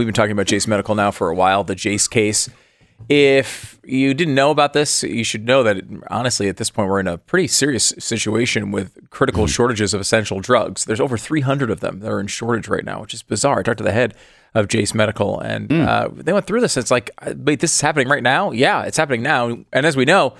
we've been talking about Jace Medical now for a while, the Jace case. If you didn't know about this, you should know that honestly, at this point, we're in a pretty serious situation with critical shortages of essential drugs. There's over 300 of them that are in shortage right now, which is bizarre. I talked to the head of Jace Medical, and uh, they went through this. It's like, uh, wait, this is happening right now? Yeah, it's happening now. And as we know,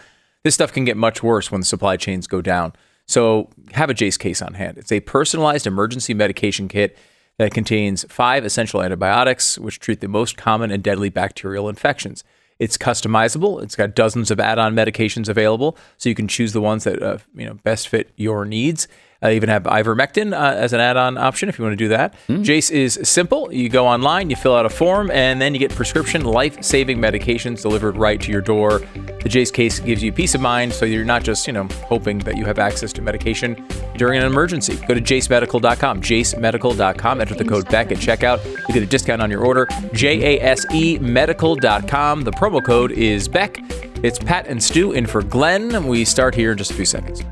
this stuff can get much worse when the supply chains go down. So have a Jace case on hand. It's a personalized emergency medication kit that contains five essential antibiotics, which treat the most common and deadly bacterial infections. It's customizable. It's got dozens of add-on medications available, so you can choose the ones that uh, you know best fit your needs. I even have ivermectin uh, as an add-on option if you want to do that. Jace is simple. You go online, you fill out a form, and then you get prescription life-saving medications delivered right to your door. The Jace case gives you peace of mind, so you're not just you know hoping that you have access to medication during an emergency. Go to jacemedical.com, jacemedical.com. Enter the code Beck at checkout. You get a discount on your order. J A S E medical.com. The promo code is Beck. It's Pat and Stu in for Glenn. We start here in just a few seconds.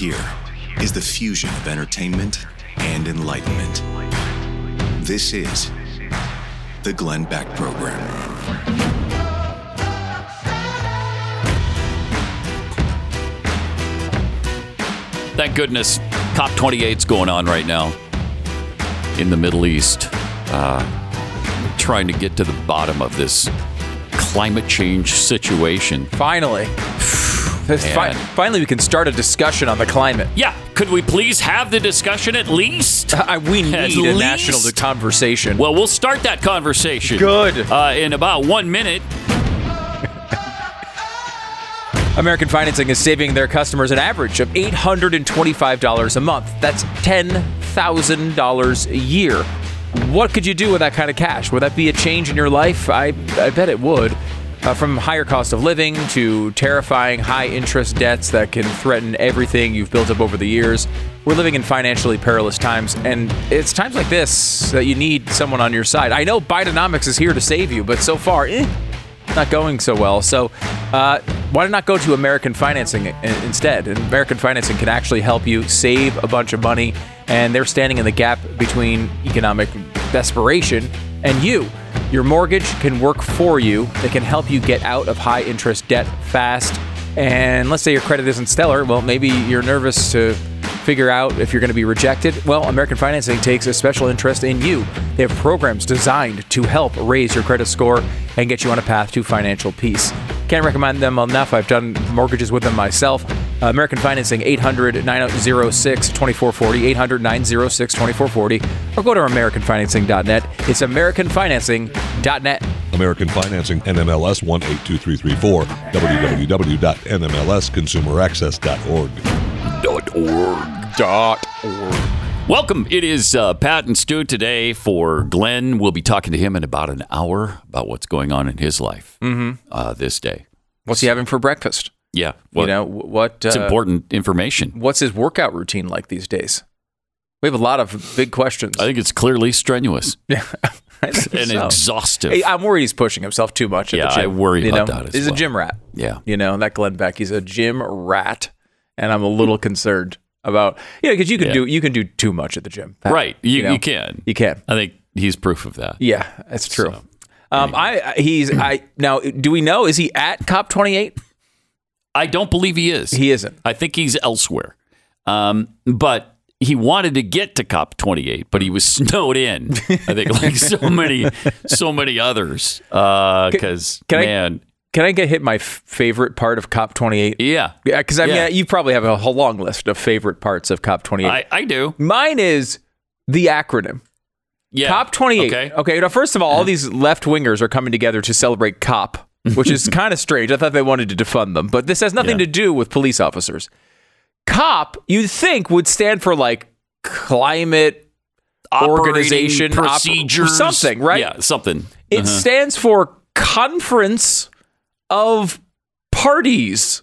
Hear is the fusion of entertainment and enlightenment. This is the Glenn Beck Program. Thank goodness COP 28's going on right now in the Middle East. Uh, trying to get to the bottom of this climate change situation. Finally. Fi- finally, we can start a discussion on the climate. Yeah, could we please have the discussion at least? Uh, we need At a national conversation. Well, we'll start that conversation. Good. Uh, in about one minute. American Financing is saving their customers an average of $825 a month. That's $10,000 a year. What could you do with that kind of cash? Would that be a change in your life? I, I bet it would. Uh, from higher cost of living to terrifying high interest debts that can threaten everything you've built up over the years. We're living in financially perilous times, and it's times like this that you need someone on your side. I know Bidenomics is here to save you, but so far, eh, not going so well. So, uh, why not go to American Financing instead? And American Financing can actually help you save a bunch of money, and they're standing in the gap between economic desperation and you. Your mortgage can work for you. It can help you get out of high interest debt fast. And let's say your credit isn't stellar. Well, maybe you're nervous to figure out if you're going to be rejected? Well, American Financing takes a special interest in you. They have programs designed to help raise your credit score and get you on a path to financial peace. Can't recommend them enough. I've done mortgages with them myself. Uh, American Financing, 800 906 2440, 800 906 2440, or go to AmericanFinancing.net. It's AmericanFinancing.net. American Financing, NMLS 182334, www.nmlsconsumeraccess.org. Dot org. Dot org. Welcome. It is uh, Pat and Stu today for Glenn. We'll be talking to him in about an hour about what's going on in his life uh, this day. What's he having for breakfast? Yeah. you know, what. it's uh, important information. What's his workout routine like these days? We have a lot of big questions. I think it's clearly strenuous Yeah, and so. exhaustive. Hey, I'm worried he's pushing himself too much at Yeah, the gym. I worry you about know? that as He's well. a gym rat. yeah. You know, that Glenn Beck, he's a gym rat, and I'm a little concerned about yeah, because you can Yeah. do you can do too much at the gym. Pat. Right. You, know? you can. You can. I think he's proof of that. Yeah, that's true. So, um, I he's I now do we know is he at COP 28? I don't believe he is. He isn't. I think he's elsewhere. Um, but he wanted to get to COP 28, but he was snowed in. I think like so many, so many others. Because can I- man, Can I get hit my f- favorite part of COP 28? yeah, Yeah, because I mean Yeah. you probably have a whole long list of favorite parts of COP 28. I, I do. Mine is the acronym. Yeah, COP 28. Okay. Okay. Now, first of all, all these left wingers are coming together to celebrate COP which is kind of strange. I thought they wanted to defund them, but this has nothing Yeah. to do with police officers. COP, you'd think would stand for like climate organization, Operating op- procedures, something, right? Yeah, something. It uh-huh. stands for Conference of Parties.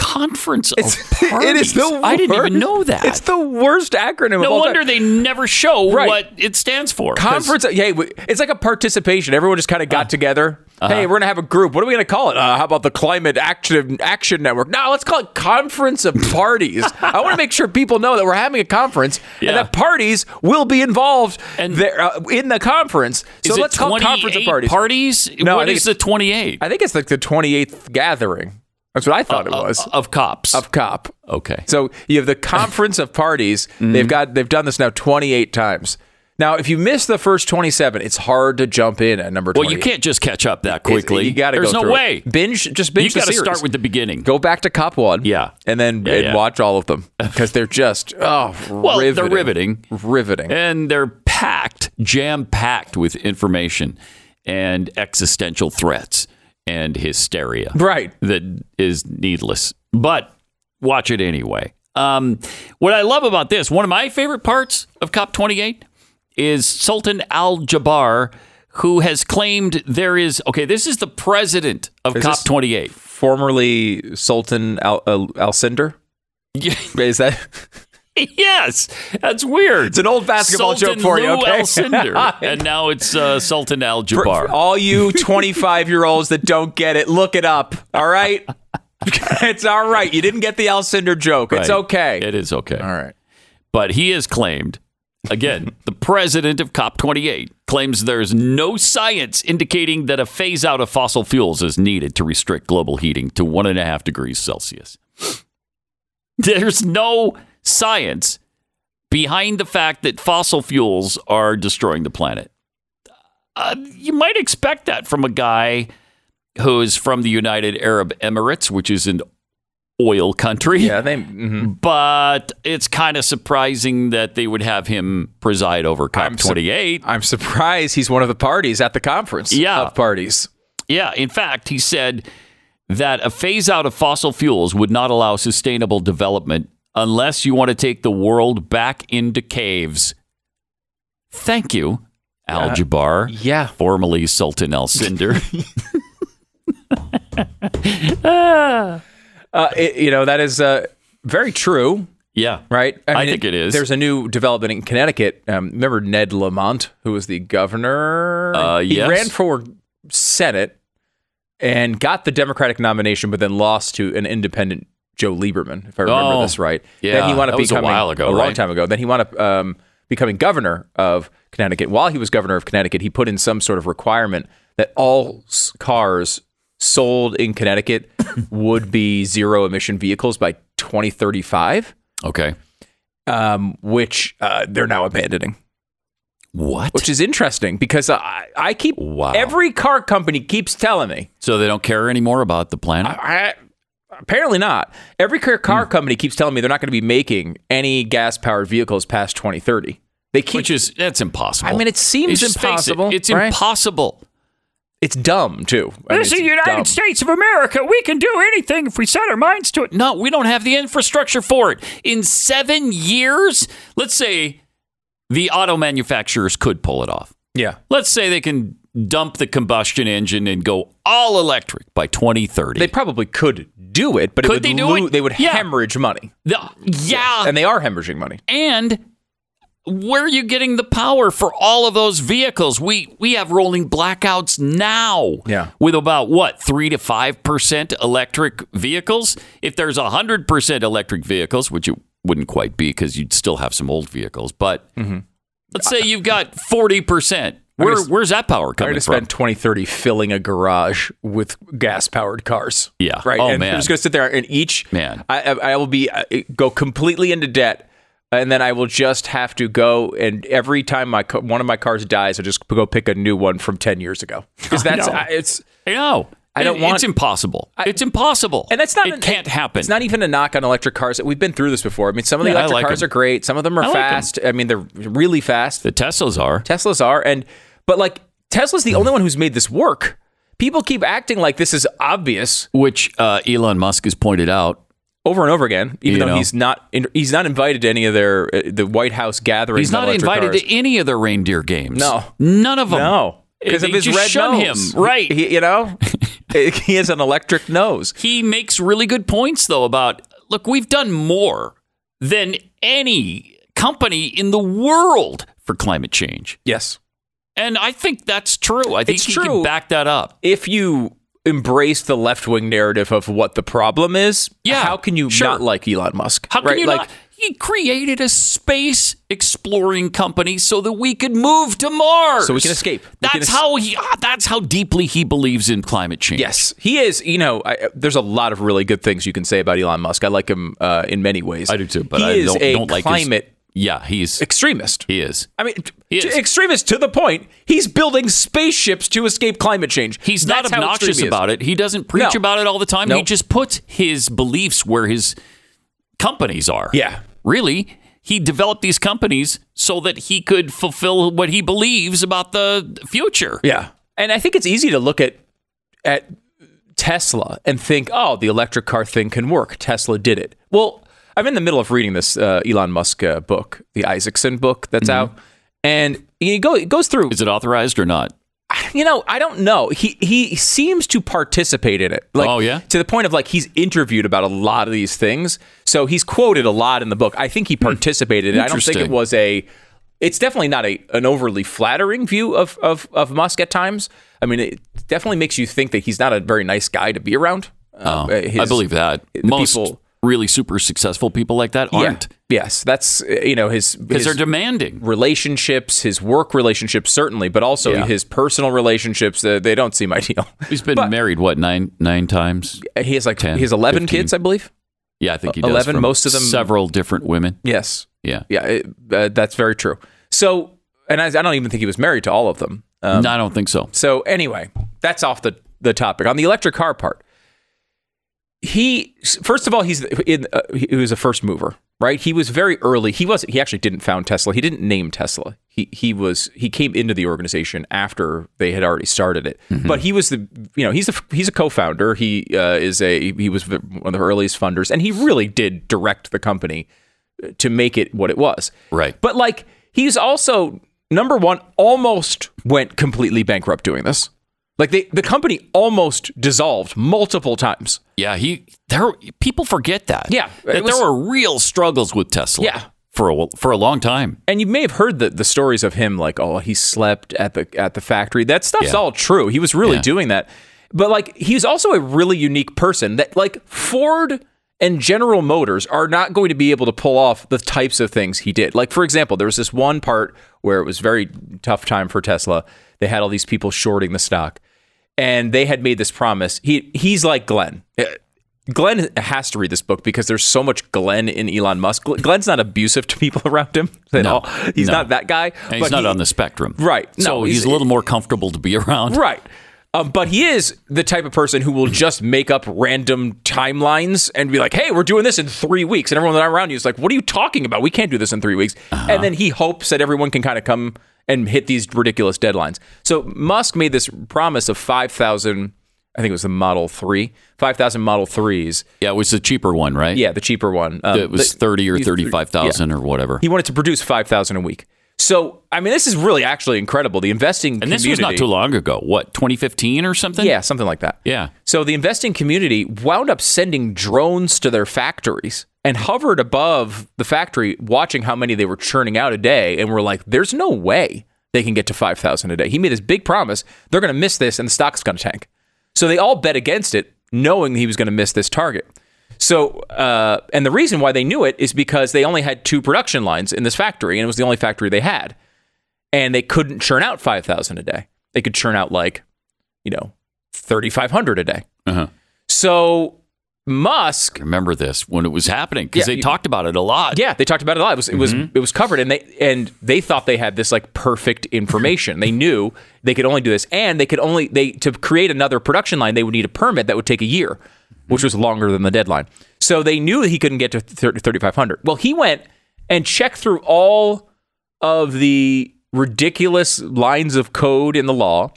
Conference it's, of It's, Parties. it is the I didn't even know that. It's the worst acronym. of no wonder time. they never show Right. what it stands for. Conference. Hey, it's like a participation. Everyone just kind of got together. Uh-huh. Hey, we're gonna have a group. What are we gonna call it? Uh, how about the Climate Action Action Network? No, let's call it Conference of Parties. I want to make sure people know that we're having a conference Yeah. and that parties will be involved And- there uh, in the conference. So let's call it Conference of Parties. parties? No, I think is the twenty eighth? I think it's like the 28th gathering. That's what I thought it was. Uh, of cops. of COP. okay. So you have the conference of parties. Mm-hmm. They've got they've done this now 28 times. Now, if you miss the first 27, it's hard to jump in at number 28. well, you can't just catch up that quickly. You got to There's go no through it. way. Binge, just binge You got to start with the beginning. Go back to Cop One, Yeah. and then Yeah, and yeah. watch all of them because they're just oh, Well, they're riveting. riveting. riveting. and they're packed, jam packed with information and existential threats and hysteria. Right. That is needless. But watch it anyway. Um, what I love about this, one of my favorite parts of COP28 is Sultan Al Jabbar, who has claimed there is, okay, this is the president of Is COP28. Formerly Sultan Al, Al, Alcindor. Is that? yes, that's weird. It's an old basketball Sultan joke for you, okay? Alcindor. and now it's uh, Sultan Al For- Jabbar. for all you 25 year olds that don't get it, look it up. All right. it's all right. You didn't get the Alcindor joke. It's okay. It is okay. all right. But he has claimed, again, the president of COP28 claims there's no science indicating that a phase out of fossil fuels is needed to restrict global heating to one and a half degrees Celsius. There's no science behind the fact that fossil fuels are destroying the planet. Uh, you might expect that from a guy who is from the United Arab Emirates, which is an oil country Yeah, they. mhm. but it's kind of surprising that they would have him preside over I'm su- COP28. I'm surprised he's one of the parties at the conference. Yeah. Of parties. yeah, in fact, he said that a phase out of fossil fuels would not allow sustainable development unless you want to take the world back into caves. Thank you, Al Jabbar, Yeah. formerly Sultan Alcindor. Uh, it, you know, that is uh, very true, yeah, right? I think it is. There's a new development in Connecticut. Um, remember Ned Lamont, who was the governor? Uh, he yes. ran for Senate and got the Democratic nomination, but then lost to an independent Joe Lieberman, if I remember Oh, this right. yeah, then he wound up that was a while ago, a long time ago. Then he wound up um, becoming governor of Connecticut. While he was governor of Connecticut, he put in some sort of requirement that all s- cars sold in Connecticut would be zero emission vehicles by 2035, okay. um, which uh, they're now abandoning. What? Which is interesting because I, I keep Wow. every car company keeps telling me so they don't care anymore about the planet? I, apparently not. Every car, car Hmm. company keeps telling me they're not going to be making any gas powered vehicles past 2030. They keep. Which is that's impossible. I mean, it seems Just face it, impossible, It's right? impossible. it's dumb too. I mean, This is the United dumb. States of America. We can do anything if we set our minds to it. No, we don't have the infrastructure for it. In seven years, let's say the auto manufacturers could pull it off. Yeah. Let's say they can dump the combustion engine and go all electric by 2030. They probably could do it, but it Could would they do lo- it? they would Yeah. hemorrhage money. The- yeah. And they are hemorrhaging money. And where are you getting the power for all of those vehicles? We we have rolling blackouts now. Yeah. With about what three to five percent electric vehicles. If there's hundred percent electric vehicles, which it wouldn't quite be because you'd still have some old vehicles, but mm-hmm. let's say you've got forty percent. Where, where's that power coming from? I'm gonna from? spend 2030 filling a garage with gas powered cars. Yeah. Right. Oh, and man. I'm just going to sit there and each, Man. I, I I will be, uh, go completely into debt. And then I will just have to go and every time my one of my cars dies, I just go pick a new one from ten years ago because that's. I- it's I know. I don't It- want- It's impossible. it's impossible. and that's not It an- can't happen. It's not even a knock on electric cars. We've been through this before. I mean, some of the Yeah, electric like cars them. are great. Some of them are I like them. fast. I mean, they're really fast. the Teslas are. Teslas are, and but like Tesla's the only one who's made this work people keep acting like this is obvious which uh, Elon Musk has pointed out. over and over again, even You though know. he's not in, he's not invited to any of their uh, the White House gatherings. He's not electric invited cars. to any of the reindeer games. No. none of them. No, because of his just red shun nose. him. Right. He, you know, he has an electric nose. He makes really good points though about look, we've done more than any company in the world for climate change. Yes. And I think that's true. I think It's he true. can back that up. If you embrace the left wing narrative of what the problem is, Yeah, how can you sure. not like Elon Musk? How can you like, not? He created a space exploring company so that we could move to Mars. So we can escape. We That's can es- how he. ah, That's how deeply he believes in climate change. Yes, he is. You know, I, there's a lot of really good things you can say about Elon Musk. I like him uh, in many ways. I do too. But he I is don't, a don't like his- climate yeah, he's extremist. he is. I mean, He is. extremist to the point. He's building spaceships to escape climate change. He's not That's how obnoxious about it. He doesn't preach No. about it all the time. He just puts his beliefs where his companies are. Yeah. Really, he developed these companies so that he could fulfill what he believes about the future. Yeah, and I think it's easy to look at at Tesla and think, oh, the electric car thing can work. Tesla did it. Well, I'm in the middle of reading this uh, Elon Musk uh, book, the Isaacson book that's out, and he go it goes through. Is it authorized or not? You know, I don't know. He he seems to participate in it. Like, Oh, yeah? to the point of like he's interviewed about a lot of these things. So he's quoted a lot in the book. I think he participated. in it. I don't think it Hmm. Was a. It's definitely not a an overly flattering view of of of Musk at times. I mean, it definitely makes you think that he's not a very nice guy to be around. Uh, Oh, I believe that. Most people- really super successful people like that Yeah. aren't Yes, that's uh, you know his because they're demanding. relationships, his work relationships certainly, but also Yeah. his personal relationships. Uh, they don't seem ideal. He's been But- married what nine nine times? He has like 10, he has eleven 15. kids, I believe. Yeah, I think he does. 11, from most of them- several different women. Yes. Yeah, Yeah, it, uh, that's very true. So, and I, I don't even think he was married to all of them. Um, no, I don't think so. so anyway, that's off the the topic. On the electric car part, he first of all he's in uh, he was a first mover, right? He was very early. He was he actually didn't found Tesla. He didn't name Tesla. He he was he came into the organization after they had already started it. But he was the you know he's a he's a co-founder. He uh, is a he was one of the earliest funders, and he really did direct the company to make it what it was. Right. But like he's also number one, almost went completely bankrupt doing this. Like they, the company almost dissolved multiple times. Yeah, he there. People forget that. Yeah, that was- there were real struggles with Tesla. Yeah. for a for a long time. And you may have heard the, the stories of him, like, oh, he slept at the at the factory. That stuff's Yeah. all true. He was really Yeah. doing that. But like he's also a really unique person that like Ford and General Motors are not going to be able to pull off the types of things he did. Like for example, there was this one part where it was very tough time for Tesla. They had all these people shorting the stock. And they had made this promise. He he's like Glenn. Uh, Glenn has to read this book because there's so much Glenn in Elon Musk. Glenn's not abusive to people around him at No, all. He's no. not that guy. And he's not he- on the spectrum. Right. So No, he's, he's- a little more comfortable to be around. Right. Um, but he is the type of person who will just make up random timelines and be like, "Hey, we're doing this in three weeks," and everyone around you is like, "What are you talking about? We can't do this in three weeks." Uh-huh. And then he hopes that everyone can kind of come and hit these ridiculous deadlines. So Musk made this promise of five thousand. I think it was the Model Three, five thousand Model Threes. Yeah, it was the cheaper one, right? Yeah, the cheaper one. Um, it was the- thirty or these- thirty-five thousand or whatever. He wanted to produce five thousand a week. So I mean, this is really actually incredible. The investing community and this was not too long ago. What, 2015 or something? Yeah, something like that. Yeah. So the investing community wound up sending drones to their factories and hovered above the factory, watching how many they were churning out a day, and were like, "There's no way they can get to five thousand a day." He made this big promise: they're going to miss this, and the stock's going to tank. So they all bet against it, knowing he was going to miss this target. So, uh, and the reason why they knew it is because they only had two production lines in this factory, and it was the only factory they had, and they couldn't churn out five thousand a day. They could churn out like, you know, thirty five hundred a day. Uh-huh. So Musk, Remember this when it was happening because Yeah, they talked about it a lot. yeah, they talked about it a lot. It was it was mm-hmm. it was covered, and they and they thought they had this like perfect information. they knew they could only do this, and they could only they to create another production line, they would need a permit that would take a year, which was longer than the deadline. So they knew that he couldn't get to thirty five hundred. Well, he went and checked through all of the ridiculous lines of code in the law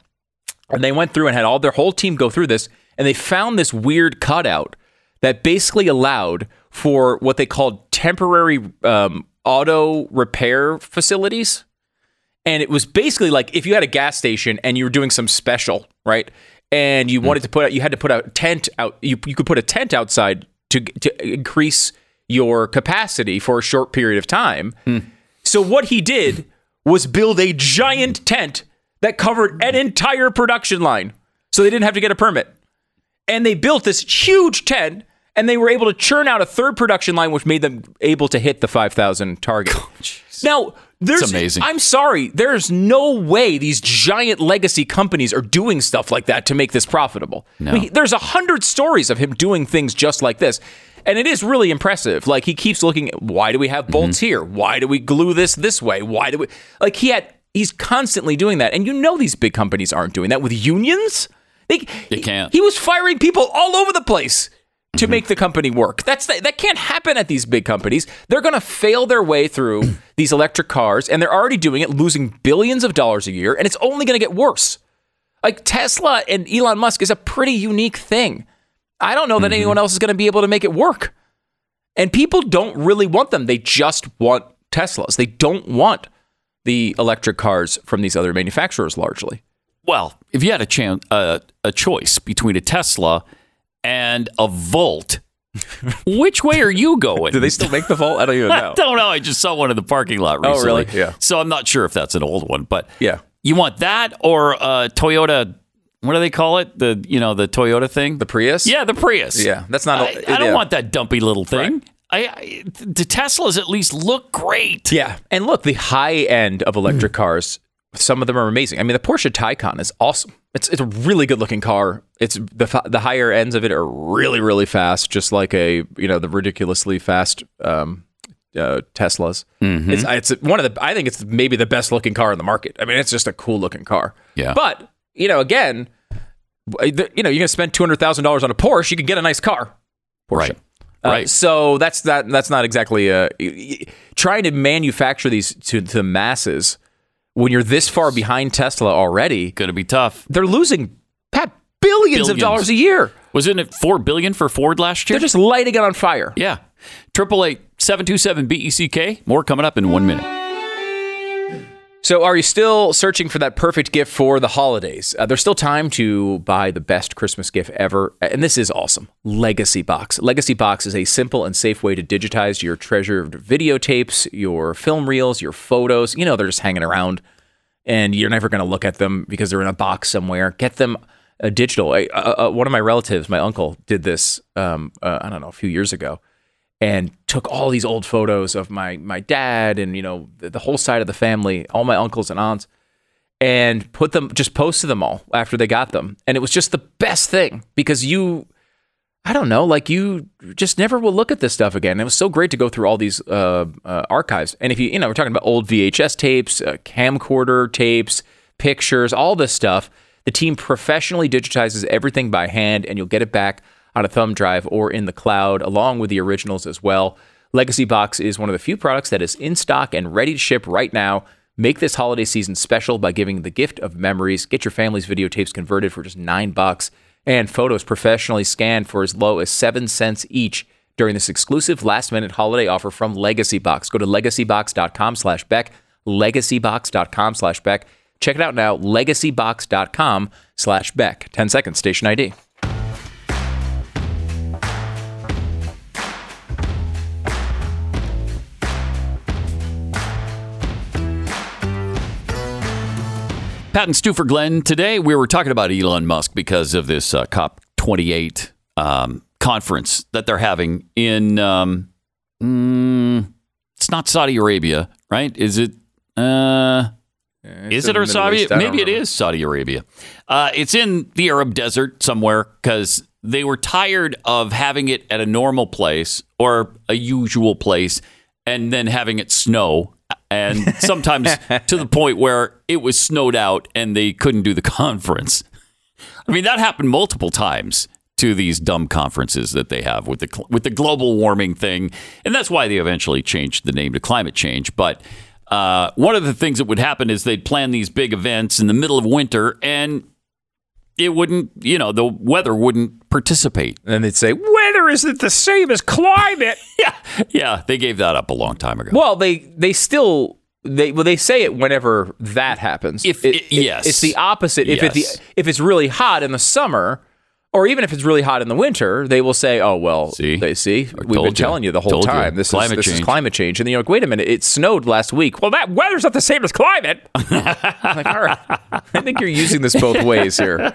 And they went through and had all their whole team go through this, and they found this weird cutout that basically allowed for what they called temporary um, auto repair facilities. And it was basically like if you had a gas station and you were doing some special, right? And you wanted to put out, you had to put a tent out. You, you could put a tent outside to to increase your capacity for a short period of time. So what he did was build a giant tent that covered an entire production line. So they didn't have to get a permit. And they built this huge tent and they were able to churn out a third production line which made them able to hit the 5000 target. now, there's amazing. I'm sorry, there's no way these giant legacy companies are doing stuff like that to make this profitable. No. I mean, there's a hundred stories of him doing things just like this. And it is really impressive. Like he keeps looking at why do we have bolts Mm-hmm. here? Why do we glue this this way? Why do we like he had he's constantly doing that. And you know these big companies aren't doing that with unions. They, They can't. He was firing people all over the place to make the company work. That's that can't happen at these big companies. They're going to fail their way through these electric cars and they're already doing it losing billions of dollars a year and it's only going to get worse. Like Tesla and Elon Musk is a pretty unique thing. I don't know that anyone else is going to be able to make it work. And people don't really want them. They just want Teslas. They don't want the electric cars from these other manufacturers largely. Well, if you had a chance, uh, a choice between a Tesla and a Volt, which way are you going? Do they still make the Volt? I don't even I know. don't know. I just saw one in the parking lot recently. Oh, really? Yeah. So I'm not sure if that's an old one, but Yeah. you want that or a Toyota? What do they call it? The you know the Toyota thing. The Prius? yeah, the Prius. Yeah, that's not. I, I don't yeah. want that dumpy little thing. I, I the Teslas at least look great. Yeah, and look, the high end of electric mm. cars, some of them are amazing. I mean, the Porsche Taycan is awesome. It's it's a really good looking car. It's the the higher ends of it are really really fast, just like a you know the ridiculously fast um, uh, Teslas. It's it's one of the I think it's maybe the best looking car in the market. I mean, it's just a cool looking car. Yeah. but you know, again, the- you know, you're gonna spend two hundred thousand dollars on a Porsche, you can get a nice car. Porsche. Right. Uh, Right. so that's that. That's not exactly uh, trying to manufacture these to, to the masses when you're this far behind Tesla already. Going to be tough. They're losing Pat billions, of dollars a year. Wasn't it four billion for Ford last year? They're just lighting it on fire. yeah. Triple eight seven two seven B E C K. More coming up in one minute. So, are you still searching for that perfect gift for the holidays? Uh, there's still time to buy the best Christmas gift ever, and this is awesome. Legacy Box. Legacy Box is a simple and safe way to digitize your treasured videotapes, your film reels, your photos. You know, they're just hanging around, and you're never going to look at them because they're in a box somewhere. Get them uh, digital. I, uh, uh, one of my relatives, my uncle, did this. Um, uh, I don't know, a few years ago and took all these old photos of my my dad and you know the, the whole side of the family, all my uncles and aunts, and put them just posted them all after they got them, and it was just the best thing because you. I don't know, like you just never will look at this stuff again. It was so great to go through all these uh, uh, archives. And if you, you know, we're talking about old VHS tapes, uh, camcorder tapes, pictures, all this stuff. The team professionally digitizes everything by hand, and you'll get it back on a thumb drive or in the cloud, along with the originals as well. Legacy Box is one of the few products that is in stock and ready to ship right now. Make this holiday season special by giving the gift of memories. Get your family's videotapes converted for just nine bucks and photos professionally scanned for as low as seven cents each during this exclusive last minute holiday offer from Legacy Box. Go to legacybox.com slash Beck, legacybox.com slash Beck. Check it out now, legacybox.com slash Beck. 10 seconds, station ID. Pat and Stu for Glenn. Today we were talking about Elon Musk because of this uh, COP28 um, conference that they're having in. Um, mm, it's not Saudi Arabia, right? Is it? Uh, is it or Saudi? Maybe it is Saudi Arabia. Uh, it's in the Arab desert somewhere because they were tired of having it at a normal place or a usual place and then having it snow. And sometimes to the point where it was snowed out and they couldn't do the conference. I mean, that happened multiple times to these dumb conferences that they have with the with the global warming thing, and that's why they eventually changed the name to climate change. But uh, one of the things that would happen is they'd plan these big events in the middle of winter, and it wouldn't, you know, the weather wouldn't participate. And they'd say, weather isn't the same as climate. Yeah, yeah, they gave that up a long time ago. well, they they still they well they say it whenever that happens. If- It- i- yes. it's the opposite. If it the, if it's really hot in the summer, or even if it's really hot in the winter, they will say, "Oh well, See? they see I we've been you. telling you the whole Told you. time. This Climate is this is climate change." And then you're like, "Wait a minute, it snowed last week." Well, that weather's not the same as climate. I'm like, all right, I think you're using this both ways here.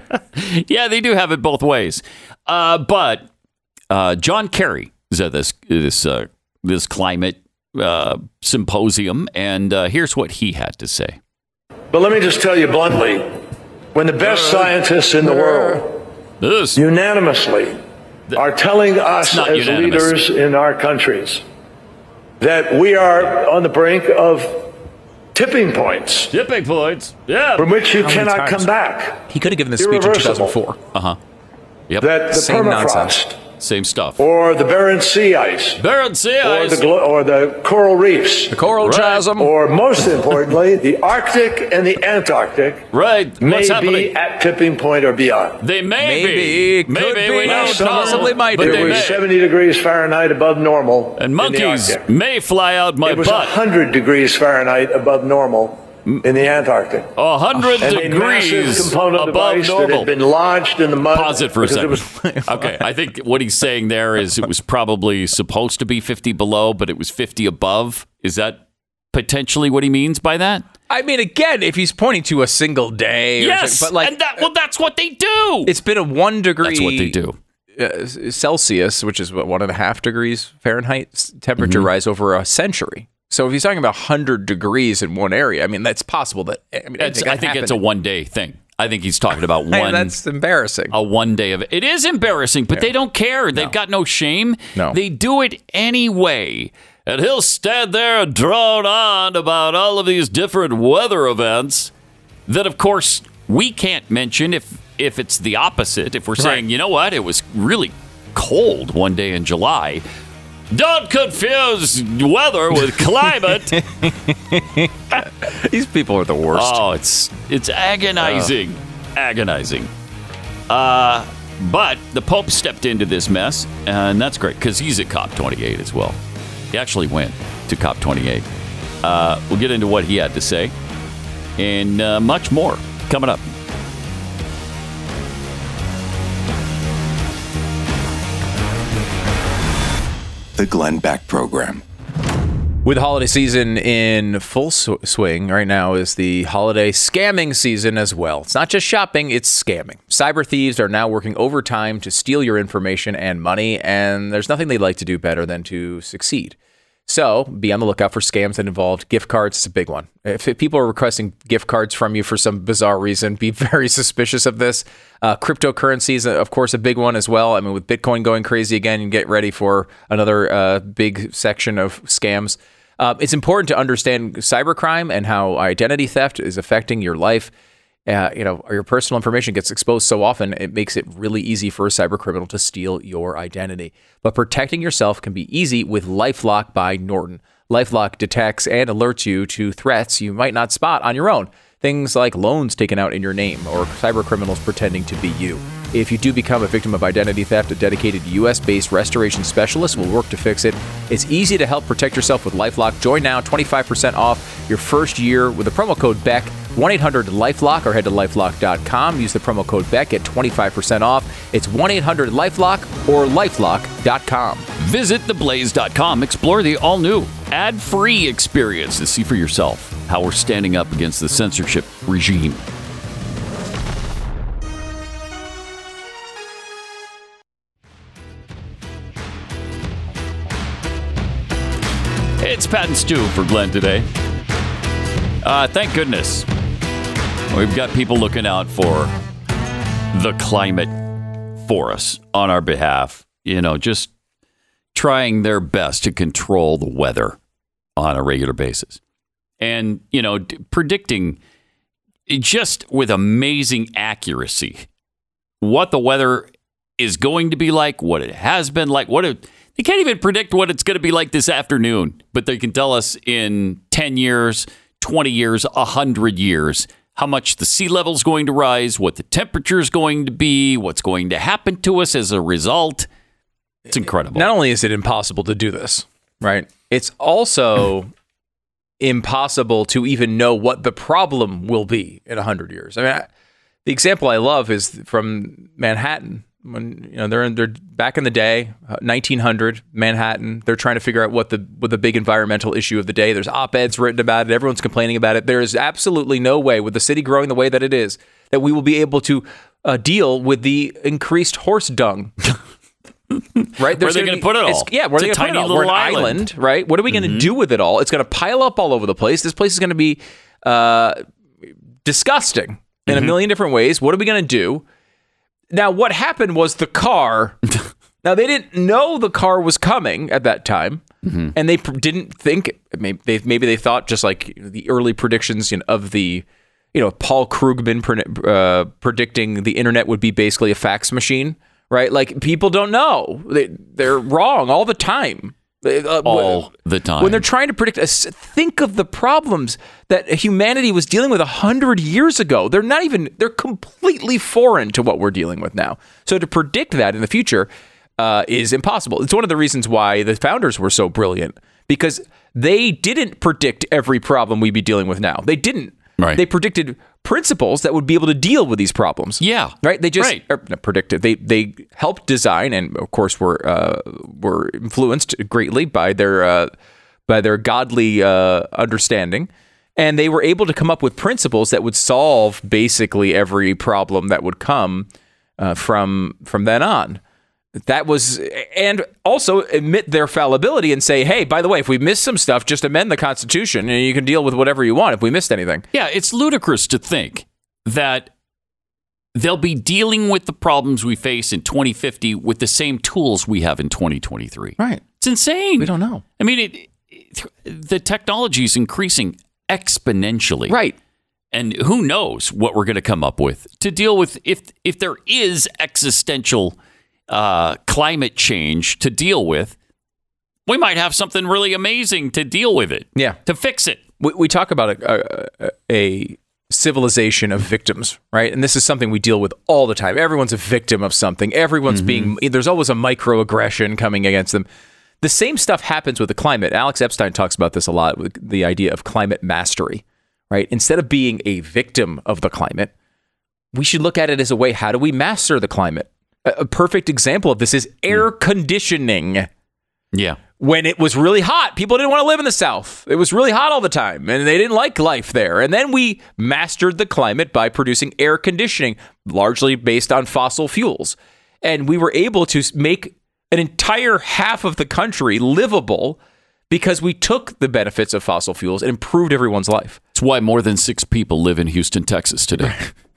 yeah, they do have it both ways. Uh, but uh, John Kerry is at this this uh, this climate uh, symposium, and uh, here's what he had to say. But let me just tell you bluntly when the best scientists in the world This unanimously are telling us as unanimous. leaders in our countries that we are on the brink of tipping points tipping points. Yeah. from which you How many cannot times? come back. He could have given this speech in Irreversible. 2004. Uh-huh. Yep. That the Same permafrost nonsense. Same stuff. or the Barents Sea ice Barents Sea or ice. the, glo- or the coral reefs The coral Right. chasm. or most importantly the Arctic and the Antarctic right. may What's be happening? at tipping point or beyond. They may Maybe, be. could Maybe. be, We don't Some possibly might but be. they It was may. 70 degrees Fahrenheit above normal. And in the monkeys Arctic. may fly out my It was butt. 100 degrees Fahrenheit above normal in the Antarctic. A hundred And a massive degrees component above device that normal. had been lodged in the mud. Pause it for a second. was- okay, I think what he's saying there is it was probably supposed to be 50 below, but it was 50 above. Is that potentially what he means by that? I mean, again, if he's pointing to a single day, Yes, something, but like and that well, that's what they do. it's been a one degree. That's what they do. uh, Celsius, which is what one and a half degrees Fahrenheit temperature Mm-hmm. rise over a century. So if he's talking about hundred degrees in one area, I mean that's possible. That I mean, anything I think it's a one day thing. I think he's talking about Hey, one. that's embarrassing. a one day of it is embarrassing, but they don't care. They've got no shame. No. They do it anyway. And he'll stand there and drone on about all of these different weather events that, of course, we can't mention if if it's the opposite. If we're saying, you know what, it was really cold one day in July. Don't confuse weather with climate. These people are the worst. Oh, it's it's agonizing, agonizing. Uh, but the Pope stepped into this mess, and that's great because he's at COP 28 as well. He actually went to COP 28. Uh, we'll get into what he had to say and uh, much more coming up. The Glenn Beck Program. With holiday season in full sw- swing, right now is the holiday scamming season as well. It's not just shopping, it's scamming. Cyber thieves are now working overtime to steal your information and money, and there's nothing they'd like to do better than to succeed. So be on the lookout for scams that involve gift cards. It's a big one. If people are requesting gift cards from you for some bizarre reason, be very suspicious of this. Uh, cryptocurrencies, of course, a big one as well. I mean, with Bitcoin going crazy again, get ready for another uh, big section of scams. Uh, it's important to understand cybercrime and how identity theft is affecting your life. Uh, you know, your personal information gets exposed so often, it makes it really easy for a cyber criminal to steal your identity. But protecting yourself can be easy with LifeLock by Norton. LifeLock detects and alerts you to threats you might not spot on your own. Things like loans taken out in your name or cyber criminals pretending to be you. If you do become a victim of identity theft, a dedicated US based restoration specialist will work to fix it. It's easy to help protect yourself with Lifelock. Join now, 25% off your first year with the promo code BECK, 1 800 Lifelock, or head to lifelock.com. Use the promo code BECK, at 25% off. It's 1 800 Lifelock or lifelock.com. Visit theblaze.com. Explore the all new ad free experience to see for yourself how we're standing up against the censorship regime. It's Pat and Stu for Glenn today. Uh, thank goodness. We've got people looking out for the climate for us on our behalf. You know, just trying their best to control the weather on a regular basis. And, you know, predicting just with amazing accuracy what the weather is going to be like, what it has been like, what it, they can't even predict what it's going to be like this afternoon, but they can tell us in 10 years, 20 years, 100 years how much the sea level is going to rise, what the temperature is going to be, what's going to happen to us as a result. It's incredible. Not only is it impossible to do this, right? It's also impossible to even know what the problem will be in 100 years. I mean, I, the example I love is from Manhattan. When you know they're in, they're back in the day, uh, 1900 Manhattan. They're trying to figure out what the what the big environmental issue of the day. There's op-eds written about it. Everyone's complaining about it. There is absolutely no way, with the city growing the way that it is, that we will be able to uh, deal with the increased horse dung. right? There's they gonna gonna be- put it all? Yeah, where It's are they a going to put it tiny all? We're an little island. Mm-hmm. island, right? What are we going to do with it all? It's going to pile up all over the place. This place is going to be uh, disgusting in Mm-hmm. a million different ways. What are we going to do? Now, what happened was the car. now they didn't know the car was coming at that time, Mm-hmm. and they pr- didn't think. Maybe they maybe they thought just like the early predictions you know, of the. You know, Paul Krugman pre- uh, predicting the internet would be basically a fax machine, right? Like people don't know; they, they're wrong all the time. They- uh, All the time. when they're trying to predict, us- think of the problems that humanity was dealing with a hundred years ago. They're not even, they're completely foreign to what we're dealing with now. So to predict that in the future uh, is impossible. It's one of the reasons why the founders were so brilliant because they didn't predict every problem we'd be dealing with now. They didn't. Right. They predicted principles that would be able to deal with these problems. Yeah. Right. They just Right. or, not predicted. They they helped design, and of course were uh, were influenced greatly by their uh, by their godly uh, understanding, and they were able to come up with principles that would solve basically every problem that would come uh, from from then on. That was, and also admit their fallibility and say, hey, by the way, if we miss some stuff, just amend the Constitution, and you can deal with whatever you want if we missed anything. Yeah, it's ludicrous to think that they'll be dealing with the problems we face in 2050 with the same tools we have in 2023. Right. It's insane. We don't know. I mean, it, it, the technology is increasing exponentially. Right. And who knows what we're going to come up with to deal with if if there is existential uh, climate change to deal with. We might have something really amazing to deal with it. Yeah. To fix it. we, we talk about a, a, a civilization of victims, right? And this is something we deal with all the time. Everyone's a victim of something. Everyone's being there's always a microaggression coming against them. The same stuff happens with the climate. Alex Epstein talks about this a lot with the idea of climate mastery, right? Instead of being a victim of the climate, we should look at it as a way how do we master the climate? A, perfect example of this is hmm. air conditioning Yeah. when it was really hot. People didn't want to live in the South. It was really hot all the time, and they didn't like life there. And then we mastered the climate by producing air conditioning, largely based on fossil fuels. And we were able to make an entire half of the country livable because we took the benefits of fossil fuels and improved everyone's life. It's why more than six people live in Houston, Texas today.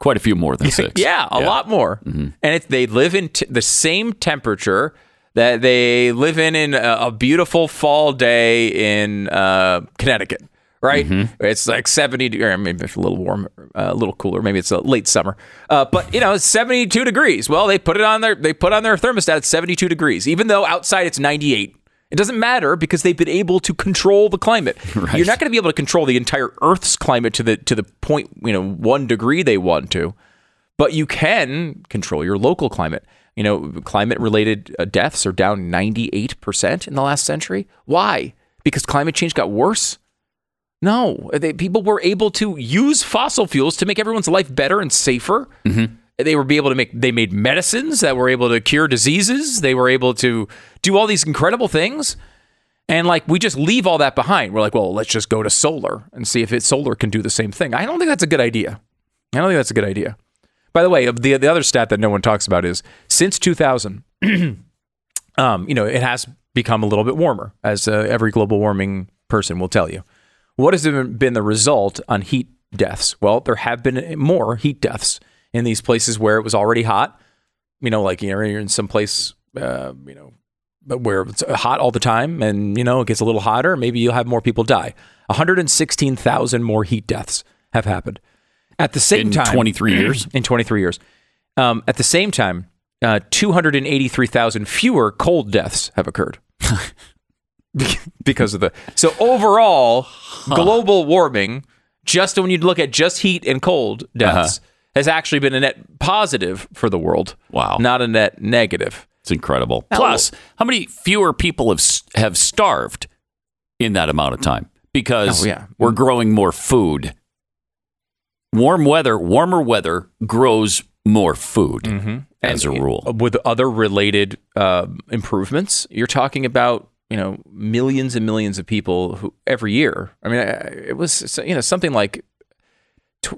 Quite a few more than six. Yeah, a lot more. And it, they live in t- the same temperature that they live in in a, a beautiful fall day in uh, Connecticut. Right, it's like seventy, de- or maybe it's a little warm, uh, a little cooler. Maybe it's a late summer, uh, but you know, it's seventy-two degrees. Well, they put it on their, they put on their thermostat at seventy-two degrees, even though outside it's ninety-eight. It doesn't matter because they've been able to control the climate. You're not going to be able to control the entire Earth's climate to the to the point you know one degree they want to but you can control your local climate. You know, climate related uh, deaths are down 98% in the last century. Why? Because climate change got worse? No, they, people were able to use fossil fuels to make everyone's life better and safer. They were be able to make they made medicines that were able to cure diseases. They were able to do all these incredible things. And like we just leave all that behind. We're like, well, let's just go to solar and see if it solar can do the same thing. I don't think that's a good idea. I don't think that's a good idea. By the way, the the other stat that no one talks about is since 2000, um, you know, it has become a little bit warmer, as uh, every global warming person will tell you. What has been the result on heat deaths? Well, there have been more heat deaths in these places where it was already hot. You know, like you're in some place, uh, you know, where it's hot all the time, and you know it gets a little hotter. Maybe you'll have more people die. 116,000 more heat deaths have happened at the same In time. 23 years? in 23 years. Um, at the same time, uh, 283,000 fewer cold deaths have occurred because of the. So overall, global warming just when you look at just heat and cold deaths, has actually been a net positive for the world. Wow. Not a net negative. It's incredible. Plus, how many fewer people have have starved in that amount of time because Oh, yeah. we're growing more food. Warm weather, warmer weather grows more food as a rule. With other related uh, improvements, you're talking about you know millions and millions of people who every year. I mean, it was you know something like tw-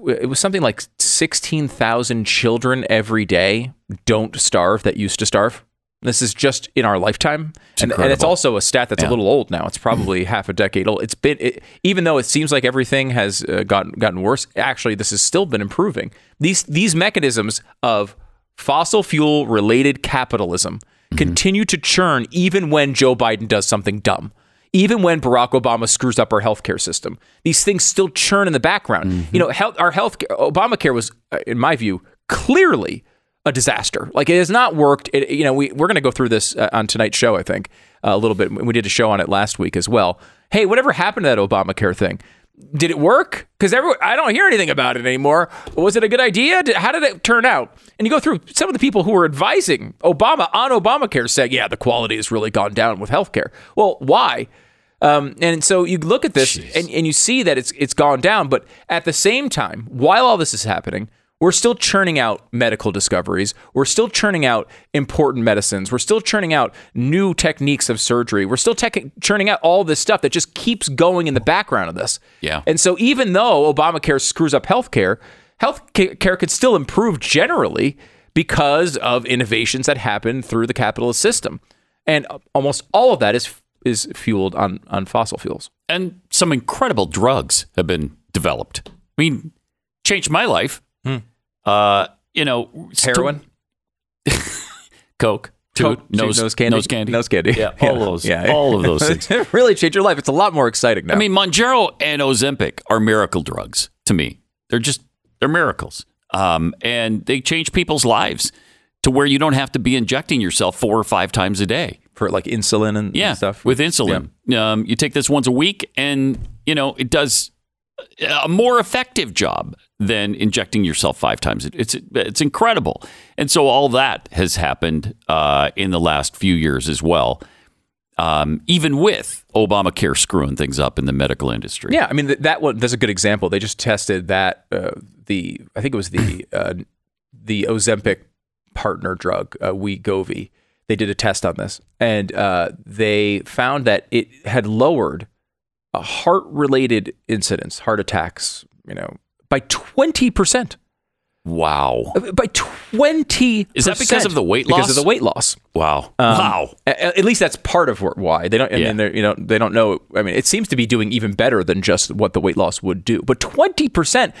it was something like sixteen thousand children every day don't starve that used to starve. This is just in our lifetime, and, and it's also a stat that's Yeah. a little old now. It's probably half a decade old. It's been, it, even though it seems like everything has uh, gotten gotten worse. Actually, this has still been improving. These these mechanisms of fossil fuel related capitalism continue to churn even when Joe Biden does something dumb. Even when Barack Obama screws up our healthcare system, these things still churn in the background. You know, health, our health Obamacare was, uh, in my view, clearly a disaster. Like it has not worked. It, you know, we we're going to go through this uh, on tonight's show. I think uh, a little bit. We did a show on it last week as well. Hey, whatever happened to that Obamacare thing? Did it work? Because everyone, I don't hear anything about it anymore. Was it a good idea? Did, how did it turn out? And you go through some of the people who were advising Obama on Obamacare saying, yeah, the quality has really gone down with healthcare. Well, why? Um, and so you look at this and, and you see that it's it's gone down, but at the same time, while all this is happening, we're still churning out medical discoveries. We're still churning out important medicines. We're still churning out new techniques of surgery. We're still tech churning out all this stuff that just keeps going in the background of this. Yeah. And so even though Obamacare screws up healthcare, healthcare could still improve generally because of innovations that happen through the capitalist system. And almost all of that is is fueled on on fossil fuels. and some incredible drugs have been developed. I mean, changed my life. Uh, you know, st- Heroin, coke, toot, Coke, nose, nose candy, nose candy, nose candy. Yeah, all those, Yeah. all of those things. it really changed your life. It's a lot more exciting now. I mean, Mounjaro and Ozempic are miracle drugs to me. They're just they're miracles, um, and they change people's lives to where you don't have to be injecting yourself four or five times a day. for like insulin and, Yeah, and stuff with insulin. Um, you take this once a week, and you know it does a more effective job than injecting yourself five times. It's it's incredible, and so all that has happened uh, in the last few years as well. Um, even with Obamacare screwing things up in the medical industry. Yeah, I mean th- that one. That's a good example. They just tested that uh, the I think it was the uh, the Ozempic partner drug uh, Wegovy. They did a test on this, and uh, they found that it had lowered a heart-related incidents, heart attacks, you know, by twenty percent. Wow. By twenty. Is that because of the weight Because loss? of the weight loss. Wow. Um, wow. a- At least that's part of why they don't. I Yeah. mean, you know, they don't know. I mean, it seems to be doing even better than just what the weight loss would do. But twenty percent.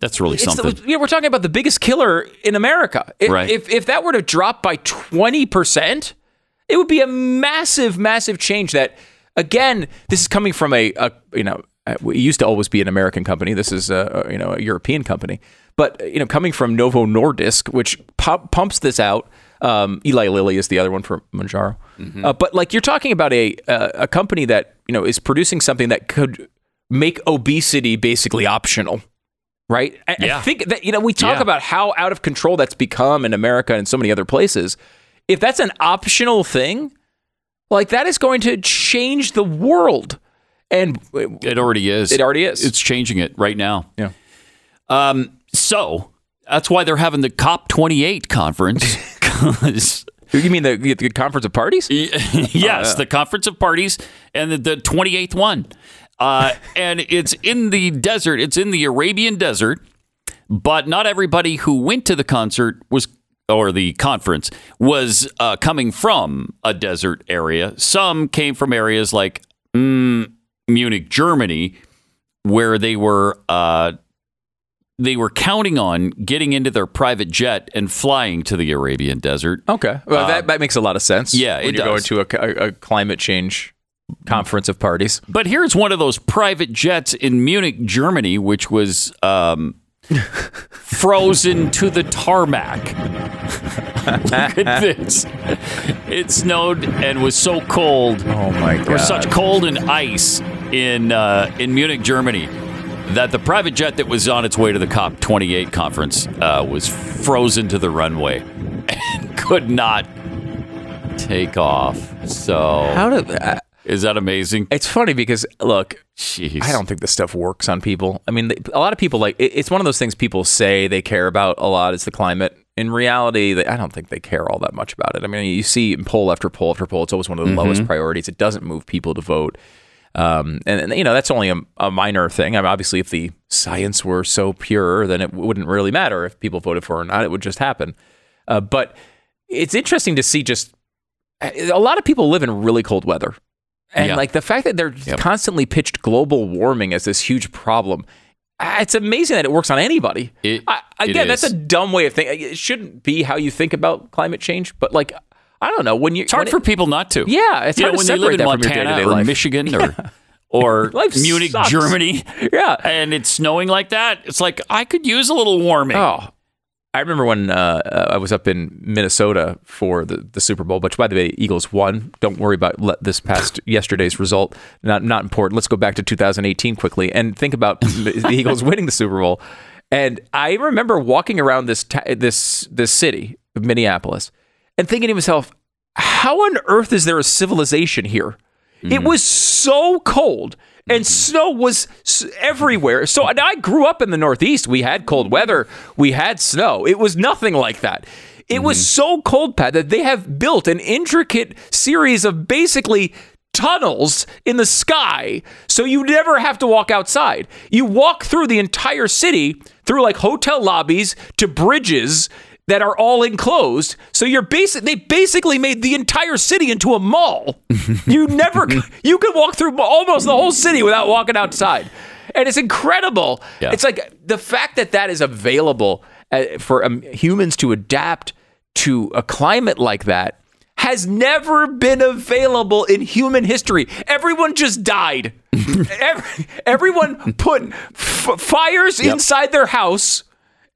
That's really something. the, yeah, we're talking about the biggest killer in America. If, Right. if if that were to drop by twenty percent, it would be a massive, massive change. That again, this is coming from a, a you know, uh, it used to always be an American company. This is a, a, you know a European company, but you know, coming from Novo Nordisk, which pu- pumps this out. Um, Eli Lilly is the other one for Mounjaro. Uh, but like you're talking about a a a company that you know is producing something that could make obesity basically optional right? I, Yeah. I think that you know we talk Yeah. about how out of control that's become in America and so many other places. If that's an optional thing, like that is going to change the world, and It already is. It already is. It's changing it right now. Yeah. Um, so that's why they're having the COP28 conference. you mean the, the conference of parties? yes, the conference of parties and the, the 28th one. Uh, and it's in the desert. It's in the Arabian desert. But not everybody who went to the concert was, or the conference, was uh, coming from a desert area. Some came from areas like mm, Munich, Germany, where they were uh, they were counting on getting into their private jet and flying to the Arabian desert. Okay, well, that that makes a lot of sense. yeah, when it you're going to a, a, a climate change conference of parties. But here's one of those private jets in Munich, Germany, which was um, frozen to the tarmac. Look at this. It snowed and was so cold. Oh my god. There was such cold and ice in uh, in Munich, Germany. that the private jet that was on its way to the COP28 conference uh, was frozen to the runway and could not take off. So, How did uh, is that amazing? it's funny because look, Jeez. I don't think this stuff works on people. I mean, a lot of people like it- it's one of those things people say they care about a lot is the climate. In reality, they, I don't think they care all that much about it. I mean, you see in poll after poll after poll, it's always one of the lowest priorities. It doesn't move people to vote. Um, and, and, you know that's only a, a minor thing. I mean, obviously, if the science were so pure, then it wouldn't really matter if people voted for it or not. It would just happen. Uh, but it's interesting to see just a lot of people live in really cold weather. And Yeah. like the fact that they're constantly pitched global warming as this huge problem, it's amazing that it works on anybody. It- I, it again, that's a dumb way of thinking. It shouldn't be how you think about climate change, but like, I don't know when you. It's hard for people not to. Yeah, it's you hard know, to when you live in that from your Montana or life. Michigan or or Life Munich, sucks. Germany, Yeah. and it's snowing like that. It's like I could use a little warming. Oh, I remember when uh, uh, I was up in Minnesota for the, the Super Bowl. Which, by the way, Eagles won. Don't worry about le- this past yesterday's result. Not not important. Let's go back to 2018 quickly and think about the Eagles winning the Super Bowl. And I remember walking around this ta- this this city of Minneapolis and thinking to myself, how on earth is there a civilization here? It was so cold and snow was s- everywhere. So and I grew up in the Northeast. We had cold weather, we had snow. It was nothing like that. It was mm-hmm. so cold, Pat, that they have built an intricate series of basically tunnels in the sky so you never have to walk outside. You walk through the entire city through like hotel lobbies to bridges that are all enclosed. So you're basic they basically made the entire city into a mall. you never you could walk through almost the whole city without walking outside. And it's incredible. Yeah. It's like the fact that that is available uh, for um, humans to adapt to a climate like that has never been available in human history. Everyone just died. Every, everyone put f- fires inside their house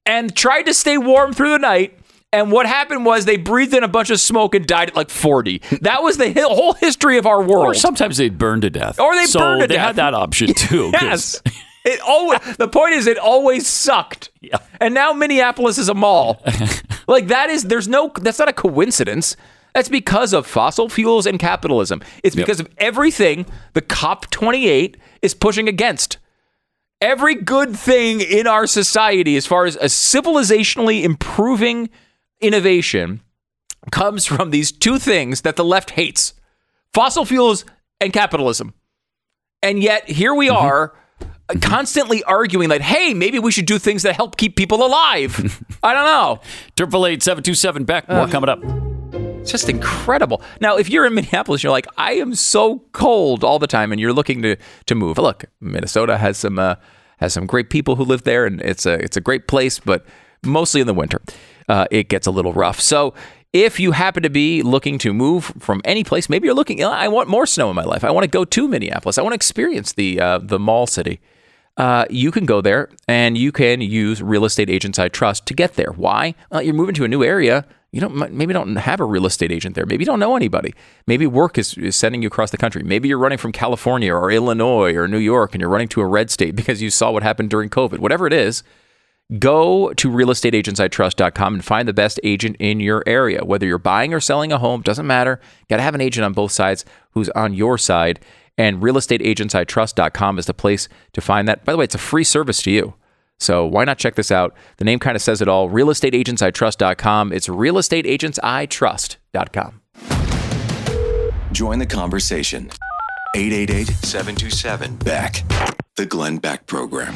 and tried to stay warm through the night. And what happened was they breathed in a bunch of smoke and died at like 40. That was the whole history of our world. Or sometimes they'd burn to death. Or they'd so burn to they death. had that option too. Yes. It always the point is it always sucked. Yeah. And now Minneapolis is a mall. like that is there's no that's not a coincidence. That's because of fossil fuels and capitalism. It's because of everything the COP28 is pushing against. Every good thing in our society as far as a civilizationally improving innovation comes from these two things that the left hates. Fossil fuels and capitalism. And yet here we are uh, constantly arguing that, hey, maybe we should do things that help keep people alive. I don't know. Triple eight seven two seven Beck. More coming up. It's just incredible. Now, if you're in Minneapolis, you're like, I am so cold all the time, and you're looking to to move. Look, Minnesota has some uh, has some great people who live there, and it's a it's a great place, but mostly in the winter, uh, it gets a little rough. So. If you happen to be looking to move from any place, maybe you're looking. I want more snow in my life. I want to go to Minneapolis. I want to experience the uh, the mall city. Uh, you can go there and you can use real estate agents I trust to get there. Why? You're moving to a new area. You don't maybe don't have a real estate agent there. Maybe you don't know anybody. Maybe work is, is sending you across the country. Maybe you're running from California or Illinois or New York and you're running to a red state because you saw what happened during COVID. Whatever it is, go to realestateagentsitrust.com and find the best agent in your area. Whether you're buying or selling a home, doesn't matter. Got to have an agent on both sides who's on your side. And realestateagentsitrust.com is the place to find that. By the way, it's a free service to you. So why not check this out? The name kind of says it all. Realestateagentsitrust.com. It's realestateagentsitrust.com. Join the conversation. 888 727 Beck. The Glenn Beck Program.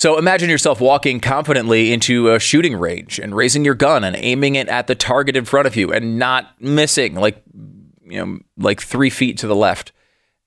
So imagine yourself walking confidently into a shooting range and raising your gun and aiming it at the target in front of you and not missing, like you know, like three feet to the left.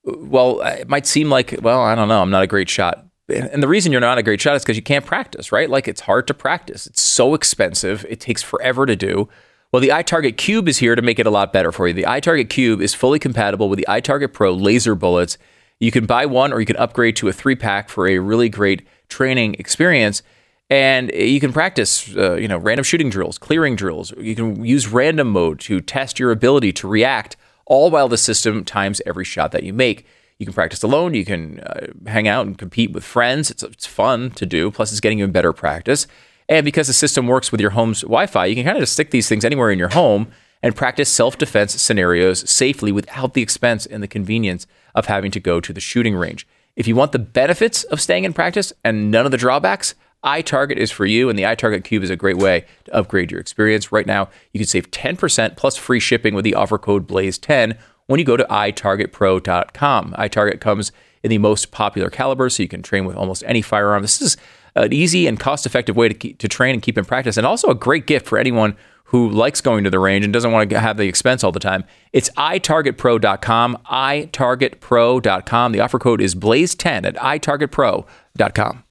Well, it might seem like, well, I don't know, I'm not a great shot. And the reason you're not a great shot is because you can't practice, right? Like it's hard to practice. It's so expensive. It takes forever to do. Well, the iTarget Cube is here to make it a lot better for you. The iTarget Cube is fully compatible with the iTarget Pro laser bullets. You can buy one or you can upgrade to a three pack for a really great training experience. and you can practice, uh, you know, random shooting drills, clearing drills. You can use random mode to test your ability to react, all while the system times every shot that you make. You can practice alone. You can uh, hang out and compete with friends. It's, it's fun to do. Plus, it's getting you in better practice. And because the system works with your home's Wi Fi, you can kind of just stick these things anywhere in your home and practice self defense scenarios safely without the expense and the convenience of having to go to the shooting range. If you want the benefits of staying in practice and none of the drawbacks, iTarget is for you, and the iTarget Cube is a great way to upgrade your experience. Right now, you can save 10% plus free shipping with the offer code BLAZE10 when you go to itargetpro.com. iTarget comes in the most popular caliber, so you can train with almost any firearm. This is an easy and cost effective way to, keep, to train and keep in practice, and also a great gift for anyone who likes going to the range and doesn't want to have the expense all the time. It's itargetpro.com, itargetpro.com. The offer code is BLAZE10 at itargetpro.com.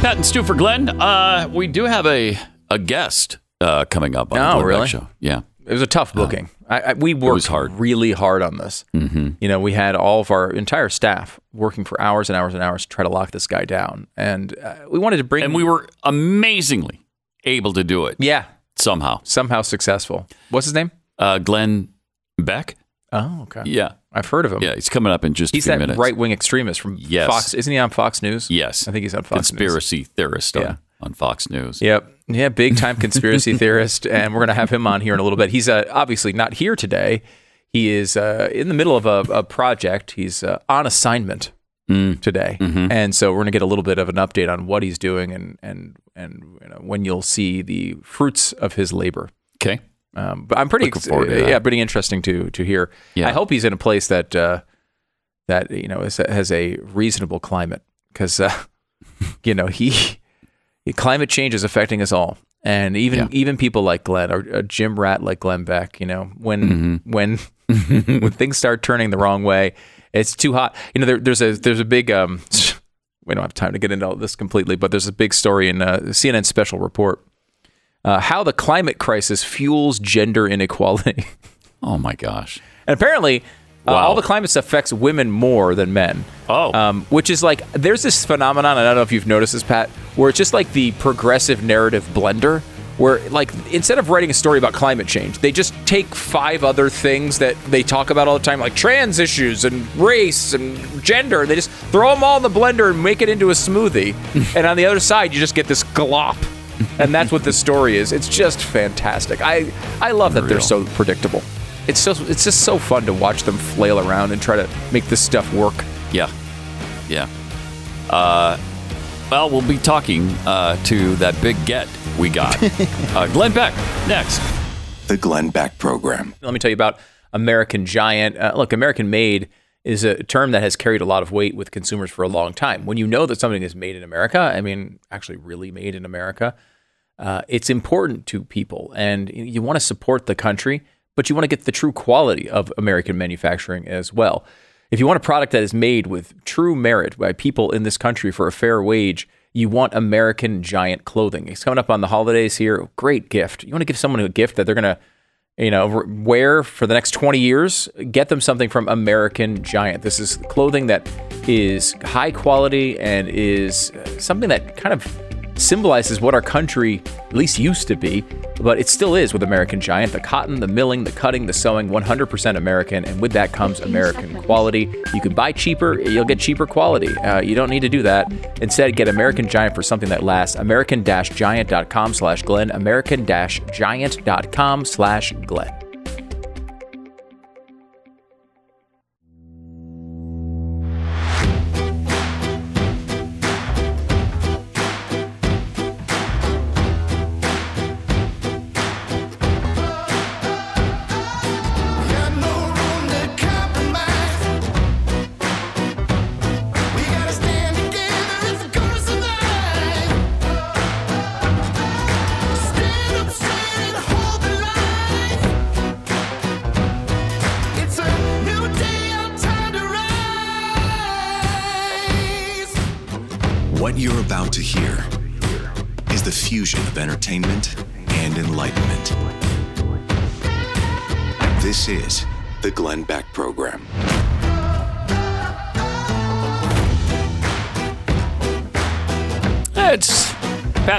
Pat and Stu for Glenn. Uh, we do have a a guest uh, coming up on the Oh, Glenn really? show. Yeah. It was a tough booking. I, I, we worked hard. really hard on this. Mm-hmm. You know, we had all of our entire staff working for hours and hours and hours to try to lock this guy down, and uh, we wanted to bring. And we were amazingly able to do it yeah, somehow. somehow successful. What's his name? Uh, Glenn Beck. Oh, okay. Yeah. I've heard of him. Yeah. He's coming up in just He's that minutes. right wing extremist from Yes. Fox. Isn't he on Fox News? Yes. I think he's on Fox News. Conspiracy theorist on, Yeah. on Fox News. Yep. Yeah, big time conspiracy theorist. And we're going to have him on here in a little bit. He's uh, obviously not here today. He is uh, in the middle of a, a project. He's uh, on assignment Mm. today. Mm-hmm. And so we're going to get a little bit of an update on what he's doing and, and, and you know, when you'll see the fruits of his labor. Okay. Um, but I'm pretty, Looking forward to that. yeah, pretty interesting to to hear. Yeah. I hope he's in a place that uh, that you know is, has a reasonable climate because uh, you know he, he- climate change is affecting us all, and even Yeah. even people like Glenn or a gym rat like Glenn Beck. You know when Mm-hmm. when when things start turning the wrong way, it's too hot. You know there, there's a there's a big um. We don't have time to get into all this completely, but there's a big story in uh, CNN special report uh, how the climate crisis fuels gender inequality. Oh my gosh. and apparently, uh, all the climate stuff affects women more than men. Oh. Um, which is like, there's this phenomenon, and I don't know if you've noticed this, Pat, where it's just like the progressive narrative blender, where like instead of writing a story about climate change, they just take five other things that they talk about all the time, like trans issues and race and gender. They just throw them all in the blender and make it into a smoothie. and on the other side, you just get this glop. and that's what this story is. It's just fantastic. I I love that they're so predictable. It's so it's just so fun to watch them flail around and try to make this stuff work. Yeah. Yeah. Uh, well, we'll be talking uh, to that big get we got. uh, Glenn Beck next. The Glenn Beck Program. Let me tell you about American Giant. Uh, look, American made is a term that has carried a lot of weight with consumers for a long time. When you know that something is made in America, I mean, actually really made in America, uh, it's important to people, and you want to support the country, but you want to get the true quality of American manufacturing as well. If you want a product that is made with true merit by people in this country for a fair wage, you want American Giant clothing. It's coming up on the holidays here. Great gift. You want to give someone a gift that they're going to you know, wear for the next 20 years, get them something from American Giant. This is clothing that is high quality and is uh, something that kind of symbolizes what our country at least used to be, but it still is with American Giant. The cotton, the milling, the cutting, the sewing, 100% American, and with that comes American quality. You can buy cheaper, you'll get cheaper quality. Uh, you don't need to do that. Instead, get American Giant for something that lasts. American-Giant.com slash Glenn. American-Giant.com slash Glenn.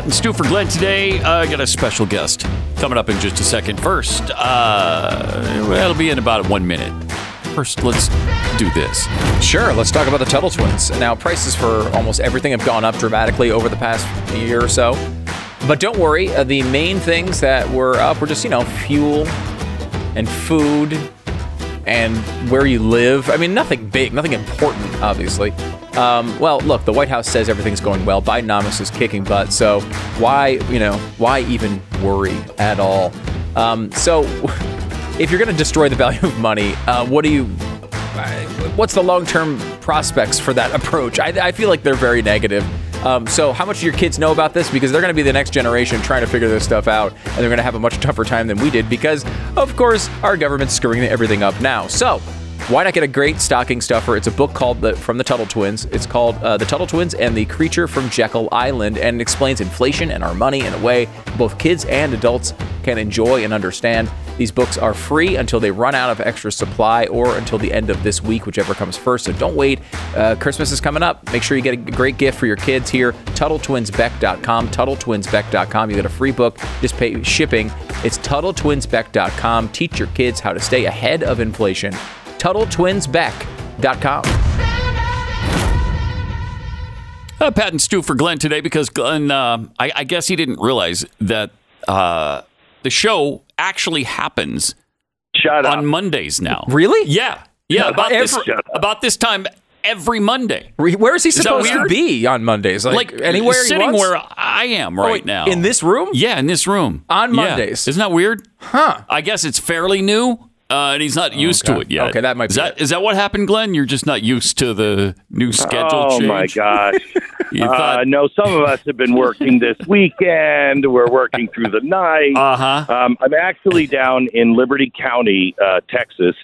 And Stu for Glenn today. Uh, got a special guest coming up in just a second. First, uh, it'll be in about one minute. First, let's do this. Sure, let's talk about the Tuttle Twins. Now, prices for almost everything have gone up dramatically over the past year or so. But don't worry, uh, the main things that were up were just, you know, fuel and food and where you live. I mean, nothing big, nothing important, obviously. Um, well, look, the White House says everything's going well. Bidenomics is kicking butt. So why, you know, why even worry at all? Um, so if you're going to destroy the value of money, uh, what do you what's the long-term prospects for that approach? I, I feel like they're very negative. Um, so, how much do your kids know about this? Because they're going to be the next generation trying to figure this stuff out, and they're going to have a much tougher time than we did because, of course, our government's screwing everything up now. So, why not get a great stocking stuffer? It's a book called the, from the Tuttle Twins. It's called uh, The Tuttle Twins and the Creature from Jekyll Island, and it explains inflation and our money in a way both kids and adults can enjoy and understand. These books are free until they run out of extra supply or until the end of this week, whichever comes first. So don't wait. Uh, Christmas is coming up. Make sure you get a great gift for your kids here. TuttleTwinsBeck.com. TuttleTwinsBeck.com. You get a free book. Just pay shipping. It's TuttleTwinsBeck.com. Teach your kids how to stay ahead of inflation. TuttleTwinsBeck.com. Uh, Pat and Stu for Glenn today because Glenn, uh, I, I guess he didn't realize that uh, the show actually happens Shut up. on Mondays now. Really? Yeah, yeah. About this Every- about this time every Monday. Where is he that supposed to be on Mondays? Like, Like anywhere he sitting wants? where I am right wait, now in this room? Yeah, in this room On Yeah. Mondays? Isn't that weird? Huh. I guess it's fairly new, uh, and he's not used to it yet. Okay, that might is be that it. is that what happened, Glenn? You're just not used to the new schedule Oh change. my gosh! You uh, no, some of us have been working this weekend. We're working through the night. uh huh. Um, I'm actually down in Liberty County, uh, Texas.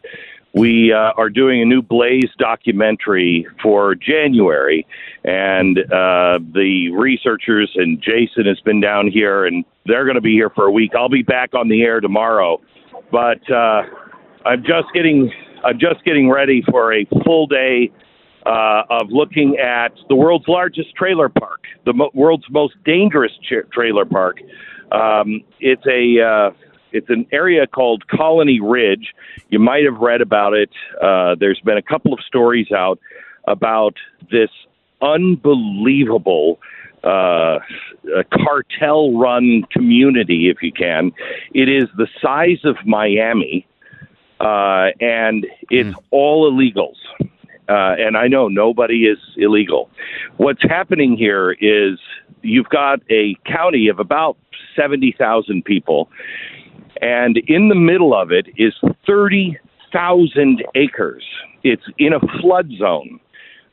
We uh, are doing a new Blaze documentary for January, and uh, the researchers and Jason has been down here, and they're going to be here for a week. I'll be back on the air tomorrow, but uh, I'm just getting I'm just getting ready for a full day uh, of looking at the world's largest trailer park, the mo- world's most dangerous tra- trailer park. Um, it's a uh, it's an area called Colony Ridge. You might have read about it. Uh, there's been a couple of stories out about this unbelievable uh, cartel run community, if you can. It is the size of Miami, uh, and it's all illegals. Uh, and I know nobody is illegal. What's happening here is you've got a county of about 70,000 people, and in the middle of it is 30,000 acres. It's in a flood zone.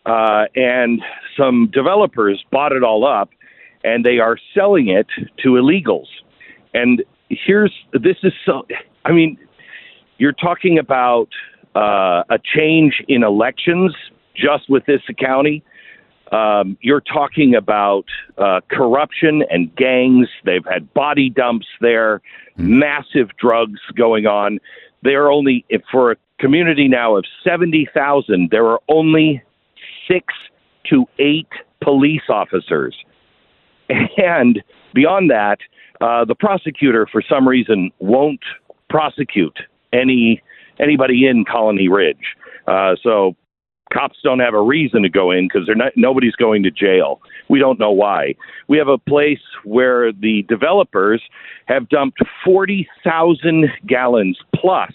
Uh, and some developers bought it all up, and they are selling it to illegals. And here's this is so. I mean, you're talking about uh, a change in elections just with this county. Um, you're talking about uh, corruption and gangs. They've had body dumps there, massive drugs going on. There are only, if for a community now of 70,000, there are only six to eight police officers. And beyond that, uh, the prosecutor, for some reason, won't prosecute any anybody in Colony Ridge. Uh, so cops don't have a reason to go in because they're not nobody's going to jail. We don't know why. We have a place where the developers have dumped forty thousand gallons plus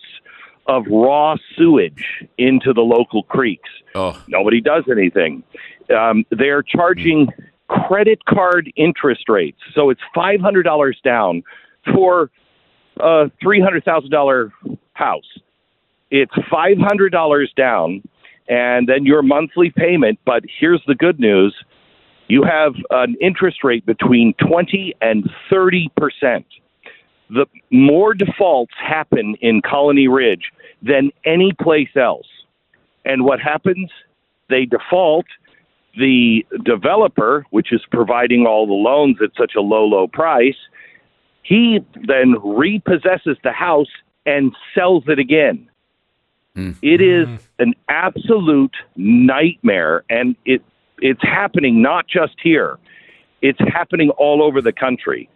of raw sewage into the local creeks. Oh, Nobody does anything. Um, they're charging credit card interest rates. So it's $500 down for a $300,000 house. It's $500 down, and then your monthly payment. But here's the good news you have an interest rate between 20 and 30 percent. The more defaults happen in Colony Ridge than any place else. And what happens? They default. The developer, which is providing all the loans at such a low, low price, he then repossesses the house and sells it again. Hmm. It is an absolute nightmare, and it it's happening not just here. It's happening all over the country.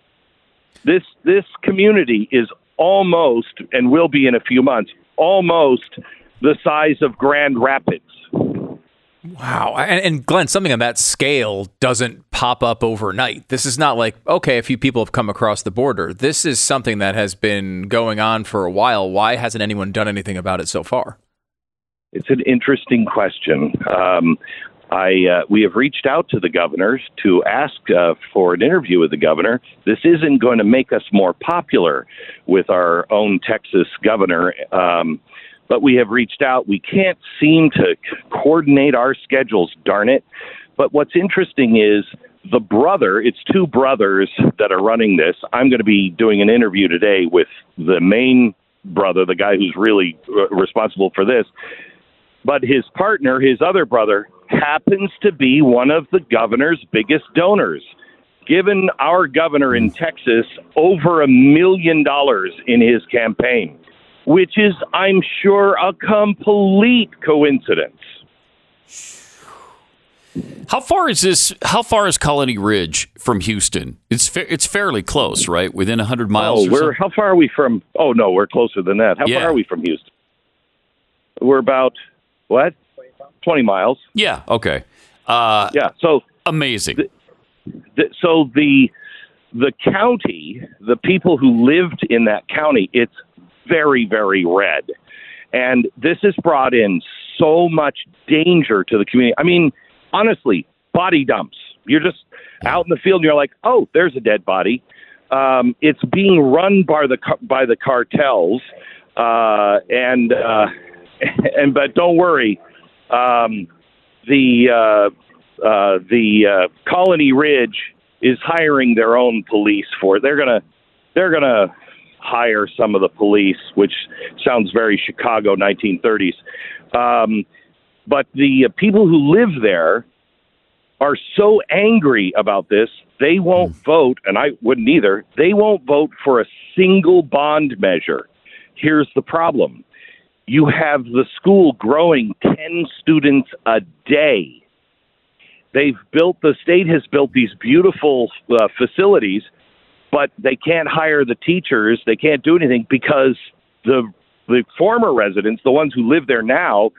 This this community is almost and will be in a few months almost the size of Grand Rapids. Wow. And, and Glenn, something on that scale doesn't pop up overnight. This is not like, okay, a few people have come across the border. This is something that has been going on for a while. Why hasn't anyone done anything about it so far? It's an interesting question. Um, I uh, we have reached out to the governor to ask uh, for an interview with the governor. This isn't going to make us more popular with our own Texas governor, um, but we have reached out. We can't seem to coordinate our schedules. Darn it! But what's interesting is the brother. It's two brothers that are running this. I'm going to be doing an interview today with the main brother, the guy who's really uh, responsible for this but his partner, his other brother, happens to be one of the governor's biggest donors. Given our governor in Texas over a million dollars in his campaign, which is, I'm sure, a complete coincidence. How far is this? How far is Colony Ridge from Houston? It's fa- it's fairly close, right? Within hundred miles. Oh, we're how far are we from? Oh no, we're closer than that. How Yeah. far are we from Houston? We're about what? Twenty miles. Yeah. Okay. Uh, Yeah. So amazing. th- so the the county, the people who lived in that county, it's very very red, and this has brought in so much danger to the community. I mean, honestly, body dumps. You're just out in the field, and you're like, oh, there's a dead body. Um, it's being run by the by the cartels, uh, and uh, and but don't worry, um, the uh, uh, the uh, Colony Ridge is hiring their own police for it. They're gonna they're gonna hire some of the police, which sounds very Chicago 1930s. Um, but the uh, people who live there are so angry about this, they won't vote, and I wouldn't either. They won't vote for a single bond measure. Here's the problem you have the school growing 10 students a day. They've built, the state has built these beautiful uh, facilities, but they can't hire the teachers. They can't do anything because the, the former residents, the ones who live there now,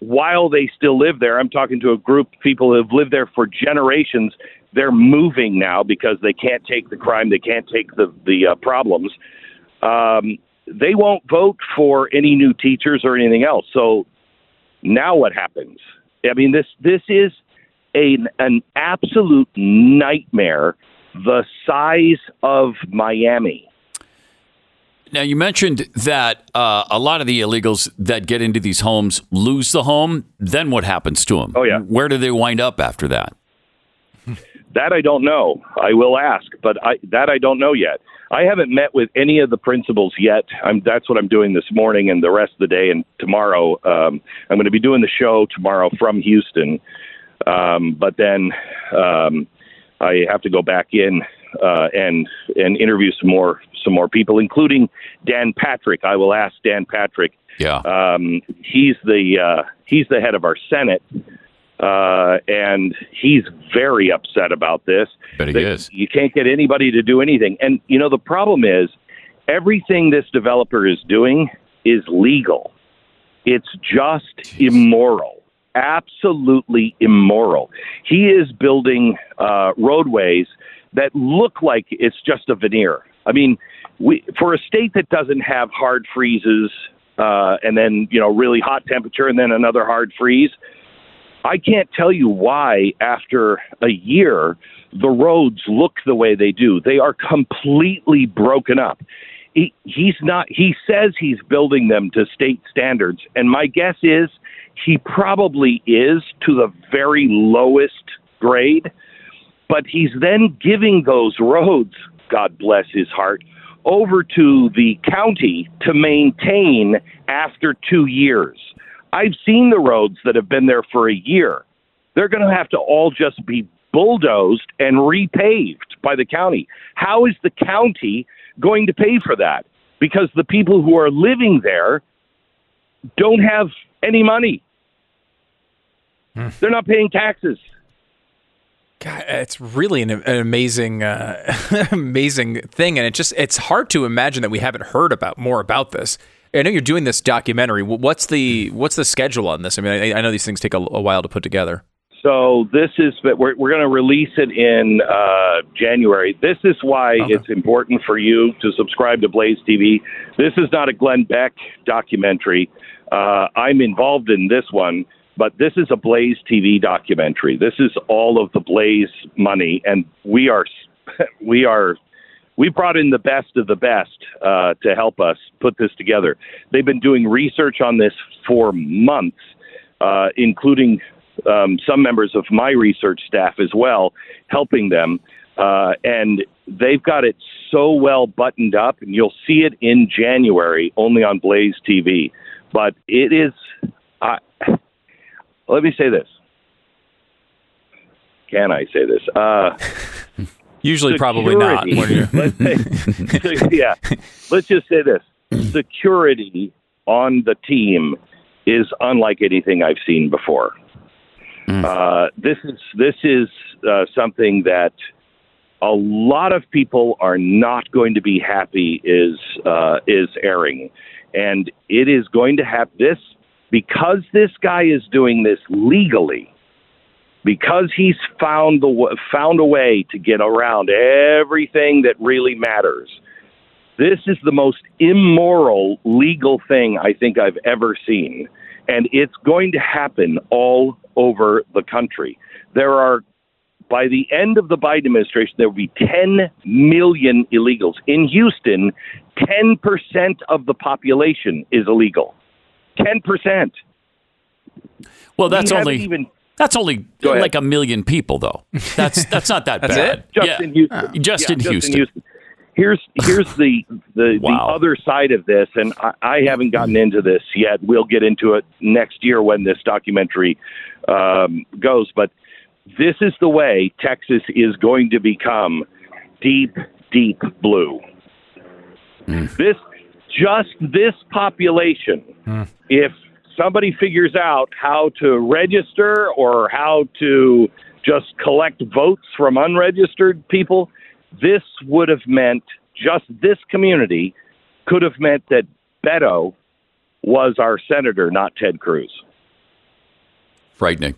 while they still live there, I'm talking to a group of people who have lived there for generations. They're moving now because they can't take the crime, they can't take the the uh, problems. Um, they won't vote for any new teachers or anything else. So now what happens? I mean, this this is a, an absolute nightmare, the size of Miami. Now you mentioned that uh, a lot of the illegals that get into these homes lose the home. Then what happens to them? Oh, yeah. Where do they wind up after that? That I don't know. I will ask, but I, that I don't know yet. I haven't met with any of the principals yet. I'm, that's what I'm doing this morning and the rest of the day and tomorrow. Um, I'm going to be doing the show tomorrow from Houston, um, but then um, I have to go back in uh, and and interview some more some more people, including Dan Patrick. I will ask Dan Patrick. Yeah. Um, he's the uh, he's the head of our Senate, uh, and he's very upset about this. But he is. You can't get anybody to do anything, and you know the problem is everything this developer is doing is legal. It's just immoral, absolutely immoral. He is building uh, roadways that look like it's just a veneer. I mean, we for a state that doesn't have hard freezes uh, and then you know really hot temperature and then another hard freeze. I can't tell you why after a year the roads look the way they do. They are completely broken up. He, he's not. He says he's building them to state standards, and my guess is he probably is to the very lowest grade. But he's then giving those roads, God bless his heart, over to the county to maintain after two years. I've seen the roads that have been there for a year. They're going to have to all just be bulldozed and repaved by the county. How is the county going to pay for that? Because the people who are living there don't have any money. They're not paying taxes. God, it's really an, an amazing, uh, amazing thing, and it just it's hard to imagine that we haven't heard about more about this. I know you're doing this documentary. What's the what's the schedule on this? I mean, I, I know these things take a, a while to put together. So this is we're we're going to release it in uh, January. This is why it's important for you to subscribe to Blaze TV. This is not a Glenn Beck documentary. Uh, I'm involved in this one, but this is a Blaze TV documentary. This is all of the Blaze money, and we are we are we brought in the best of the best uh, to help us put this together. They've been doing research on this for months, uh, including um, some members of my research staff as well, helping them. Uh, and they've got it so well buttoned up, and you'll see it in January only on Blaze TV. But it is, I let me say this. Can I say this? Uh, Usually, probably not. security- when you're- let's say, yeah, let's just say this: security on the team is unlike anything I've seen before. Uh, this is this is uh, something that a lot of people are not going to be happy is uh, is airing, and it is going to have this because this guy is doing this legally because he's found the found a way to get around everything that really matters. This is the most immoral legal thing I think I've ever seen, and it's going to happen all over the country. There are by the end of the Biden administration, there will be 10 million illegals. In Houston, 10% of the population is illegal. 10%. Well, that's We only even that's only like a million people, though. That's that's not that That's bad. it? just yeah. in Houston. Just Yeah, in Houston. Here's here's the the, Wow. the other side of this, and I, I haven't gotten into this yet. We'll get into it next year when this documentary um, goes. But this is the way Texas is going to become deep, deep blue. This just this population, if somebody figures out how to register or how to just collect votes from unregistered people, this would have meant just this community could have meant that Beto was our senator, not Ted Cruz. Frightening.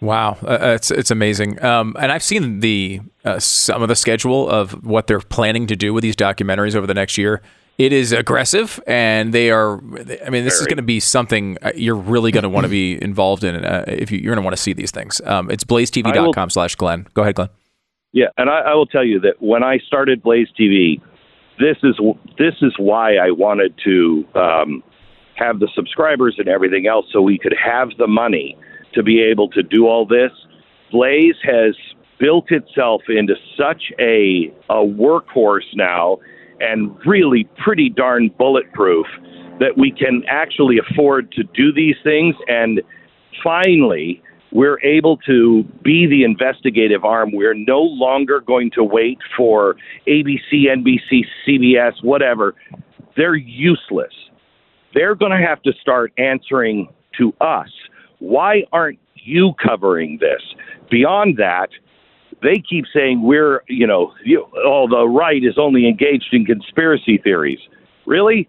Wow, uh, uh, it's it's amazing. Um, and I've seen the uh, some of the schedule of what they're planning to do with these documentaries over the next year. It is aggressive, and they are. I mean, this is going to be something uh, you're really going to want to be involved in uh, if you, you're going to want to see these things. Um, it's blazetv.com slash Glenn. Go ahead, Glenn. Yeah, and I, I will tell you that when I started Blaze TV, this is this is why I wanted to um, have the subscribers and everything else, so we could have the money to be able to do all this. Blaze has built itself into such a a workhorse now, and really pretty darn bulletproof that we can actually afford to do these things and finally we're able to be the investigative arm. We're no longer going to wait for ABC, NBC, CBS, whatever. They're useless. They're going to have to start answering to us. Why aren't you covering this? Beyond that, they keep saying we're, you know, you, the right is only engaged in conspiracy theories. Really?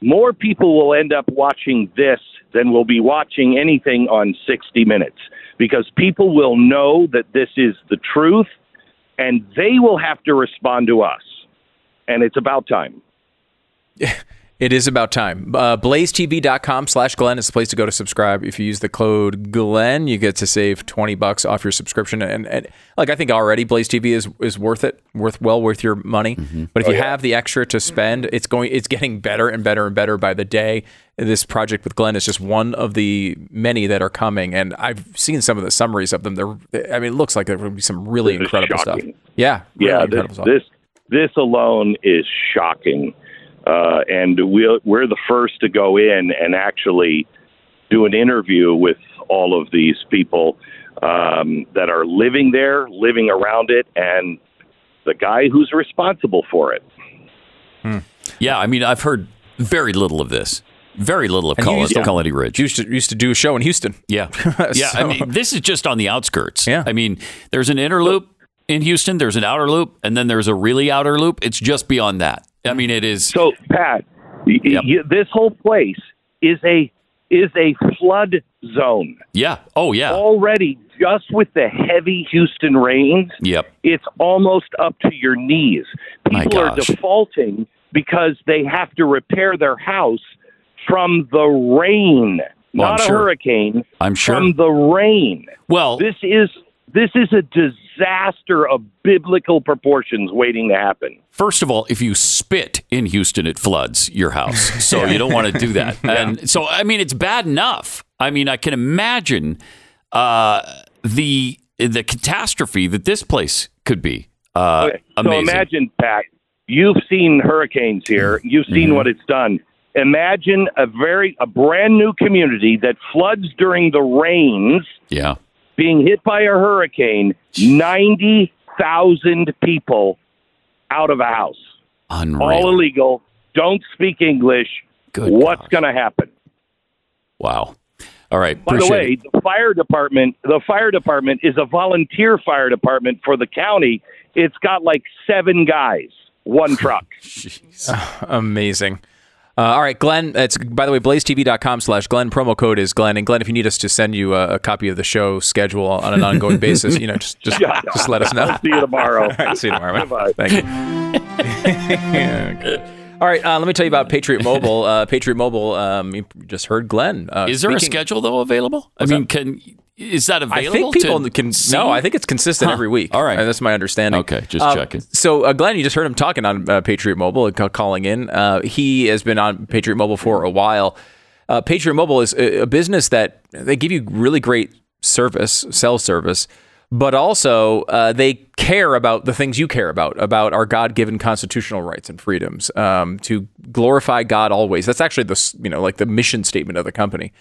More people will end up watching this than will be watching anything on 60 Minutes because people will know that this is the truth and they will have to respond to us. And it's about time. It is about time. Uh, blazetv.com slash Glenn is the place to go to subscribe. If you use the code Glenn, you get to save 20 bucks off your subscription. And, and like, I think already Blaze TV is, is worth it, worth well worth your money. But if you have the extra to spend, it's going, it's getting better and better and better by the day. This project with Glenn is just one of the many that are coming. And I've seen some of the summaries of them. They're, I mean, it looks like there will be some really incredible shocking. stuff. Yeah. really yeah, incredible this, this this alone is shocking, uh, and we'll, we're the first to go in and actually do an interview with all of these people um, that are living there, living around it, and the guy who's responsible for it. Yeah, I mean, I've heard very little of this. Very little of And you Col- used to- Colony Ridge. Used to used to do a show in Houston. Yeah. Yeah. I mean, this is just on the outskirts. Yeah. I mean, there's an inner loop in Houston, there's an outer loop, and then there's a really outer loop. It's just beyond that. I mean, it is. So, Pat, Yep. y- this whole place is a is a flood zone yeah. Oh, yeah. already. Just with the heavy Houston rains, Yep. it's almost up to your knees. People are defaulting because they have to repair their house from the rain, Well, I'm not a sure. hurricane. I'm sure. From the rain. Well, This is this is a disaster of biblical proportions waiting to happen. First of all, if you spit in Houston, it floods your house. So you don't want to do that. And so, I mean, it's bad enough. I mean, I can imagine uh, the the catastrophe that this place could be. Uh, Okay, amazing. So imagine, Pat, you've seen hurricanes here. You've seen Mm-hmm. what it's done. Imagine a very a brand new community that floods during the rains, yeah. Being hit by a hurricane. Ninety thousand people out of a house, Unreal. all illegal. Don't speak English. Good What's going to happen? Wow. All right. By the way, it. the fire department, the fire department is a volunteer fire department for the county. It's got like seven guys, one truck. Amazing. Uh, all right, Glenn. It's by the way, blazetv.com slash Glenn. Promo code is Glenn. And Glenn, if you need us to send you a, a copy of the show schedule on an ongoing basis, you know, just just, just let us know. I'll see you tomorrow. All right, see you tomorrow. man. Bye. Thank you. Yeah, okay. All right, uh, let me tell you about Patriot Mobile. Uh, Patriot Mobile. Um, you just heard Glenn. Uh, Is there a schedule though available? I mean, can is that available? I think people can. see? No, I think it's consistent Huh. every week. All right. That's my understanding. Okay, just Uh, checking. So, uh, Glenn, you just heard him talking on uh, Patriot Mobile, calling in. Uh, he has been on Patriot Mobile for a while. Uh, Patriot Mobile is a, a business that they give you really great service, cell service, but also uh, they care about the things you care about, about our God-given constitutional rights and freedoms, um, to glorify God always. That's actually the you know like the mission statement of the company.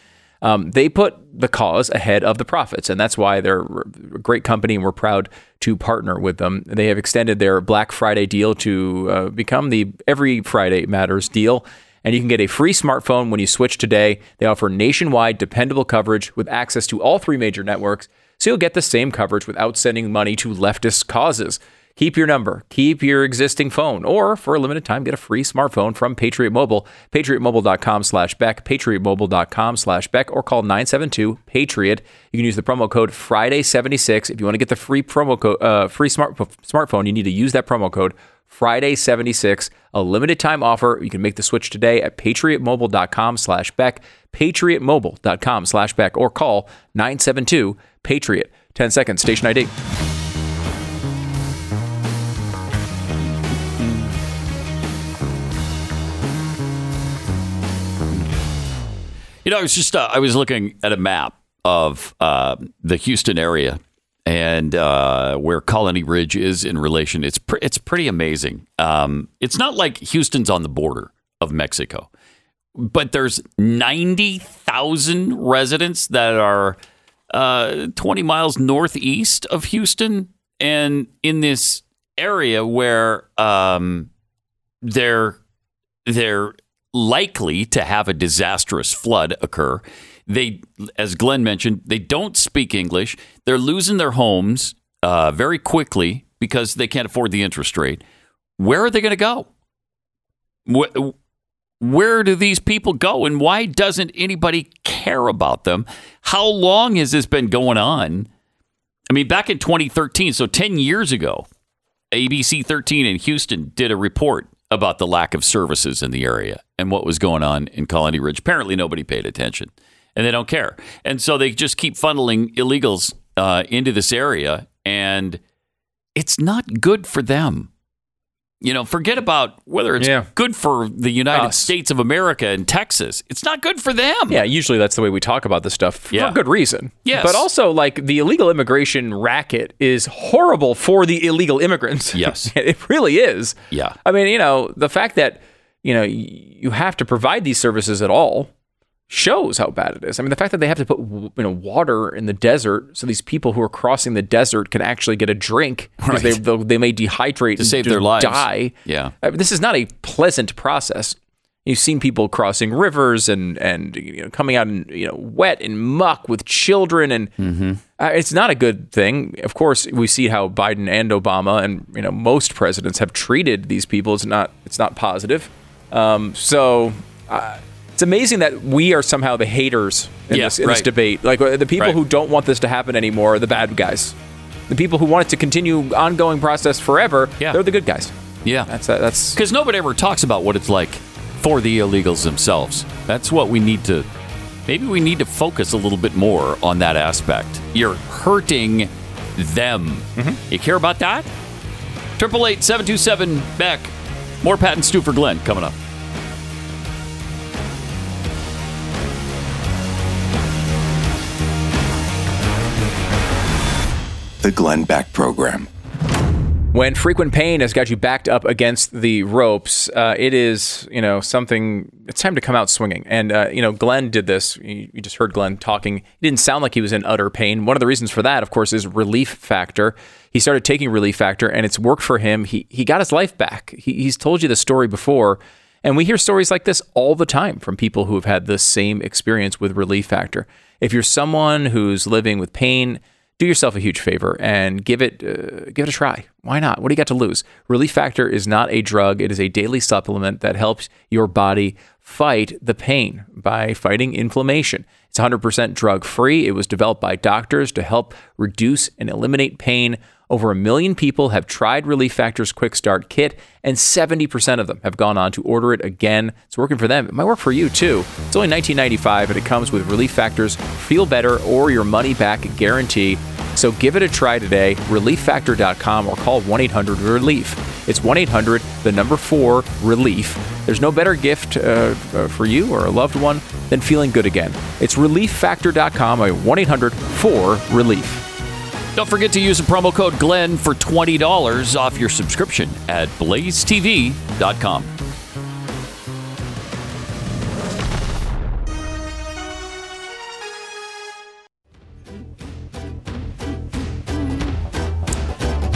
Um, they put the cause ahead of the profits, and that's why they're a great company, and we're proud to partner with them. They have extended their Black Friday deal to uh, become the Every Friday Matters deal, and you can get a free smartphone when you switch today. They offer nationwide dependable coverage with access to all three major networks, so you'll get the same coverage without sending money to leftist causes. Keep your number, keep your existing phone, or for a limited time, get a free smartphone from Patriot Mobile. PatriotMobile.com slash Beck, PatriotMobile.com slash Beck, or call 972 Patriot. You can use the promo code Friday76 if you want to get the free promo code, uh, free smart smartphone. You need to use that promo code Friday76, a limited time offer. You can make the switch today at patriotmobile.com slash Beck, patriotmobile.com slash Beck, or call 972 Patriot. 10 seconds, station ID. You know, I was just uh, I was looking at a map of uh, the Houston area and uh, where Colony Ridge is in relation. It's pre- it's pretty amazing. Um, it's not like Houston's on the border of Mexico, but there's ninety thousand residents that are uh, twenty miles northeast of Houston, and in this area where um, they're they're likely to have a disastrous flood occur. They, as Glenn mentioned, they don't speak English. They're losing their homes uh, very quickly because they can't afford the interest rate. Where are they going to go? Wh- Where do these people go, and why doesn't anybody care about them? How long has this been going on? I mean, back in 2013, so 10 years ago, ABC 13 in Houston did a report about the lack of services in the area and what was going on in Colony Ridge. Apparently, nobody paid attention and they don't care. And so they just keep funneling illegals uh, into this area, and it's not good for them. You know, forget about whether it's Yeah. good for the United Us. States of America and Texas. It's not good for them. Yeah, usually that's the way we talk about this stuff for Yeah. good reason. Yes. But also, like, the illegal immigration racket is horrible for the illegal immigrants. Yes. it really is. Yeah. I mean, you know, the fact that, you know, you have to provide these services at all shows how bad it is. I mean, the fact that they have to put, you know, water in the desert so these people who are crossing the desert can actually get a drink because Right. they, they'll- may dehydrate To and save their lives. die. Yeah. I mean, this is not a pleasant process. You've seen people crossing rivers and and you know, coming out in you know wet and muck with children, and uh, it's not a good thing. Of course, we see how Biden and Obama and you know most presidents have treated these people. It's not it's not positive. Um, so uh, it's amazing that we are somehow the haters in, Yeah, this, in this debate. Like uh, the people Right. who don't want this to happen anymore are the bad guys. The people who want it to continue ongoing process forever, Yeah. they're the good guys. Yeah. That's that's Because nobody ever talks about what it's like for the illegals themselves. That's what we need to. Maybe we need to focus a little bit more on that aspect. You're hurting them. You care about that? Triple eight seven two seven Beck. More Pat and Stu for Glenn coming up. The Glenn Beck Program. when frequent pain has got you backed up against the ropes, uh, it is you know something. It's time to come out swinging. And uh, you know, Glenn did this. You, you just heard Glenn talking. He didn't sound like he was in utter pain. One of the reasons for that, of course, is relief factor. He started taking relief factor, and it's worked for him. He he got his life back. He, he's told you the story before. And we hear stories like this all the time from people who have had the same experience with relief factor. If you're someone who's living with pain, do yourself a huge favor and give it uh, give it a try. Why not? What do you got to lose? Relief Factor is not a drug. It is a daily supplement that helps your body fight the pain by fighting inflammation. It's 100% drug free. It was developed by doctors to help reduce and eliminate pain. Over a million people have tried Relief Factor's Quick Start Kit, and 70% of them have gone on to order it again. It's working for them. It might work for you too. It's only $19.95, and it comes with Relief Factor's Feel Better or Your Money Back guarantee. So give it a try today, relieffactor.com or call 1 800 Relief. It's 1 800, the number 4 Relief. There's no better gift uh, uh, for you or a loved one than feeling good again. It's relieffactor.com or 1 800 4 Relief. Don't forget to use the promo code Glenn for $20 off your subscription at blazetv.com.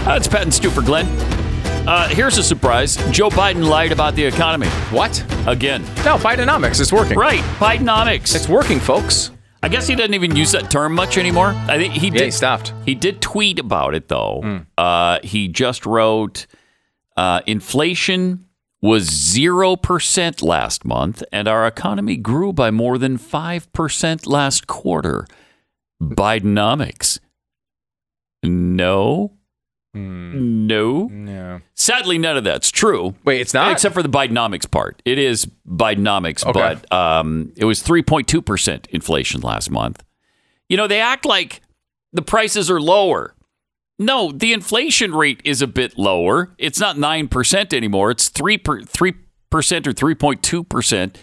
It's Pat and Stu for Glenn. Uh, here's a surprise Joe Biden lied about the economy. What? Again. No, Bidenomics is working. Right, Bidenomics. It's working, folks. I guess he doesn't even use that term much anymore. I think he Yeah, did. he stopped. He did tweet about it though. Hmm. Uh, he just wrote, uh, "Inflation was zero percent last month, and our economy grew by more than five percent last quarter." Bidenomics. No. No. Yeah. Sadly, none of that's true. Hmm. Wait, it's not? Except for the Bidenomics part. It is Bidenomics, Okay. but um, it was 3.2% inflation last month. You know, they act like the prices are lower. No, the inflation rate is a bit lower. It's not 9% anymore. It's 3 per, 3% or 3.2%.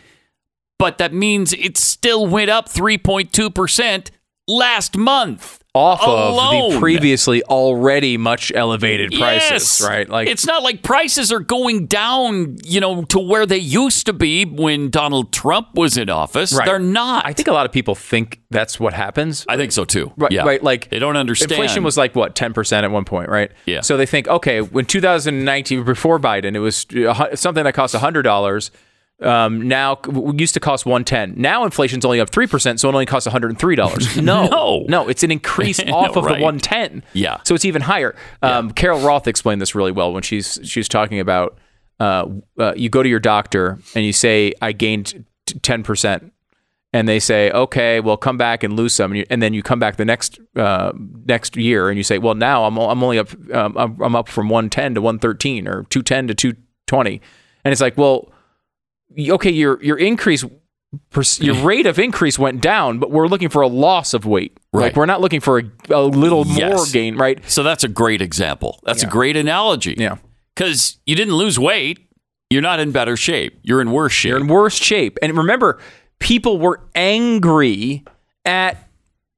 But that means it still went up 3.2% last month. Off of the previously already much elevated prices, Yes. right? Like it's not like prices are going down, you know, to where they used to be when Donald Trump was in office. Right. They're not. I think a lot of people think that's what happens. I think so too. Right, yeah. right. Like they don't understand. Inflation was like what ten percent at one point, right? Yeah. So they think, okay, when 2019 before Biden, it was something that cost hundred dollars. Um, now it used to cost 110. Now inflation's only up three percent, so it only costs 103 dollars. No, No. no, it's an increase off of Right. the 110. Yeah. so it's even higher. Um, Carol Roth explained this really well when she's she's talking about uh, uh, you go to your doctor and you say I gained ten percent and they say, okay, well, come back and lose some, and, you, and then you come back the next uh, next year and you say, well, now I'm I'm only up um, I'm, I'm up from 110 to 113 or 210 to 220, and it's like, well, okay, your your increase. Your rate of increase went down, but we're looking for a loss of weight. Like Right. we're not looking for a, a little more gain, right? so that's a great example. That's a great analogy. Yeah. Because you didn't lose weight, you're not in better shape. You're in worse shape. You're in worse shape. And remember, people were angry at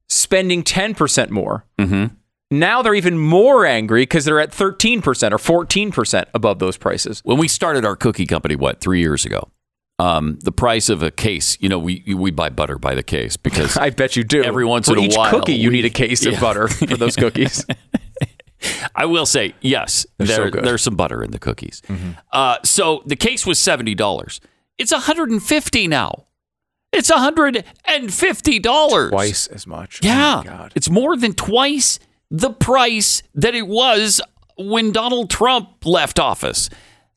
spending 10% more. Mm-hmm. Now they're even more angry because they're at 13% or 14% above those prices. when we started our cookie company, what three years ago? Um, the price of a case, you know, we we buy butter by the case because I bet you do. Every once For in a while, cookie, you need a case of Yeah. butter for those cookies. I will say yes. They're so there's some butter in the cookies. Uh, so the case was seventy dollars. It's 150 now. It's 150 dollars. Twice as much. Yeah. Oh my God. It's more than twice the price that it was when Donald Trump left office.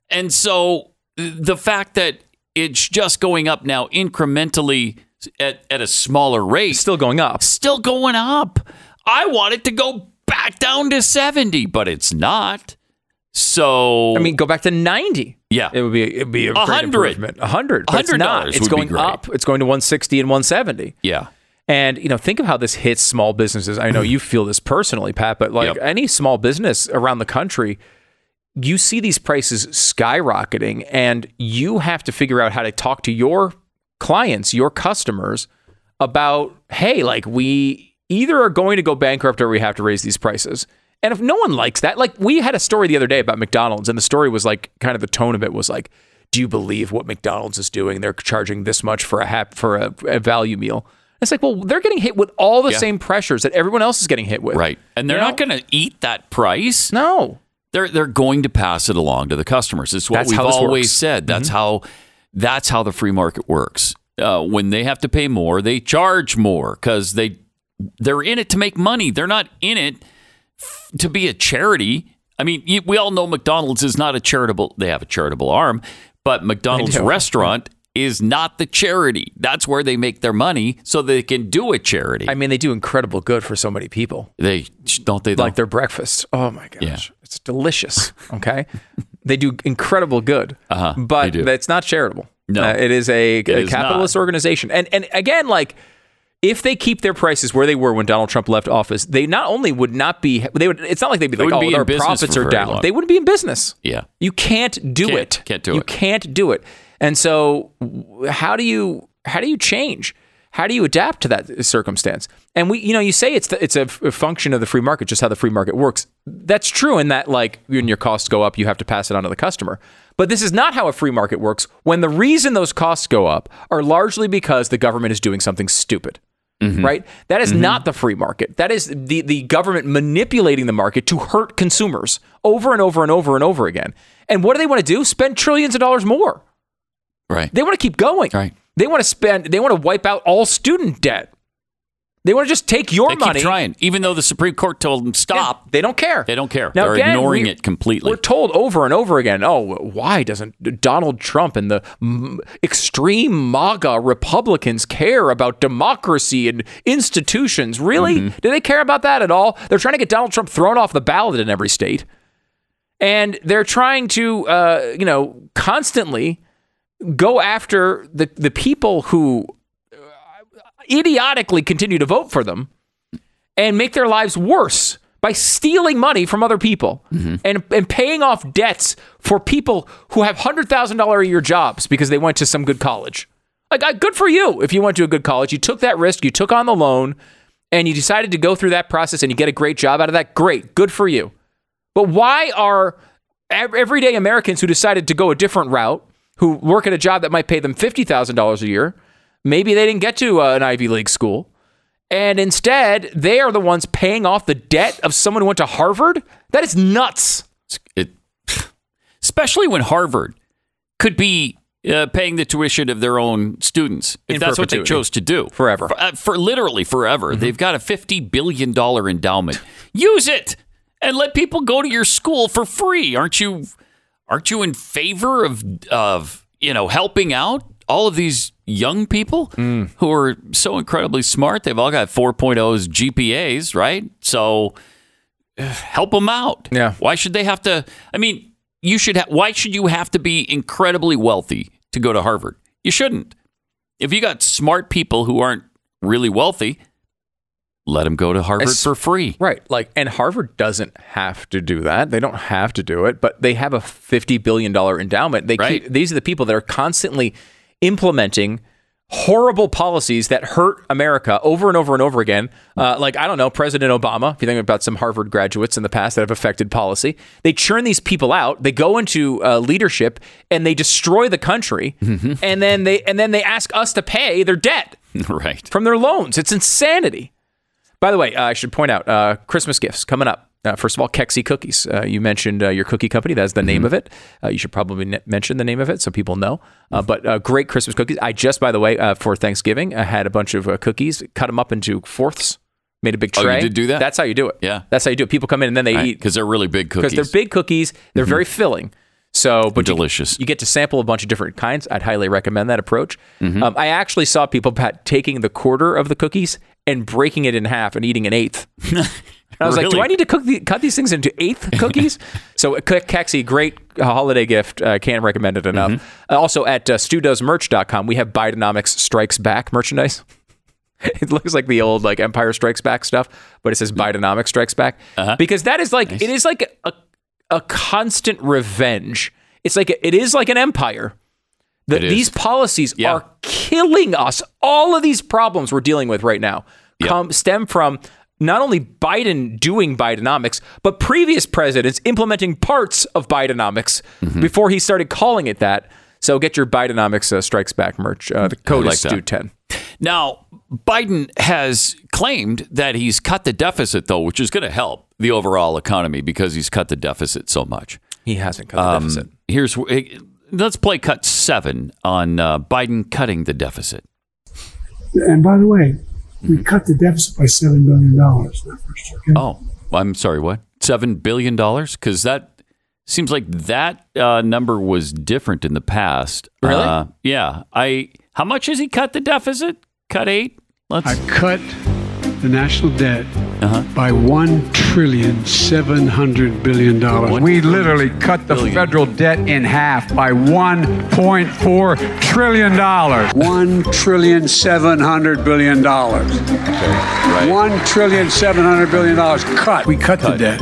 And so the fact that it's just going up now incrementally at, at a smaller rate, It's still going up. still going up. I want it to go back down to 70, but it's not. So I mean, go back to 90. Yeah. It would be it'd be a, great 100. improvement. 100. But it's not. $100 It's would be going up. It's going to 160 and 170. yeah. And you know, think of how this hits small businesses. I know you feel this personally, Pat, but like Yep. any small business around the country, you see these prices skyrocketing and you have to figure out how to talk to your clients, your customers about, hey, like we either are going to go bankrupt or we have to raise these prices. And if no one likes that, like we had a story the other day about McDonald's, and the story was like kind of the tone of it was like, do you believe what McDonald's is doing? They're charging this much for a hap- for a, a value meal. It's like, well, they're getting hit with all the Yeah. same pressures that everyone else is getting hit with. Right. And they're You not going to eat that price. No. They're they're going to pass it along to the customers. It's what That's we've always works. Mm-hmm. said. That's how that's how the free market works. Uh, when they have to pay more, they charge more because they they're in it to make money. They're not in it to be a charity. I mean, you, we all know McDonald's is not a charitable. They have a charitable arm, but McDonald's restaurant is not the charity. That's where they make their money, so they can do a charity. I mean, they do incredible good for so many people. they don't they though? Like their breakfast. Oh my gosh. Yeah. It's delicious. Okay. they do incredible good. Uh-huh. But They it's not charitable. No. Uh, it is a, a is capitalist not. organization. And and again, like if they keep their prices where they were when Donald Trump left office, they not only would not be they would it's not like they'd be like, wouldn't oh, be their profits are down. long. They wouldn't be in business. yeah. You can't do Can't- it. can't do you it. can't do it. And so how do you how do you change? How do you adapt to that circumstance? And we, you know, you say it's the, it's a, function of the free market, just how the free market works. That's true in that, like, when your costs go up, you have to pass it on to the customer. But this is not how a free market works. When the reason those costs go up are largely because the government is doing something stupid mm-hmm. right? That is mm-hmm. not the free market. That is the, the government manipulating the market to hurt consumers over and over and over and over again. And what do they want to do? Spend trillions of dollars more. Right. They want to keep going. Right. They want to spend, they want to wipe out all student debt. They want to just take your They money. keep trying, even though the Supreme Court told them Yeah, stop. they don't care. They don't care. Now, They're again, ignoring we- it completely. We're told over and over again, oh, why doesn't Donald Trump and the mm, extreme MAGA Republicans care about democracy and institutions? Really? Mm-hmm. Do they care about that at all? They're trying to get Donald Trump thrown off the ballot in every state. And they're trying to, uh, you know, constantly go after the, the people who uh, idiotically continue to vote for them and make their lives worse by stealing money from other people and, and paying off debts for people who have $100,000 a year jobs because they went to some good college. Like, good for you if you went to a good college. You took that risk, you took on the loan, and you decided to go through that process and you get a great job out of that. Great. Good for you. But why are everyday Americans who decided to go a different route, who work at a job that might pay them $50,000 a year, maybe they didn't get to uh, an Ivy League school, and instead they are the ones paying off the debt of someone who went to Harvard? That is nuts. it, especially when Harvard could be uh, paying the tuition of their own students if In that's what they chose to do Forever. for, uh, for literally forever. They've got a fifty billion dollar endowment. Use it and let people go to your school for free. Aren't you? Aren't you in favor of of you know helping out all of these young people who are so incredibly smart? They've all got 4.0s GPAs, right? So uh, help them out. Yeah. Why should they have to? I mean, you should. Ha- why should you have to be incredibly wealthy to go to Harvard? You shouldn't. If you got smart people who aren't really wealthy, let them go to Harvard As- for free. Right. Like, and Harvard doesn't have to do that. They don't have to do it, but they have a $50 billion endowment. They Right. keep, these are the people that are constantly implementing horrible policies that hurt America over and over and over again. Uh, like, I don't know, President Obama, if you think about some Harvard graduates in the past that have affected policy, they churn these people out, they go into uh, leadership and they destroy the country. And then they, and then they ask us to pay their debt right. from their loans. It's insanity. By the way, uh, I should point out uh, Christmas gifts coming up. Uh, first of all, Kexi Cookies. Uh, you mentioned uh, your cookie company. That's the name of it. Uh, you should probably ne- mention the name of it so people know. Uh, but uh, great Christmas cookies. I just, by the way, uh, for Thanksgiving, I had a bunch of uh, cookies, cut them up into fourths, made a big Oh, you tray. did do that? That's how you do it. Yeah. That's how you do it. People come in and then they eat because they're really big cookies. because they're big cookies. They're very filling. So, but you- Delicious. You, get to sample a bunch of different kinds. I'd highly recommend that approach. Mm-hmm. Um, I actually saw people Pat, taking the quarter of the cookies and breaking it in half and eating an eighth. I was like, do I need to cook the, cut these things into eighth cookies? so, uh, Kexi, great uh, holiday gift. Uh, can't recommend it enough. Mm-hmm. Uh, also, at uh, StuDoesMerch.com, we have Bidenomics Strikes Back merchandise. It looks like the old like Empire Strikes Back stuff, but it says Bidenomics Strikes Back Uh-huh. because that is like it is like a a constant revenge. It's like it is like an empire. That these policies Yeah. are killing us. All of these problems we're dealing with right now come stem from not only Biden doing Bidenomics, but previous presidents implementing parts of Bidenomics Mm-hmm. before he started calling it that. So get your Bidenomics uh, Strikes Back merch. Uh, the code like is that. Stu10. Now, Biden has claimed that he's cut the deficit, though, which is going to help the overall economy because he's cut the deficit so much. He hasn't cut the Um, deficit. Here's let's play cut seven on uh, Biden cutting the deficit. And by the way, we cut the deficit by seven billion dollars in first year. Okay? Oh, I'm sorry, what? Seven billion dollars? Because that seems like that uh, number was different in the past. Really? Uh, yeah. I. How much has he cut the deficit? Cut eight. Let's. I cut the national debt Uh-huh. by one trillion seven hundred billion dollars. We literally cut the billion. federal debt in half by one point four trillion dollars. One trillion seven hundred billion dollars. right. One trillion seven hundred billion dollars cut. We cut, Cut. the debt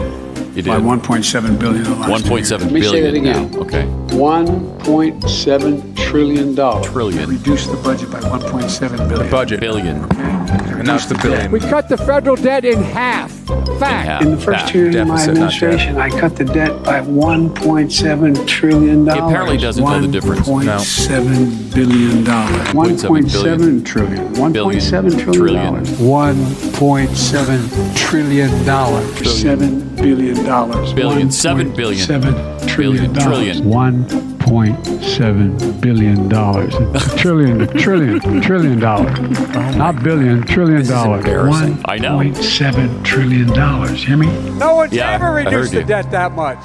You by did. one point seven billion. the last One two point years. seven Let me say billion that again. now. Okay. One point seven trillion dollars. Trillion. Reduce the budget by one point seven billion. Budget. Billion. And now the billion. We cut the federal debt in half. Fact. half. In the first Fact. two years of my Deficit, not debt. administration, I cut the debt by 1.7 trillion dollars. apparently doesn't know the difference. No. 1.7 billion dollars. 1.7 trillion. 1.7 trillion dollars. 1.7 trillion dollars. Seven billion dollars. Billion. Seven billion. Seven trillion Billion. dollars. Trillion. One point seven billion dollars. trillion, trillion, trillion dollars. Oh Not billion, trillion dollars. embarrassing. I know. One point seven trillion dollars. Hear me? No one's Yeah, ever reduced the you. debt that much.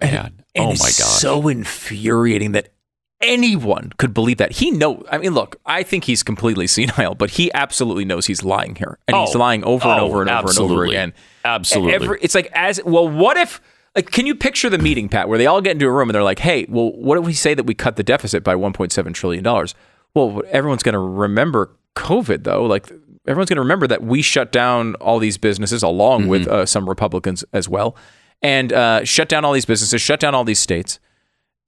Man. And oh my it's God. so infuriating that anyone could believe that. He know. I mean, look, I think he's completely senile, but he absolutely knows he's lying here, and he's Oh. lying over and Oh, over and over and over again. Absolutely. Every- it's like as well. What if? Like, can you picture the meeting, Pat, where they all get into a room and they're like, "Hey, well, what if we say that we cut the deficit by 1.7 trillion dollars?" Well, everyone's going to remember COVID, though. Like, everyone's going to remember that we shut down all these businesses, along with Mm-hmm. uh, some Republicans as well, and uh, shut down all these businesses, shut down all these states.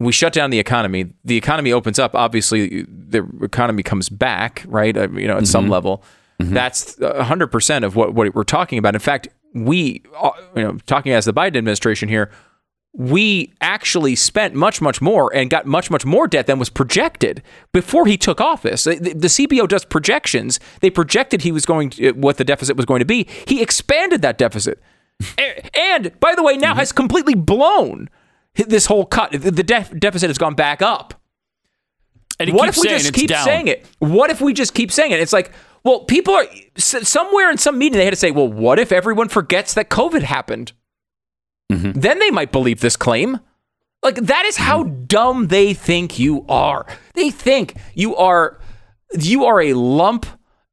We shut down the economy. The economy opens up. Obviously, the economy comes back, right? Uh, you know, at some level. That's hundred percent of what, what we're talking about. In fact, we, uh, you know, talking as the Biden administration here, we actually spent much, much more and got much, much more debt than was projected before he took office. The, the CBO does projections. They projected he was going to, what the deficit was going to be. He expanded that deficit, A- and by the way, now has completely blown this whole cut. The def- deficit has gone back up. and What if we just keep down. saying it? What if we just keep saying it? It's like, well, people are somewhere in some meeting they had to say, well, what if everyone forgets that COVID happened? Mm-hmm. Then they might believe this claim. Like that is how Mm-hmm. dumb they think you are. They think you are you are a lump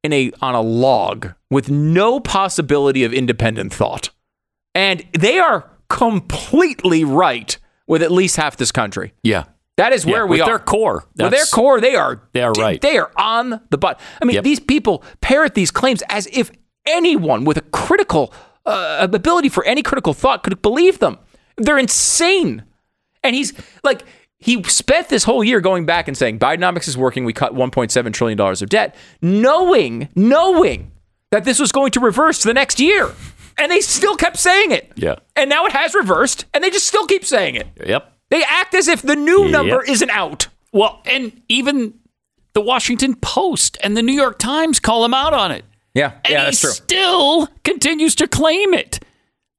in a on a log with no possibility of independent thought. And they are completely right with at least half this country. Yeah. That is Yeah, where we with are. their core. With their core, they are. They are right. They are on the butt. I mean, Yep. these people parrot these claims as if anyone with a critical uh, ability for any critical thought could believe them. They're insane. And he's like, he spent this whole year going back and saying Bidenomics is working. We cut 1.7 trillion dollars of debt, knowing, knowing that this was going to reverse the next year, and they still kept saying it. Yeah. And now it has reversed, and they just still keep saying it. Yep. They act as if the new Yep. number isn't out. Well, and even the Washington Post and the New York Times call him out on it. Yeah, Yeah, that's true. And he still continues to claim it.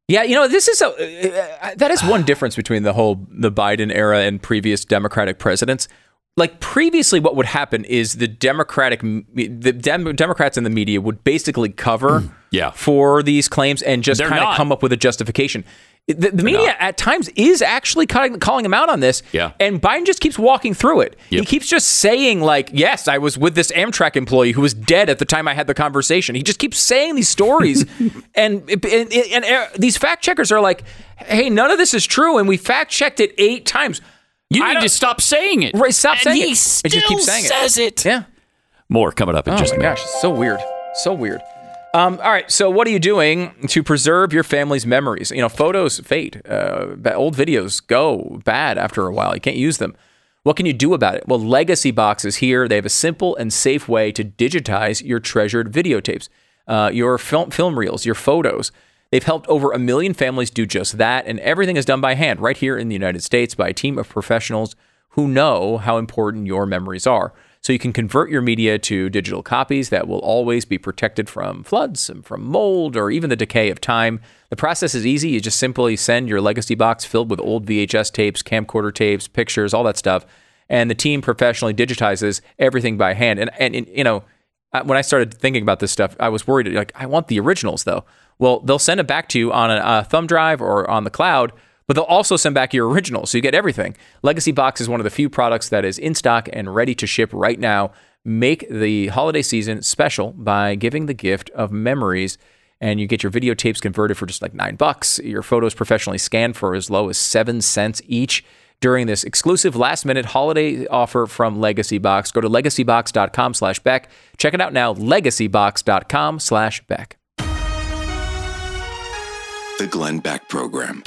Yeah, you know, this is a uh, that is one difference between the whole the Biden era and previous Democratic presidents. Like previously, what would happen is the Democratic the Dem- Democrats in the media would basically cover Yeah. for these claims and just kind of come up with a justification. The, the media at times is actually calling, calling him out on this, Yeah. and Biden just keeps walking through it. He keeps just saying like, "Yes, I was with this Amtrak employee who was dead at the time I had the conversation." He just keeps saying these stories, and, and, and, and, uh, these fact checkers are like, "Hey, none of this is true," and we fact checked it eight times. You I need to stop saying it. Right, stop and saying he it. It Still just keeps saying it. says it. Yeah. More coming up in Oh just a minute. gosh, it's so weird. So weird. Um, all right, so what are you doing to preserve your family's memories? You know, photos fade, uh, old videos go bad after a while. You can't use them. What can you do about it? Well, Legacy Box is here. They have a simple and safe way to digitize your treasured videotapes, uh, your film, film reels, your photos. They've helped over a million families do just that, and everything is done by hand right here in the United States by a team of professionals who know how important your memories are. So you can convert your media to digital copies that will always be protected from floods and from mold or even the decay of time. The process is easy. You just simply send your legacy box filled with old VHS tapes, camcorder tapes, pictures, all that stuff. And the team professionally digitizes everything by hand. And, and, and you know, when I started thinking about this stuff, I was worried. Like, I want the originals though. Well, they'll send it back to you on a, a thumb drive or on the cloud, but they'll also send back your original, so you get everything. Legacy Box is one of the few products that is in stock and ready to ship right now. Make the holiday season special by giving the gift of memories. And you get your videotapes converted for just like nine bucks. Your photos professionally scanned for as low as seven cents each during this exclusive last minute holiday offer from Legacy Box. Go to legacybox.com slash Beck. Check it out now, legacybox.com slash Beck. The Glenn Beck Program.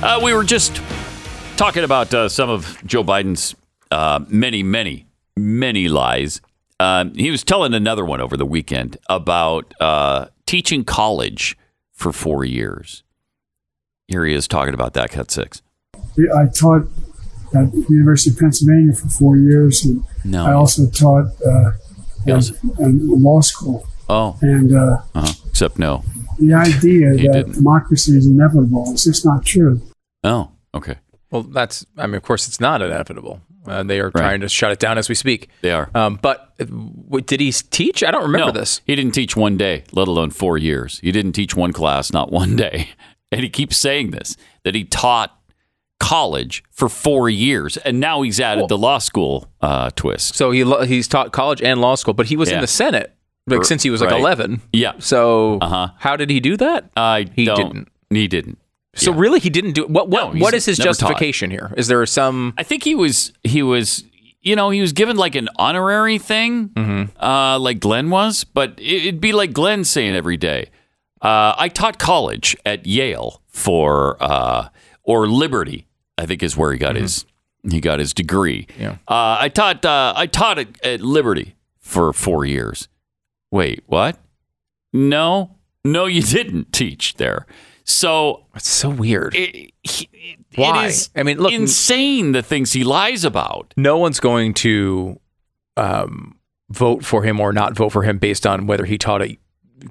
Uh, we were just talking about uh, some of Joe Biden's uh, many, many, many lies. Um, he was telling another one over the weekend about uh, teaching college for four years. Here he is talking about that, cut six. I taught at the University of Pennsylvania for four years, and No. I also taught uh, Yes. in, in law school. Oh, And uh, uh-huh. except no. the idea that didn't. democracy is inevitable is just not true. Oh, okay. Well, that's, I mean, of course, it's not inevitable. Uh, they are trying to shut it down as we speak. They are. Um, but w- did he teach? I don't remember no, this. He didn't teach one day, let alone four years. He didn't teach one class, not one day. And he keeps saying this that he taught college for four years, and now he's added the law school uh, twist. So he lo- he's taught college and law school, but he was in the Senate like Er, since he was like right. 11. Yeah, So Uh-huh. how did he do that? I He didn't. He didn't. So Yeah. really, he didn't do what? What? No, what is his never taught. justification here? Is there some? I think he was he was you know he was given like an honorary thing, Mm-hmm. uh, like Glenn was, but it- it'd be like Glenn saying every day, uh, "I taught college at Yale for uh, or Liberty." I think is where he got his he got his degree. Mm-hmm. Yeah. Uh, I taught uh, I taught at, at Liberty for four years. Wait, what? No, no, you didn't teach there. So It's so weird. it, he- it Why? is I mean, look- insane the things he lies about. no one's going to um, vote for him or not vote for him based on whether he taught a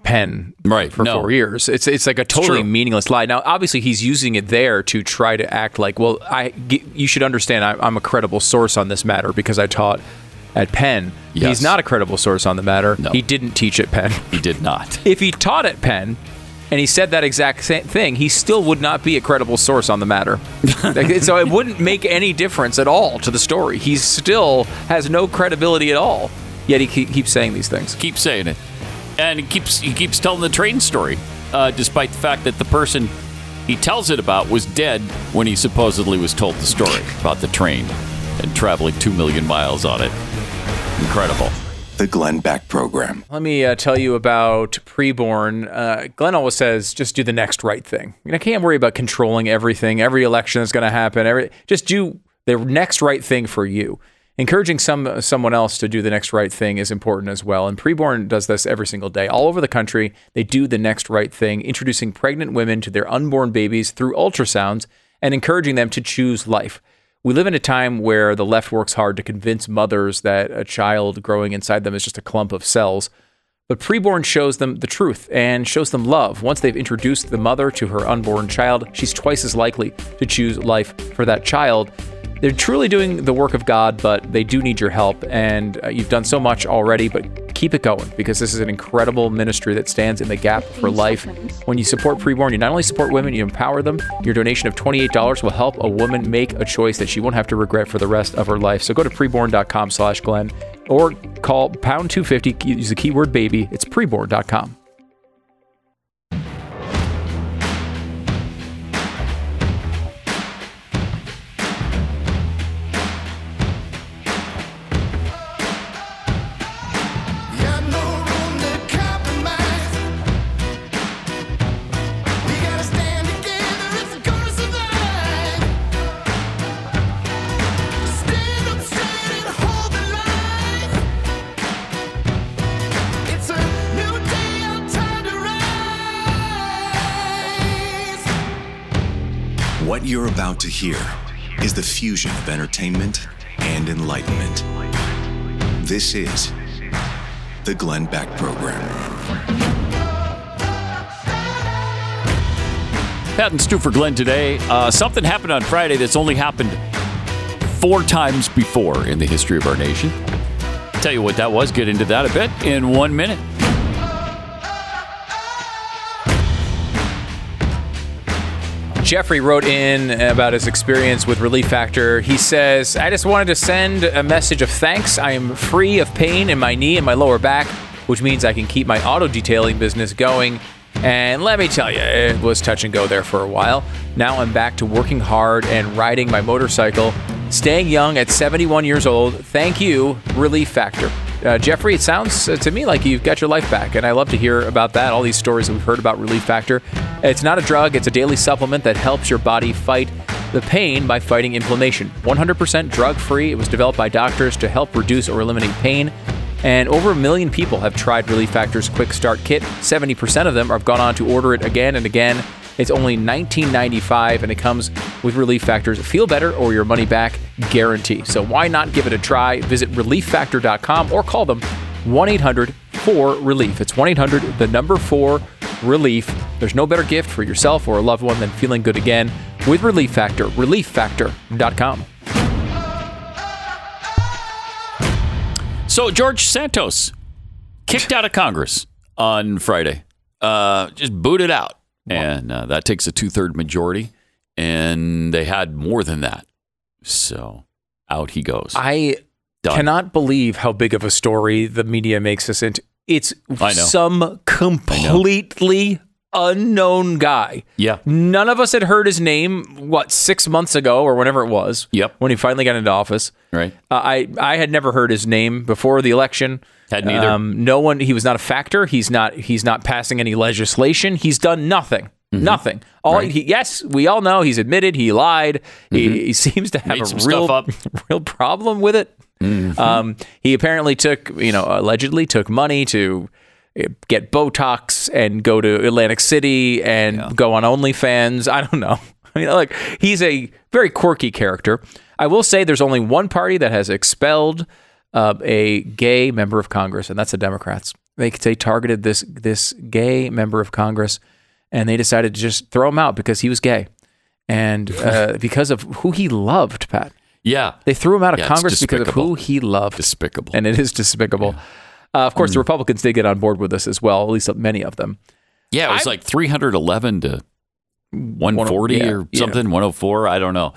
pen Right, for no. four years. It's it's like a totally meaningless lie. Now, obviously, he's using it there to try to act like, well, I you should understand, I, I'm a credible source on this matter because I taught at Penn. Yes. He's not a credible source on the matter. No. He didn't teach at Penn. He did not. if he taught at Penn and he said that exact thing, he still would not be a credible source on the matter. So it wouldn't make any difference at all to the story. He still has no credibility at all. Yet he keeps saying these things. Keep saying it, and he keeps he keeps telling the train story, uh, despite the fact that the person he tells it about was dead when he supposedly was told the story about the train and traveling two million miles on it. Incredible. The Glenn Beck Program. Let me uh, tell you about preborn. Uh, Glenn always says, just do the next right thing. You know, I can't worry about controlling everything, every election that's going to happen. Every just do the next right thing for you. Encouraging some someone else to do the next right thing is important as well. And Preborn does this every single day. All over the country, they do the next right thing, introducing pregnant women to their unborn babies through ultrasounds and encouraging them to choose life. We live in a time where the left works hard to convince mothers that a child growing inside them is just a clump of cells. But preborn shows them the truth and shows them love. Once they've introduced the mother to her unborn child, she's twice as likely to choose life for that child. They're truly doing the work of God, but they do need your help. And uh, you've done so much already, but keep it going because this is an incredible ministry that stands in the gap for life. When you support Preborn, you not only support women, you empower them. Your donation of $28 will help a woman make a choice that she won't have to regret for the rest of her life. So go to preborn.com slash Glenn or call pound 250, use the keyword baby. It's preborn.com. to hear is the fusion of entertainment and enlightenment. This is the Glenn Beck Program. Pat and Stu for Glenn today. Uh, something happened on Friday that's only happened four times before in the history of our nation. Tell you what that was. Get into that a bit in one minute. Jeffrey wrote in about his experience with Relief Factor. He says, I just wanted to send a message of thanks. I am free of pain in my knee and my lower back, which means I can keep my auto detailing business going. And let me tell you, it was touch and go there for a while. Now I'm back to working hard and riding my motorcycle, staying young at 71 years old. Thank you, Relief Factor. Uh, Jeffrey, it sounds uh, to me like you've got your life back, and I love to hear about that. All these stories that we've heard about Relief Factor. It's not a drug, it's a daily supplement that helps your body fight the pain by fighting inflammation. 100% drug free. It was developed by doctors to help reduce or eliminate pain. And over a million people have tried Relief Factor's Quick Start Kit. 70% of them have gone on to order it again and again. It's only $19.95 and it comes with Relief Factor's Feel Better or Your Money Back guarantee. So why not give it a try? Visit relieffactor.com or call them 1 800 4 Relief. It's 1 800 the number 4 Relief. There's no better gift for yourself or a loved one than feeling good again with Relief Factor. ReliefFactor.com. So George Santos kicked out of Congress on Friday. Uh, just booted out, and uh, that takes a two-third majority. And they had more than that, so out he goes. I Done. cannot believe how big of a story the media makes this into. It's some completely unknown guy. yeah, None of us had heard his name, what, six months ago or whenever it was. Yep. When he finally got into office. right. Uh, I, I had never heard his name before the election. Hadn't either. Um, no one. He was not a factor. He's not. He's not passing any legislation. He's done nothing. Nothing. All Mm-hmm. Right. he, yes, we all know he's admitted he lied. He, he seems to have Made a real, stuff up. Mm-hmm. real problem with it. Um, he apparently took, you know, allegedly took money to get Botox and go to Atlantic City and go on OnlyFans. I don't know. I mean, look, he's a very quirky character. I will say there's only one party that has expelled uh, a gay member of Congress, and that's the Democrats. They they targeted this this gay member of Congress, and they decided to just throw him out because he was gay, and uh, because of who he loved. Pat, Yeah, they threw him out of Yeah, Congress because of who he loved, despicable. and it is despicable. Uh, of course, the Republicans did get on board with this as well, at least many of them. yeah, it was I'm- like 311 to 140 yeah, or yeah. something, 104. I don't know.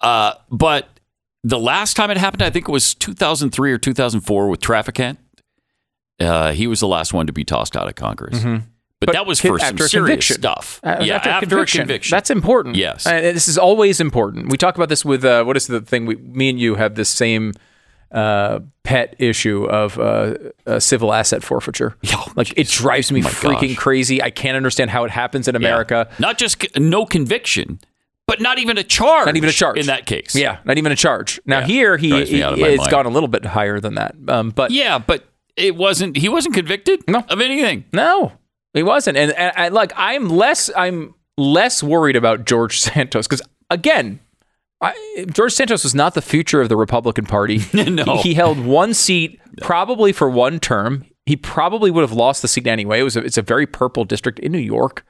Uh, but the last time it happened, I think it was 2003 or 2004 with Traficant. Uh, he was the last one to be tossed out of Congress. But, that was for some after serious conviction. stuff. Uh, yeah, after, a conviction. That's important. Yes. And this is always important. We talk about this with uh, what is the thing? We, me and you have this same uh, pet issue of uh, uh, civil asset forfeiture. Oh, like it drives me my freaking gosh. crazy. I can't understand how it happens in Yeah. America. Not just c- no conviction, but not even a charge. Not even a charge in that case. Yeah, not even a charge. Now Yeah. here he, Drives me he out of my it's mind. gone a little bit higher than that. Um, but Yeah, but it wasn't. He wasn't convicted No. of anything. No, he wasn't. And, and I, like, I'm less, I'm less worried about George Santos because again, I, George Santos was not the future of the Republican Party. No. he, he held one seat, probably for one term. He probably would have lost the seat anyway. It was a, it's a very purple district in New York,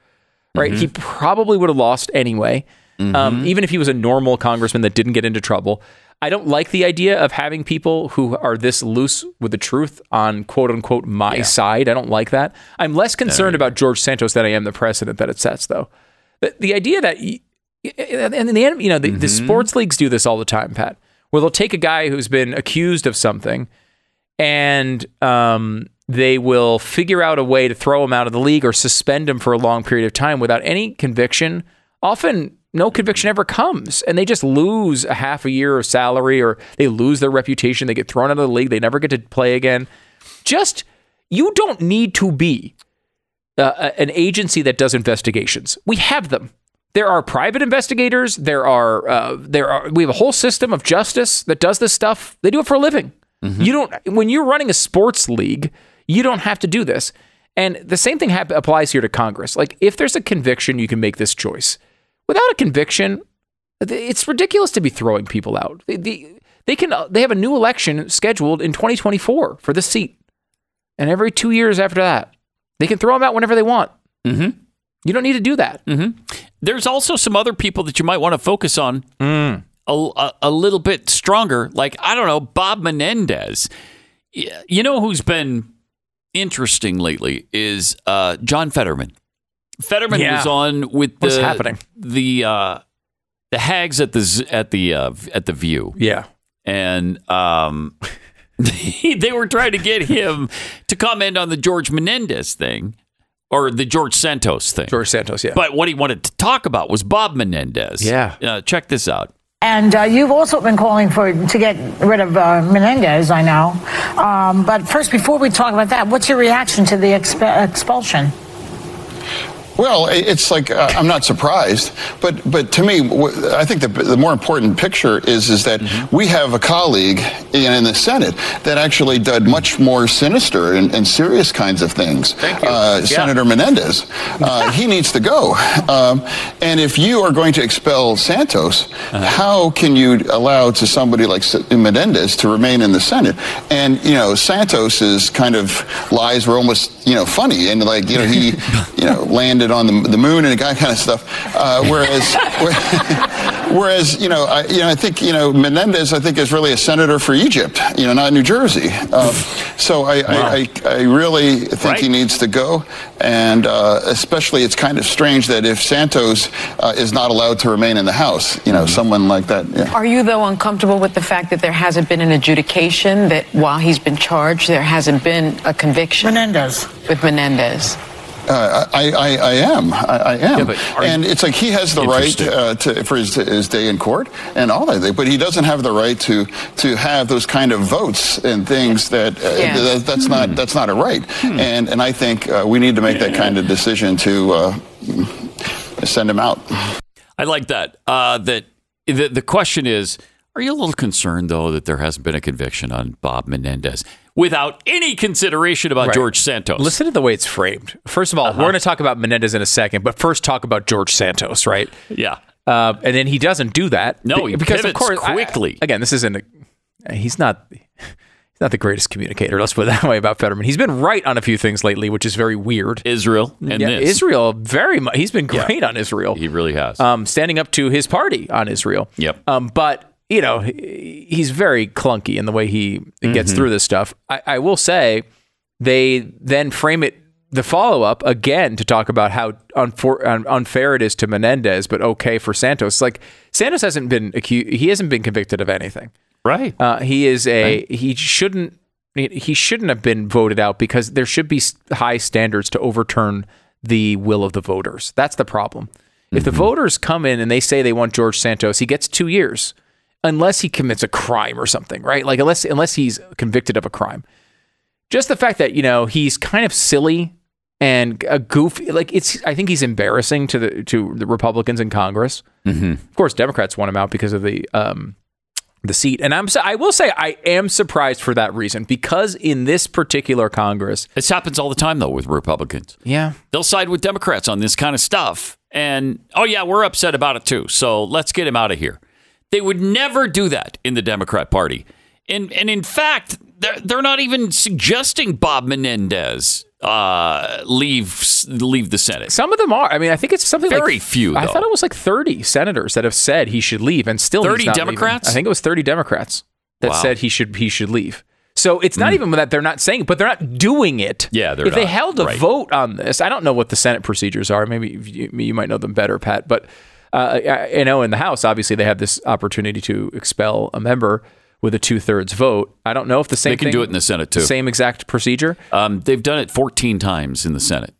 right? He probably would have lost anyway, um, even if he was a normal congressman that didn't get into trouble. I don't like the idea of having people who are this loose with the truth on quote unquote my side. I don't like that. I'm less concerned about George Santos than I am the precedent that it sets, though. The, the idea that, y- and in the end, you know, the, the sports leagues do this all the time, Pat, where they'll take a guy who's been accused of something and um, they will figure out a way to throw him out of the league or suspend him for a long period of time without any conviction. Often, no conviction ever comes, and they just lose a half a year of salary or they lose their reputation. They get thrown out of the league. They never get to play again. Just, you don't need to be uh, an agency that does investigations. We have them. There are private investigators. There are uh, there are we have a whole system of justice that does this stuff. They do it for a living. You don't when you're running a sports league, you don't have to do this. And the same thing hap- applies here to Congress. Like if there's a conviction, you can make this choice. Without a conviction, it's ridiculous to be throwing people out. They, they, they can they have a new election scheduled in 2024 for this seat, and every two years after that, they can throw them out whenever they want. Mm-hmm. You don't need to do that. There's also some other people that you might want to focus on a, a, a little bit stronger. Like, I don't know, Bob Menendez. You know who's been interesting lately is uh, John Fetterman. Fetterman Yeah. was on with the What's happening? the uh, the hags at the at the uh, at the View, Yeah. and um, they were trying to get him to comment on the George Menendez thing or the George Santos thing. George Santos. Yeah. But what he wanted to talk about was Bob Menendez. Yeah. Uh, check this out. And uh, you've also been calling for to get rid of uh, Menendez, I know. Um, but first, before we talk about that, what's your reaction to the expe- expulsion? Well, it's like uh, I'm not surprised, but but to me, I think the, the more important picture is is that we have a colleague in, in the Senate that actually did much more sinister and, and serious kinds of things. Thank you. Uh, Senator Menendez, uh, he needs to go. Um, and if you are going to expel Santos, how can you allow to somebody like Menendez to remain in the Senate? And you know, Santos's kind of lies were almost you know funny and like you know he you know landed on the, the moon and that kind of stuff. Uh, whereas, whereas you know, I, you know, I think you know Menendez, I think is really a senator for Egypt, you know, not New Jersey. Uh, so I, I, I, I really think Right. he needs to go, and uh, especially it's kind of strange that if Santos uh, is not allowed to remain in the House, you know, someone like that. Yeah. Are you, though, uncomfortable with the fact that there hasn't been an adjudication, that while he's been charged, there hasn't been a conviction Menendez. with Menendez? Uh, I, I, I am. I, I am. but are you- and it's like he has the right uh, to, for his, his day in court and all that, but he doesn't have the right to to have those kind of votes and things that, uh, Yeah. that that's not that's not a right. Hmm. And and I think uh, we need to make that kind of decision to uh, send him out. I like that. Uh, that the, the question is, are you a little concerned though that there hasn't been a conviction on Bob Menendez without any consideration about Right. George Santos? Listen to the way it's framed. First of all, we're going to talk about Menendez in a second, but first talk about George Santos, right? Yeah. Uh, and then he doesn't do that. No, he because of course I- quickly. again, this isn't. A, he's not. He's not the greatest communicator. Let's put it that way about Fetterman. He's been right on a few things lately, which is very weird. Israel and yeah, this. Israel very much. He's been great on Israel. He really has. um, standing up to his party on Israel. Yep. Um, but you know, he's very clunky in the way he gets Mm-hmm. through this stuff. I, I will say, they then frame it the follow up again to talk about how unfor- unfair it is to Menendez, but okay for Santos. Like Santos hasn't been accused. He hasn't been convicted of anything. right. Uh, he is a he shouldn't he shouldn't have been voted out because there should be high standards to overturn the will of the voters. That's the problem. If the voters come in and they say they want George Santos, he gets two years, unless he commits a crime or something, right? Like unless unless he's convicted of a crime. Just the fact that you know he's kind of silly and a goofy like it's. I think he's embarrassing to the to the Republicans in Congress. Mm-hmm. Of course, Democrats want him out because of the um, the seat. And I'm I will say I am surprised for that reason because in this particular Congress, this happens all the time though with Republicans. Yeah, they'll side with Democrats on this kind of stuff, and oh yeah, we're upset about it too. So let's get him out of here. They would never do that in the Democrat Party, and and in fact, they're they're not even suggesting Bob Menendez uh, leave leave the Senate. Some of them are. I mean, I think it's something Very like few, I thought it was like 30 senators that have said he should leave, and still 30 not leaving. Democrats? I think it was 30 Democrats that Wow. said he should he should leave. So it's not even that they're not saying, it, but they're not doing it. Yeah, they're if they held a Right. vote on this, I don't know what the Senate procedures are. Maybe you, you might know them better, Pat. But uh, I, I know in the House, obviously, they have this opportunity to expel a member with a two thirds vote. I don't know if the same They can thing- do it in the Senate too. same exact procedure. Um, they've done it 14 times in the Senate.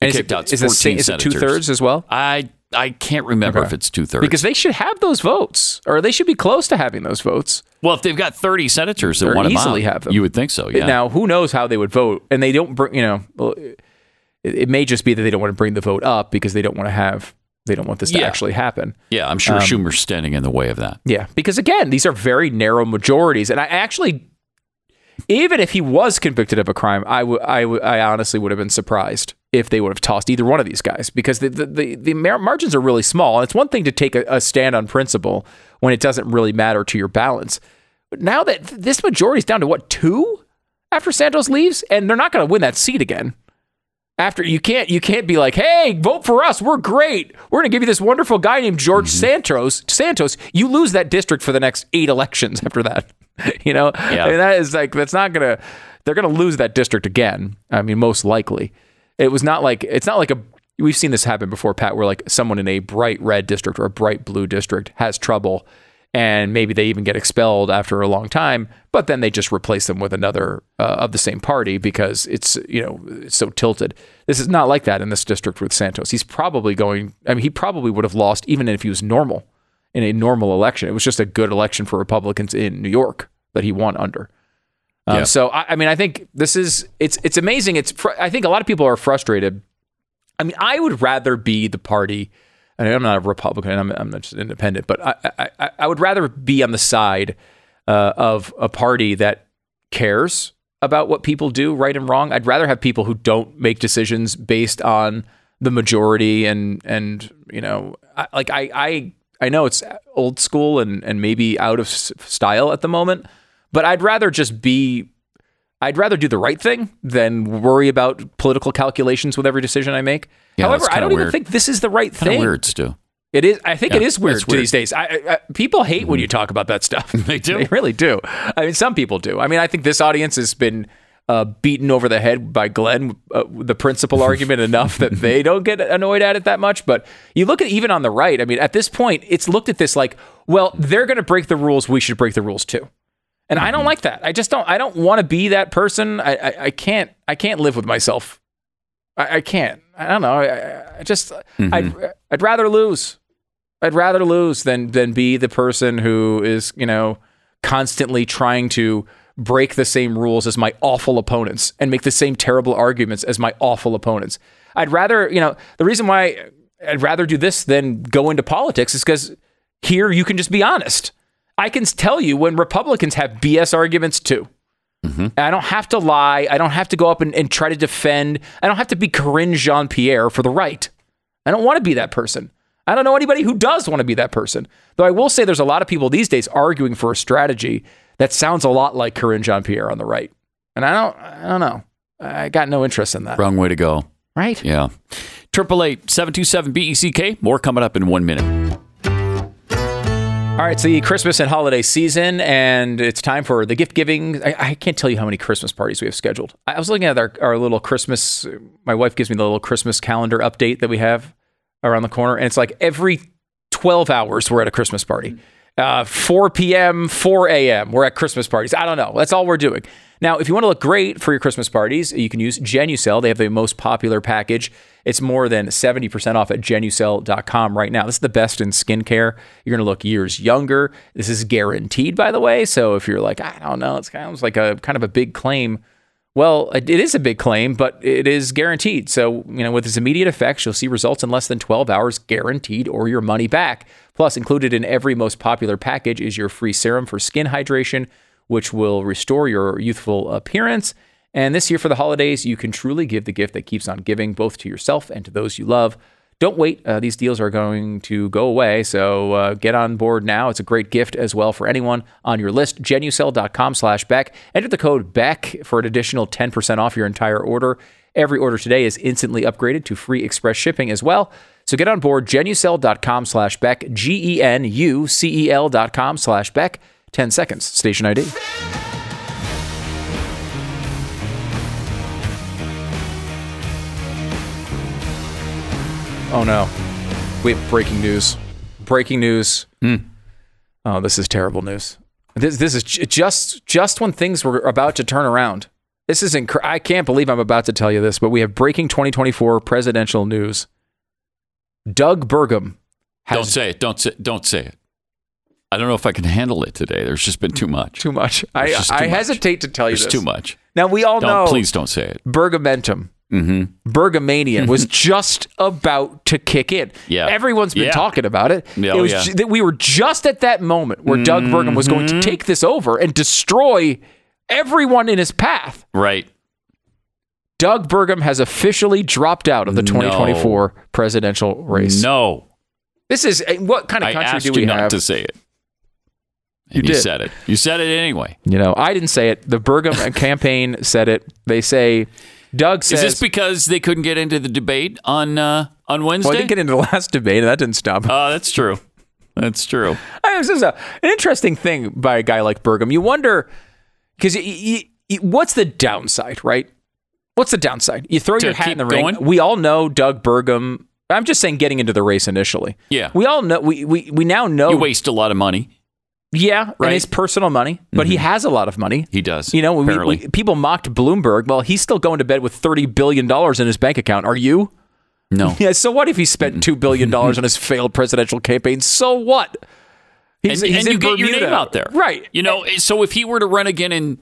They And is kicked it- out is 14 sa- is it two-thirds as well? I I can't remember Okay. if it's two thirds Because they should have those votes, or they should be close to having those votes. well, if they've got 30 senators that want to easily have them. you would think so. Yeah. Now, who knows how they would vote? And they don't bring, you know, well, it, it may just be that they don't want to bring the vote up because they don't want to have, they don't want this to actually happen. yeah, I'm sure Um, Schumer's standing in the way of that. Yeah, because again, these are very narrow majorities, and I actually, even if he was convicted of a crime, I would, I would, I honestly would have been surprised if they would have tossed either one of these guys because the the the, the mar- margins are really small, and it's one thing to take a, a stand on principle when it doesn't really matter to your balance. But now that th- this majority is down to what two after Santos leaves, and they're not going to win that seat again after you can't you can't be like hey vote for us. We're great. We're going to give you this wonderful guy named george Mm-hmm. santos santos. You lose that district for the next eight elections after that you know? Yeah. I mean, that is like that's not going to they're going to lose that district again i mean most likely. It was not like it's not like a we've seen this happen before pat where like someone in a bright red district or a bright blue district has trouble and maybe they even get expelled after a long time but then they just replace them with another uh, of the same party because it's you know it's so tilted. This is not like that in this district with santos. He's probably going i mean he probably would have lost even if he was normal in a normal election. It was just a good election for republicans in new york that he won under. Um, Yeah. so I, I mean i think this is it's it's amazing. It's fr- i think a lot of people are frustrated. I mean, I would rather be the party. And I'm not a Republican. I'm, I'm not just independent, but I, I, I- I would rather be on the side uh, of a party that cares about what people do, right and wrong. I'd rather have people who don't make decisions based on the majority and and you know, I, like I I I know it's old school and and maybe out of style at the moment, but I'd rather just be I'd rather do the right thing than worry about political calculations with every decision I make. Yeah, However, I don't even think this is the right Kind of thing. weird, Stu. It is. I think it Yeah, is weird, weird. Mm-hmm. these days. I, I, people hate when you talk about that stuff. They do? They really do. I mean, some people do. I mean, I think this audience has been uh, beaten over the head by Glenn, uh, the principal argument enough that they don't get annoyed at it that much. But you look at even on the right. I mean, at this point, it's looked at this like, well, they're going to break the rules. We should break the rules too. And I don't Mm-hmm. like that. I just don't. I don't want to be that person. I, I, I can't. I can't live with myself. I, I can't. I don't know. I, I- I just. Mm-hmm. I'd. I'd rather lose. I'd rather lose than than be the person who is you know constantly trying to break the same rules as my awful opponents and make the same terrible arguments as my awful opponents. I'd rather you know the reason why I'd rather do this than go into politics is because here you can just be honest. I can tell you when Republicans have BS arguments too. Mm-hmm. And I don't have to lie. I don't have to go up and, and try to defend. I don't have to be Karine Jean Pierre for the right. I don't want to be that person. I don't know anybody who does want to be that person. Though I will say there's a lot of people these days arguing for a strategy that sounds a lot like Karine Jean Pierre on the right. And I don't I don't know. I got no interest in that. Wrong way to go. Right? Yeah. Triple eight seven two seven B E C K. More coming up in one minute. All right, it's the Christmas and holiday season, and it's time for the gift giving. I, I can't tell you how many Christmas parties we have scheduled. I was looking at our, our little Christmas. My wife gives me the little Christmas calendar update that we have around the corner, and it's like every 12 hours we're at a Christmas party. Uh, 4 p.m., 4 a.m. We're at Christmas parties. I don't know. That's all we're doing. Now, if you want to look great for your Christmas parties, you can use Genucel. They have the most popular package. It's more than 70% off at genucel.com right now. This is the best in skincare. You're going to look years younger. This is guaranteed, by the way. So if you're like, I don't know, it's kind of like a kind of a big claim Well, it is a big claim, but it is guaranteed. So, you know, with its immediate effects, you'll see results in less than 12 hours guaranteed or your money back. Plus, included in every most popular package is your free serum for skin hydration, which will restore your youthful appearance. And this year for the holidays, you can truly give the gift that keeps on giving, both to yourself and to those you love. Don't wait. Uh, these deals are going to go away. So uh, get on board now. It's a great gift as well for anyone on your list. Genucel.com slash Beck. Enter the code BECK for an additional 10% off your entire order. Every order today is instantly upgraded to free express shipping as well. So get on board. Genucel.com slash Beck. G E N U C E L dot com slash Beck. 10 seconds. Station ID. Oh no. We have breaking news. Breaking news. Hmm. Oh, this is terrible news. This this is just just when things were about to turn around. This is inc- I can't believe I'm about to tell you this, but we have breaking 2024 presidential news. Doug Burgum has Don't say it. Don't say. Don't say it. I don't know if I can handle it today. There's just been too much. too much. I There's just too I much. hesitate to tell you There's this. too much. Now we all Don't know please don't say it. Burgumentum. Mm-hmm. Burgumania was just about to kick in. Yeah. Everyone's been Yeah. talking about it. Yeah, it oh, was yeah. that we were just at that moment where Doug Burgum was going Mm-hmm. to take this over and destroy everyone in his path. Right. Doug Burgum has officially dropped out of the No. 2024 presidential race. No. This is eh, what kind of country do we you not have? to say it. You And you, did. said it. You said it anyway. You know, I didn't say it. The Burgum campaign said it. They say Doug says Is this because they couldn't get into the debate on uh, on Wednesday? Well, I didn't get into the last debate, and that didn't stop. him. Oh, that's true. That's true. I mean, this is a, an interesting thing by a guy like Burgum. You wonder because what's the downside, right? What's the downside? You throw To your hat in the ring. going? We all know Doug Burgum. I'm just saying, getting into the race initially. Yeah. We all know. We we, we now know. You waste a lot of money. Yeah, right? Mm-hmm. and his personal money, but he has a lot of money. He does. You know, we, we, people mocked Bloomberg. Well, he's still going to bed with thirty billion dollars in his bank account. Are you? no. Yeah. So what if he spent two billion dollars on his failed presidential campaign? So what? He's, and, he's and you get your name out there, right? You know, so if he were to run again in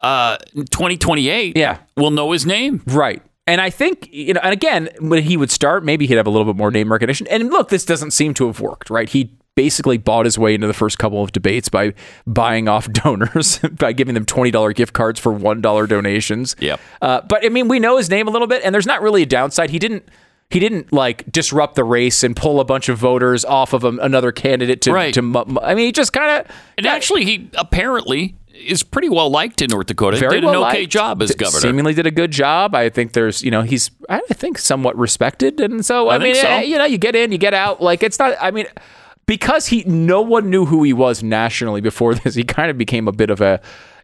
uh, 2028, Yeah. we'll know his name. Right. And I think, you know, and again, when he would start, maybe he'd have a little bit more name recognition. And look, this doesn't seem to have worked, right? He basically bought his way into the first couple of debates by buying off donors, by giving them $20 gift cards for $1 donations. Yep. Uh, but I mean, we know his name a little bit, and there's not really a downside. He didn't. He didn't like disrupt the race and pull a bunch of voters off of a, another candidate to. Right. to mu- mu- I mean, he just kind of. And actually, he apparently is pretty well liked in North Dakota. very Did well an okay liked. job as governor. Seemingly did a good job. I think there's, you know, he's, I think, somewhat respected, and so I, I mean, so. eh, you know, you get in, you get out. Like it's not. I mean, because he, no one knew who he was nationally before this. He kind of became a bit of a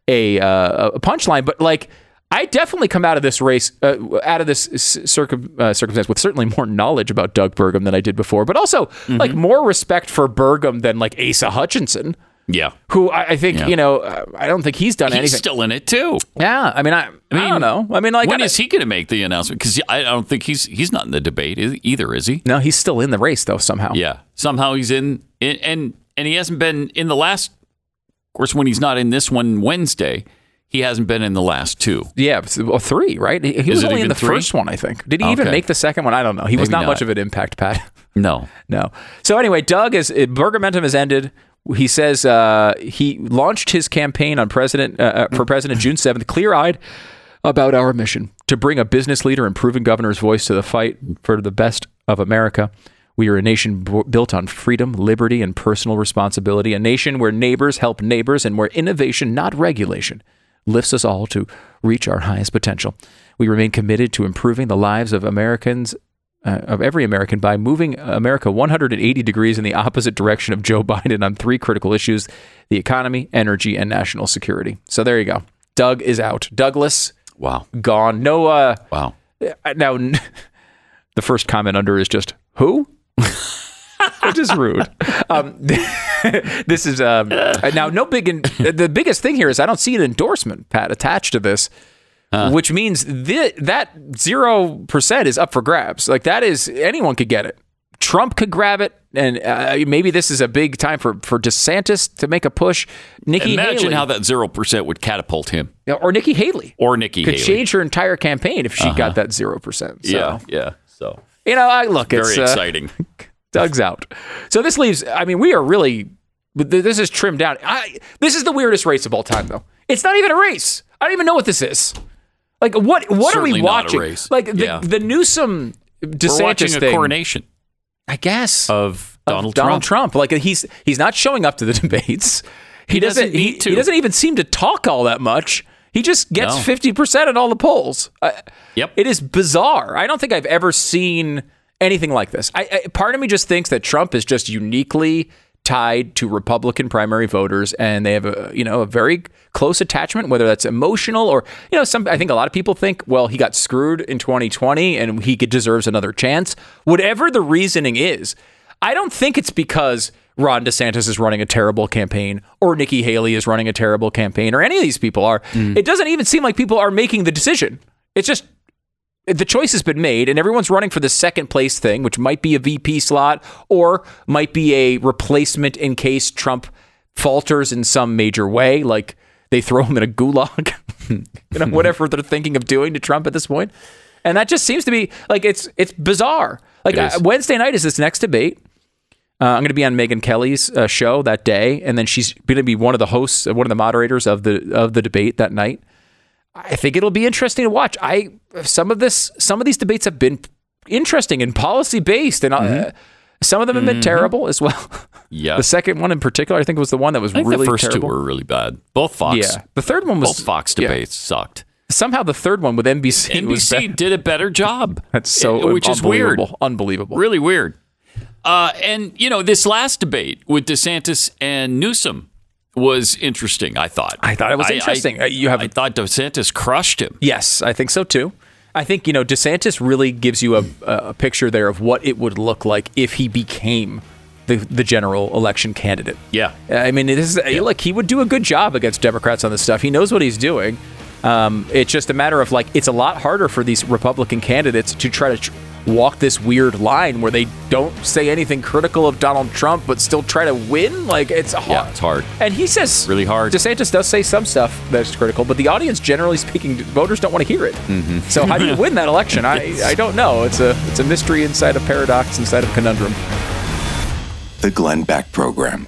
a, uh, a punchline. But like, I definitely come out of this race, uh, out of this circum, uh, circumstance with certainly more knowledge about Doug Burgum than I did before, but also Mm-hmm. like more respect for Burgum than like Asa Hutchinson. Yeah. Who I, I think Yeah. you know, I don't think he's done He's anything. He's still in it too. Yeah, I mean, I, I, mean, don't know. I mean, like, when I- is he going to make the announcement? Because I don't think he's he's not in the debate either, is he? No, he's still in the race though somehow. Yeah. Somehow he's in, in and and he hasn't been in the last. Of course, when he's not in this one Wednesday, he hasn't been in the last two. yeah, well, three, right? He, he was only in the three? first one, I think. Did he even make the second one? I don't know. He was Maybe not, much of an impact, Pat. No. no. So anyway, Doug is Burgumentum has ended. He says uh, he launched his campaign on president uh, uh, for president June seventh, clear-eyed about our mission to bring a business leader and proven governor's voice to the fight for the best of America. We are a nation b- built on freedom, liberty, and personal responsibility, a nation where neighbors help neighbors and where innovation, not regulation, lifts us all to reach our highest potential. We remain committed to improving the lives of Americans, uh, of every American, by moving America 180 degrees in the opposite direction of Joe Biden on three critical issues the economy, energy, and national security. So there you go. Doug is out. Douglas, Wow. gone. No, uh, Wow. now the first comment under is just who? Which is rude. Um, this is um, now no big. In, the biggest thing here is I don't see an endorsement, Pat, attached to this, which means thi- that zero percent is up for grabs. Like that is anyone could get it. Trump could grab it, and uh, maybe this is a big time for for DeSantis to make a push. Nikki Imagine Haley, how that zero percent would catapult him or Nikki Haley or Nikki Haley. could Haley. change her entire campaign if she Uh-huh. got that zero percent. Yeah, yeah. So you know, I look, very it's uh, exciting. Doug's out. So this leaves. I mean, we are really. This is trimmed down. I, this is the weirdest race of all time, though. It's not even a race. I don't even know what this is. Like what? What are we Certainly not a watching? Like the, Yeah. the Newsom DeSantis We're watching a thing. coronation I guess of of Donald, Donald Trump. Trump. Like he's he's not showing up to the debates. He, He doesn't. doesn't he, need to. he doesn't even seem to talk all that much. He just gets No. fifty percent at all the polls. I, Yep. it is bizarre. I don't think I've ever seen anything like this. I, I part of me just thinks that Trump is just uniquely tied to Republican primary voters, and they have a you know a very close attachment, whether that's emotional or you know some. I think a lot of people think, well, he got screwed in 2020, and he could, deserves another chance. Whatever the reasoning is, I don't think it's because. Ron DeSantis is running a terrible campaign, or Nikki Haley is running a terrible campaign, or any of these people are. Mm. It doesn't even seem like people are making the decision. It's just the choice has been made and everyone's running for the second place thing, which might be a VP slot or might be a replacement in case Trump falters in some major way, like they throw him in a gulag, you know, whatever they're thinking of doing to Trump at this point. And that just seems to be like it's it's bizarre. Like It uh, Wednesday night is this next debate. Uh, I'm going to be on Megyn Kelly's uh, show that day, and then she's going to be one of the hosts, uh, one of the moderators of the of the debate that night. I think it'll be interesting to watch. I some of this, some of these debates have been interesting and policy based, and uh, some of them have been terrible as well. Yeah. the second one in particular, I think, was the one that was really the first terrible. two were really bad. Both Fox. Yeah, the third one was both Fox yeah. debates sucked. Somehow the third one with NBC, NBC did a better job. That's so Eh, which is weird. unbelievable. Unbelievable. Really weird. Uh, and you know, this last debate with DeSantis and Newsom was interesting. I thought. I thought it was interesting. Uh, you have I thought DeSantis crushed him. Yes, I think so too. I think you know DeSantis really gives you a, a picture there of what it would look like if he became the the general election candidate. Yeah. I mean, it is like he would do a good job against Democrats on this stuff. He knows what he's doing. Um, it's just a matter of like it's a lot harder for these Republican candidates to try to tr- walk this weird line where they don't say anything critical of Donald Trump but still try to win. Like it's hard. Yeah, it's hard. And he says Really hard. DeSantis does say some stuff that's critical, but the audience, generally speaking, voters don't want to hear it. Mm-hmm. So how do you win that election? I, I don't know. It's a it's a mystery inside a paradox, inside of conundrum. The Glenn Beck Program.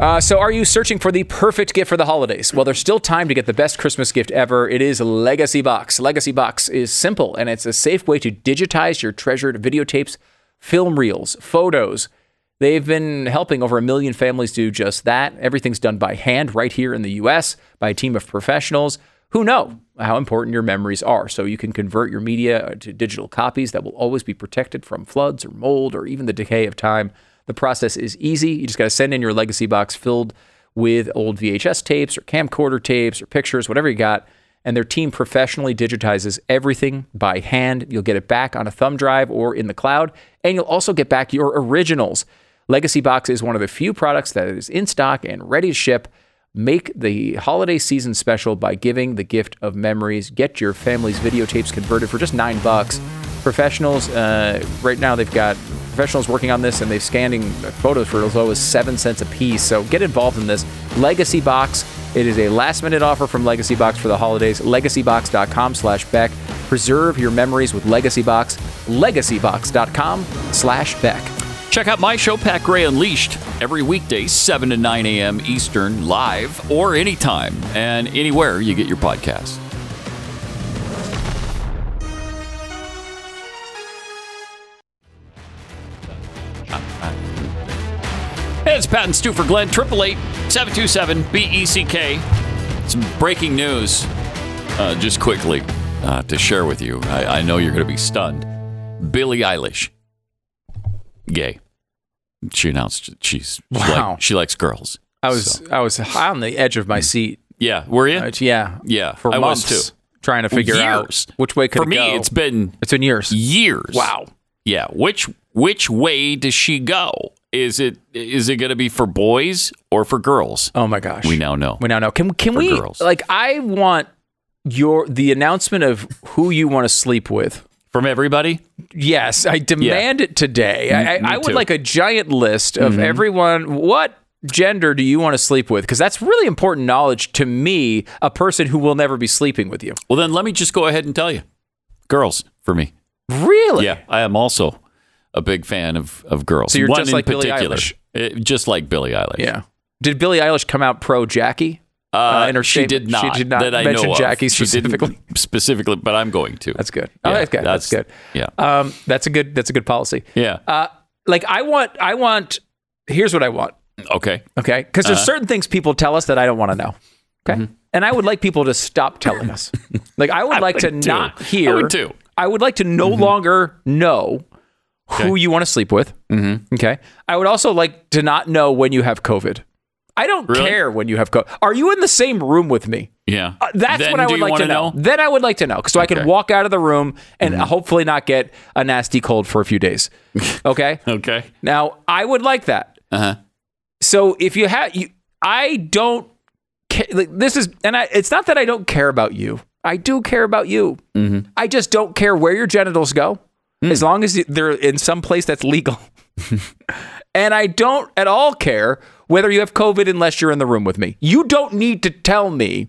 Uh, so, are you searching for the perfect gift for the holidays? Well, there's still time to get the best Christmas gift ever. It is Legacy Box. Legacy Box is simple and it's a safe way to digitize your treasured videotapes, film reels, photos. They've been helping over a million families do just that. Everything's done by hand right here in the US by a team of professionals who know how important your memories are. So you can convert your media to digital copies that will always be protected from floods or mold or even the decay of time. The process is easy. You just got to send in your legacy box filled with old VHS tapes or camcorder tapes or pictures, whatever you got. And their team professionally digitizes everything by hand. You'll get it back on a thumb drive or in the cloud. And you'll also get back your originals. Legacy Box is one of the few products that is in stock and ready to ship. Make the holiday season special by giving the gift of memories. Get your family's videotapes converted for just nine bucks. Professionals, uh, right now they've got professionals working on this and they're scanning photos for as low as seven cents a piece. So get involved in this. Legacy Box. It is a last minute offer from Legacy Box for the holidays. Legacybox.com slash Beck. Preserve your memories with Legacy Box. Legacybox.com slash Beck. Check out my show, Pat Gray Unleashed, every weekday, 7 to 9 a.m. Eastern, live or anytime and anywhere you get your podcasts. It's Pat and Stu for Glenn, 888 727 BECK. Some breaking news, uh, just quickly uh, to share with you. I, I know you're going to be stunned. Billie Eilish, gay. She announced she's she, Wow. like, she likes girls. I was I was on the edge of my seat. Yeah, were you? Uh, yeah, yeah, for I was too. trying to figure years. out which way could For me, go. it's been it's been years. years. Wow. Yeah. Which which way does she go? Is it is it going to be for boys or for girls? Oh my gosh. We now know. We now know. Can can For we girls. like I want your the announcement of who you want to sleep with from everybody. Yes, I demand it today. I, me I, I would too. like a giant list of Mhm. everyone. What gender do you want to sleep with? Because that's really important knowledge to me, a person who will never be sleeping with you. Well, then let me just go ahead and tell you, girls for me. Really? Yeah, I am also a big fan of of girls. So you're One just in like Billie particular. Eilish. Uh, just like Billie Eilish. Yeah. Did Billie Eilish come out pro Jackie? Uh, in her she statement? did not. She did not that I mention know of. Jackie She didn't specifically. specifically, but I'm going to. That's good. Oh, Yeah, that's good. That's, good. Yeah. Um, that's a good. That's a good policy. Yeah. Uh, like I want. I want. Here's what I want. Okay. Okay. Because there's Uh-huh. certain things people tell us that I don't want to know. Okay. And I would like people to stop telling us. like I would like to would too. not I hear. would too. I would like to no longer know who you want to sleep with. Mm-hmm. Okay. I would also like to not know when you have COVID. I don't Really? care when you have COVID. Are you in the same room with me? Yeah. Uh, that's Then what I would like to wanna know. Then I would like to know, so I can Mm-hmm. walk out of the room and hopefully not get a nasty cold for a few days. Okay. Okay. now I would like that. Uh huh. So if you have, you, I don't. Ca- like, this is, and I, it's not that I don't care about you. I do care about you. Mm-hmm. I just don't care where your genitals go, Hmm. as long as they're in some place that's legal. and I don't at all care whether you have COVID unless you're in the room with me. You don't need to tell me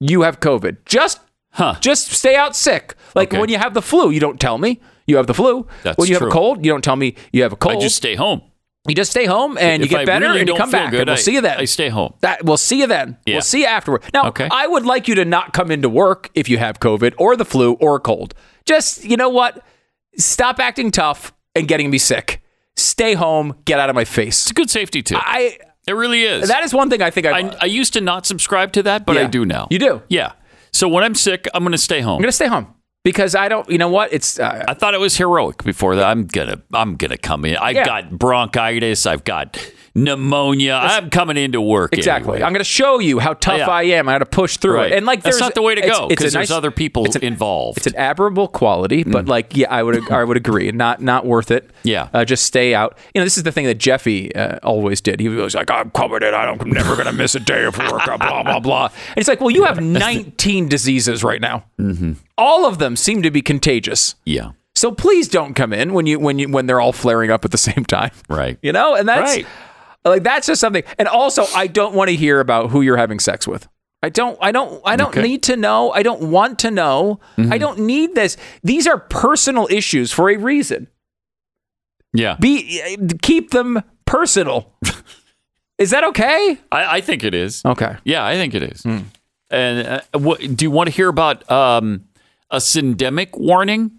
you have COVID. Just Huh. just stay out sick. Like Okay. when you have the flu, you don't tell me you have the flu. That's when you have a cold, you don't tell me you have a cold. I just stay home. you just stay home and If you get I better really and you come back good, and we'll I- see you then. I stay home. That we'll see you then. Yeah. We'll see you afterward. Now, Okay. I would like you to not come into work if you have COVID or the flu or cold. Just you know what? Stop acting tough and getting me sick. Stay home. Get out of my face. It's a good safety tip. I it really is. that is one thing I think I. I, I used to not subscribe to that, but I do now. You do. Yeah. So when I'm sick, I'm going to stay home. I'm gonna stay home because I don't. You know what? It's. Uh, I thought it was heroic before that. I'm gonna I'm gonna come in. I've Yeah. got bronchitis. I've got pneumonia. I'm coming into work Exactly. anyway. I'm going to show you how tough Yeah. I am. I'm going to push through Right. it. And like, That's there's not the way to go because there's nice- other people it's an- involved. It's an admirable quality, but like, yeah, I would I would agree, not not worth it. Yeah. uh, just stay out. You know, this is the thing that Jeffy uh, always did. He was like, "I'm covered in. I don't, I'm never going to miss a day of work." blah blah blah. And it's like, well, you have 19 diseases right now. Mm-hmm. All of them seem to be contagious. yeah. So please don't come in when you when you when they're all flaring up at the same time. Right. You know, and that's Right. Like that's just something. And also, I don't want to hear about who you're having sex with. I don't. I don't. I don't Okay. need to know. I don't want to know. I don't need this. These are personal issues for a reason. Yeah. Be keep them personal. Is that okay? I, I think it is. Okay. Yeah, I think it is. And uh, what, do you want to hear about um, a syndemic warning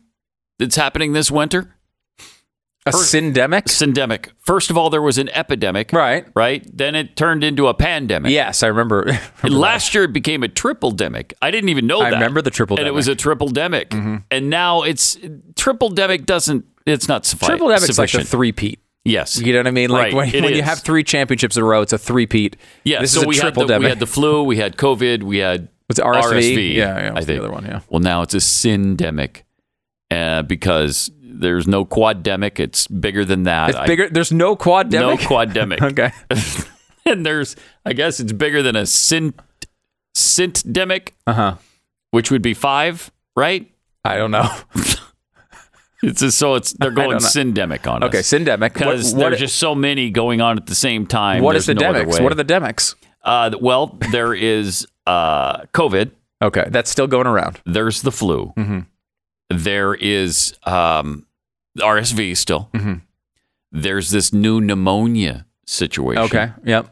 that's happening this winter? A First- syndemic. Syndemic. First of all, there was an epidemic. Right. Right. Then it turned into a pandemic. Yes, I remember. And last year it became a triple demic. I didn't even know I that. remember the triple And it was a triple demic. Mm-hmm. And now it's triple demic doesn't it's not suffi- Triple demic's like the three peat. yes. You know what I mean? Like Right, when, when you have three championships in a row, it's a three peat. Yeah, this so is a we had, triple the, we had the flu, we had COVID, we had Was it RSV? Yeah, yeah, I what's the other one, yeah. Well, now it's a syndemic uh, because there's no quaddemic. It's bigger than that. It's I- bigger. There's no quad no demic. quaddemic. okay. and there's, I guess it's bigger than a synt, syntdemic, Uh huh. which would be five, right? I don't know. It's just, so it's they're going syndemic on us. Okay, syndemic. because there's just so many going on at the same time. what is the no demics? What are the demics? Uh, well, there is uh, COVID. Okay, that's still going around. There's the flu. Mm-hmm. There is um, RSV still. Mm-hmm. There's this new pneumonia situation. Okay. Yep.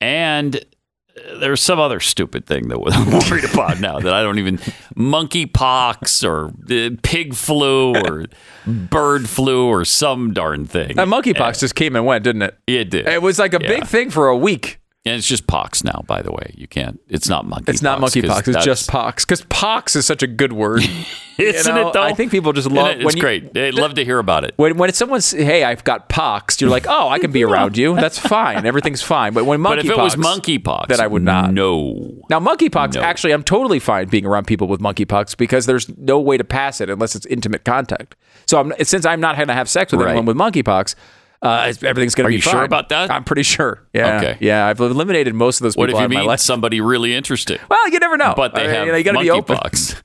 And uh, there's some other stupid thing that I'm worried about now that I don't even monkeypox or uh, pig flu or bird flu or some darn thing. That monkeypox just came and went, didn't it? It did. It was like a Yeah. big thing for a week. And it's just pox now, by the way. You can't. It's not monkeypox. It's not monkey pox. It's just pox. Because pox is such a good word. Isn't You know, it though? I think people just love it- It's when you- great. They'd love to hear about it. When when someone's hey, I've got pox, you're like, oh, I can be around you. That's fine. Everything's fine. But when monkeypox, But if it was monkeypox, then I would not. No. Now, monkeypox, No. actually, I'm totally fine being around people with monkey pox because there's no way to pass it unless it's intimate contact. So I'm, since I'm not going to have sex with Right. anyone with monkeypox, Uh, everything's going to Are be you sure about that? I'm pretty sure. Yeah. Okay. Yeah, I've eliminated most of those What if you meet somebody really interesting? Well, you never know. But they I have you, know, you gotta be open. monkeypox.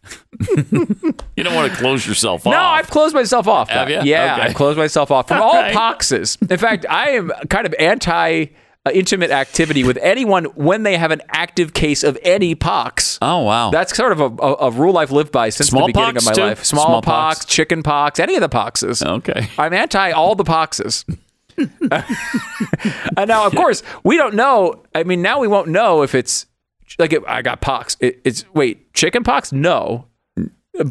you don't want to close yourself off. No. I've closed myself off. Have ya? Yeah, Okay. I've closed myself off from All all right. poxes. In fact, I am kind of anti uh, intimate activity with anyone when they have an active case of any pox. Oh wow, That's sort of a, a, a rule I've lived by since the beginning of my too? life. Smallpox? Smallpox, chicken pox, any of the poxes. Okay. I'm anti all the poxes. and now, of course, we don't know. I mean, now we won't know if it's like it, I got pox. It, it's wait, chicken pox? No.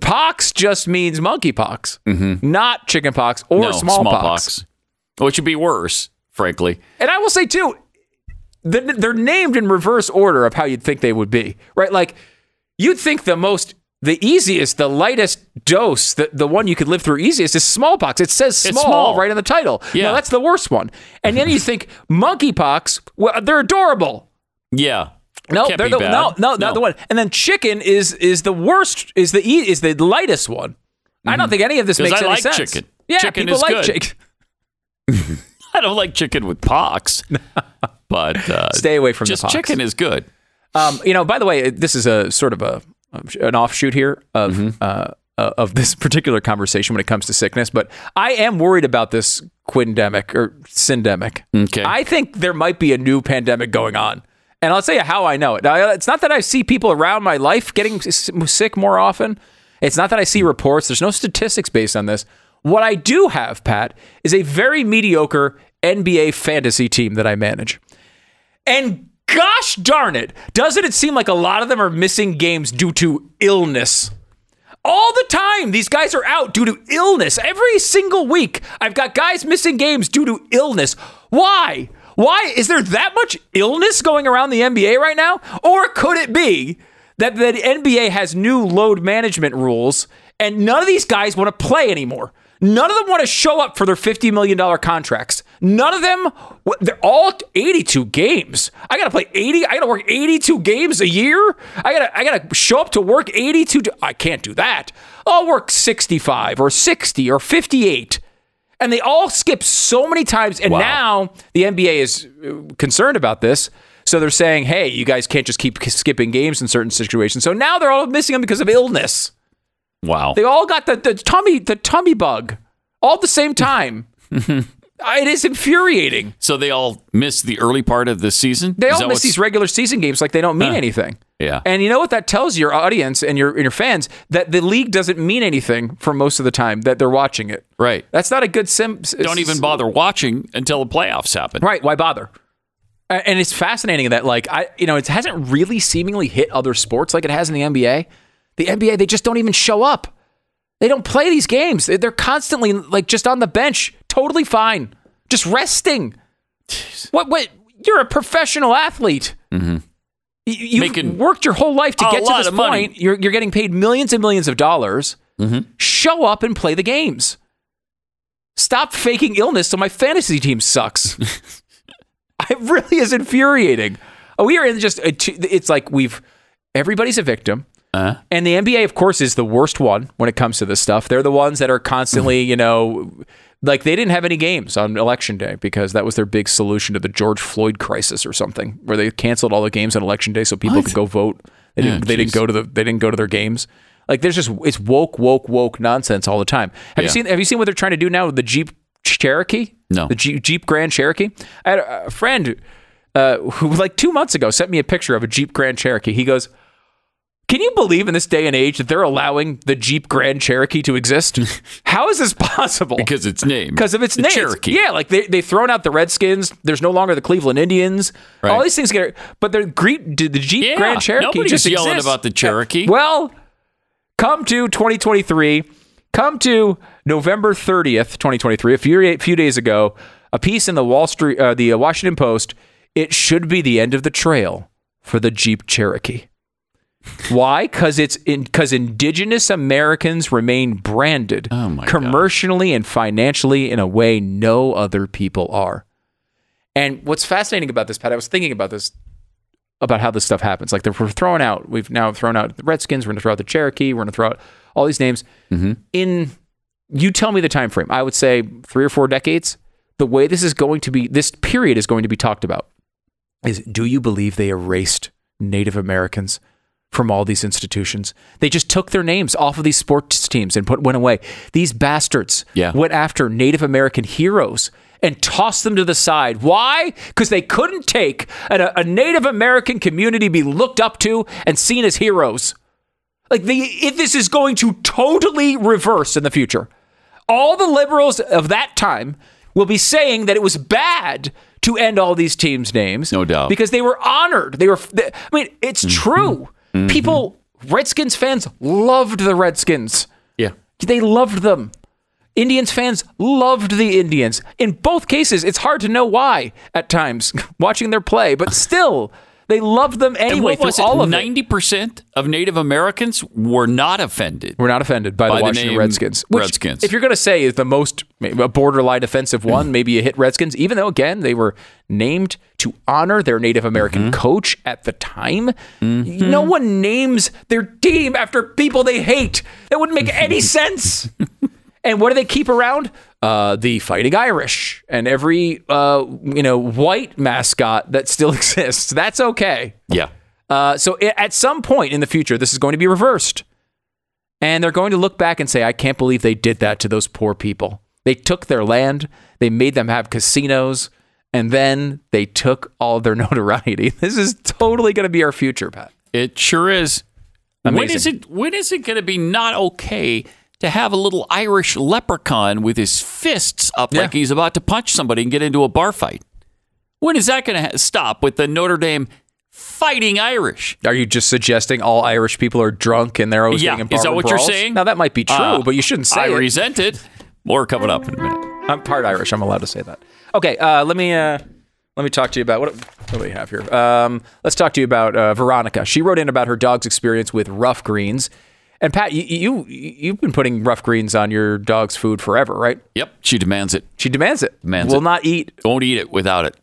Pox just means monkeypox, not chicken pox or no, smallpox. Which would be worse, frankly. And I will say too, th- they're named in reverse order of how you'd think they would be, right? Like you'd think the most, the easiest, the lightest dose, the, the one you could live through easiest is smallpox. It says small, small. right in the title. Yeah. No, that's the worst one. And then you think monkeypox, well, they're adorable. Yeah. No, they're the, bad. no, no, not the one. And then chicken is is the worst, is the e- is the lightest one. I don't mm-hmm. think any of this makes I any like sense. chicken. Yeah, Chicken people is like good. chicken. I don't like chicken with pox, but uh, Stay away from the just pox. chicken is good. Um, you know, by the way, this is a sort of a an offshoot here of Mm-hmm. uh, uh, of this particular conversation when it comes to sickness, but I am worried about this quindemic or syndemic. Okay. I think there might be a new pandemic going on. And I'll tell you how I know it. Now, it's not that I see people around my life getting sick more often. It's not that I see reports. There's no statistics based on this. What I do have, Pat, is a very mediocre NBA fantasy team that I manage. And gosh darn it, doesn't it seem like a lot of them are missing games due to illness? All the time, these guys are out due to illness. Every single week, I've got guys missing games due to illness. Why? Why is there that much illness going around the NBA right now? Or could it be that the NBA has new load management rules and none of these guys want to play anymore? None of them want to show up for their $50 million contracts. None of them, they're all 82 games. I got to play 80, I got to work 82 games a year. I got to I got to show up to work 82 I can't do that. I'll work 65 or 60 or 58 and they all skip so many times. And now the NBA is uh, concerned about this. So they're saying, hey, you guys can't just keep skipping games in certain situations. So now they're all missing them because of illness. Wow. They all got the, the tummy the tummy bug all at the same time. Uh, it is infuriating. So they all miss the early part of the season. They all miss what's- these regular season games like they don't mean Huh. anything. Yeah. And you know what that tells your audience and your and your fans that the league doesn't mean anything for most of the time that they're watching it. Right. That's not a good sim. Don't even bother watching until the playoffs happen. Right. Why bother? And it's fascinating that, like, I, you know, it hasn't really seemingly hit other sports like it has in the NBA. The NBA, they just don't even show up. They don't play these games. They- They're constantly like just on the bench, totally fine, just resting. What? What? You're a professional athlete. Mm-hmm. You, you've Making worked your whole life to get to this money. point. You're you're getting paid millions and millions of dollars. Mm-hmm. Show up and play the games. Stop faking illness so my fantasy team sucks. it really is infuriating. We are in just a it's like we've everybody's a victim. Uh, And the NBA, of course, is the worst one when it comes to this stuff. They're the ones that are constantly, you know, like they didn't have any games on election day because that was their big solution to the George Floyd crisis or something, where they canceled all the games on election day so people could go vote. They Yeah, didn't. they didn't go to the. They didn't go to their games. Like there's just it's woke, woke, woke nonsense all the time. Have you seen? Have you seen what they're trying to do now with the Jeep Cherokee? No. the Jeep, Jeep Grand Cherokee. I had a a friend uh, who, like two months ago, sent me a picture of a Jeep Grand Cherokee. He goes, "Can you believe in this day and age that they're allowing the Jeep Grand Cherokee to exist? How is this possible? because its name. because of its The name. Cherokee. Yeah, like they they've thrown out the Redskins. There's no longer the Cleveland Indians. Right. All these things get, but the Greek, the Jeep Yeah, Grand Cherokee nobody's just yelling exists. about the Cherokee. Well, come to 2023. Come to November 30th, 2023. A few a few days ago, a piece in the Wall Street, uh, the Washington Post. It should be the end of the trail for the Jeep Cherokee. Why? Because it's because indigenous Americans remain branded Oh my God. commercially and financially in a way no other people are. And what's fascinating about this, Pat, I was thinking about this about how this stuff happens. Like we're throwing out, we've now thrown out the Redskins, we're going to throw out the Cherokee, we're going to throw out all these names. Mm-hmm. In you tell me the time frame. I would say three or four decades. the way this is going to be, this period is going to be talked about is do you believe they erased Native Americans from all these institutions? They just took their names off of these sports teams and put went away. These bastards Yeah. went after Native American heroes and tossed them to the side. Why? Because they couldn't take a, a Native American community be looked up to and seen as heroes. Like the if this is going to totally reverse in the future. All the liberals of that time will be saying that it was bad to end all these teams' names. No doubt. Because they were honored. They were they- I mean, it's mm-hmm. true. Mm-hmm. People Redskins fans loved the Redskins. Yeah. They loved them. Indians fans loved the Indians. In both cases, it's hard to know why at times watching their play, but still, they loved them And anyway what was it? all of. Ninety percent of Native Americans were not offended. We're not offended by, By the the Washington name Redskins. Which, Redskins. If you're going to say is the most a borderline offensive one, maybe you hit Redskins, even though again they were named to honor their Native American Mm-hmm. coach at the time. No one names their team after people they hate. That wouldn't make any sense. And what do they keep around? Uh, the Fighting Irish and every uh, you know white mascot that still exists. That's okay. Yeah. Uh, so i- at some point in the future, this is going to be reversed. And they're going to look back and say, I can't believe they did that to those poor people. They took their land, they made them have casinos, and then they took all their notoriety. This is totally going to be our future, Pat. It sure is. Amazing. is it? When is it going to be not okay to have a little Irish leprechaun with his fists up like he's about to punch somebody and get into a bar fight? When is that going to ha- stop with the Notre Dame fighting Irish? Are you just suggesting all Irish people are drunk and they're always Yeah, getting in is that what brawls? you're saying? Now that might be true, Uh, but you shouldn't say I it. resent it. More coming up in a minute. I'm part Irish. I'm allowed to say that. Okay, uh, let me uh, let me talk to you about what, what do we have here. Um, let's talk to you about uh, Veronica. She wrote in about her dog's experience with rough greens. And Pat, you, you you've been putting rough greens on your dog's food forever, right? Yep, she demands it. She demands it. Demands Will it. not eat. Won't eat it without it.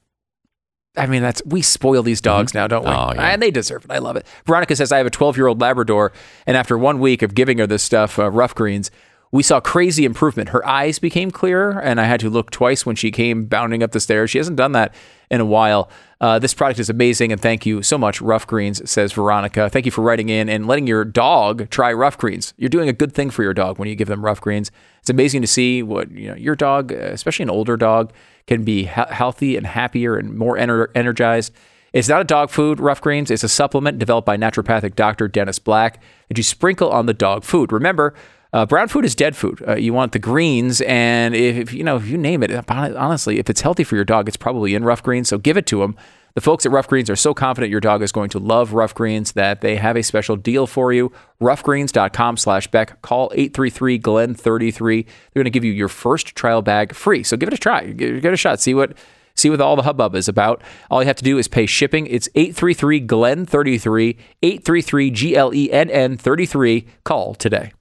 I mean, that's we spoil these dogs now, don't we? Oh, yeah. And they deserve it. I love it. Veronica says I have a 12 year old Labrador, and after one week of giving her this stuff, uh, rough greens, we saw crazy improvement. Her eyes became clearer, and I had to look twice when she came bounding up the stairs. She hasn't done that in a while. Uh, this product is amazing, and thank you so much, Rough Greens, says Veronica. Thank you for writing in and letting your dog try Rough Greens. You're doing a good thing for your dog when you give them Rough Greens. It's amazing to see what you know your dog, especially an older dog, can be he- healthy and happier and more ener- energized. It's not a dog food, Rough Greens. It's a supplement developed by naturopathic doctor Dennis Black that you sprinkle on the dog food. Remember, uh, brown food is dead food. Uh, you want the greens, and if, if you know if you name it, honestly, if it's healthy for your dog, it's probably in Rough Greens. So give it to them. The folks at Rough Greens are so confident your dog is going to love Rough Greens that they have a special deal for you. Roughgreens.com slash Beck. Call 833-GLEN-33. They're going to give you your first trial bag free. So give it a try. It a shot. See what see what all the hubbub is about. All you have to do is pay shipping. It's 833-GLEN-33, 833-G-L-E-N-N-33. Call today.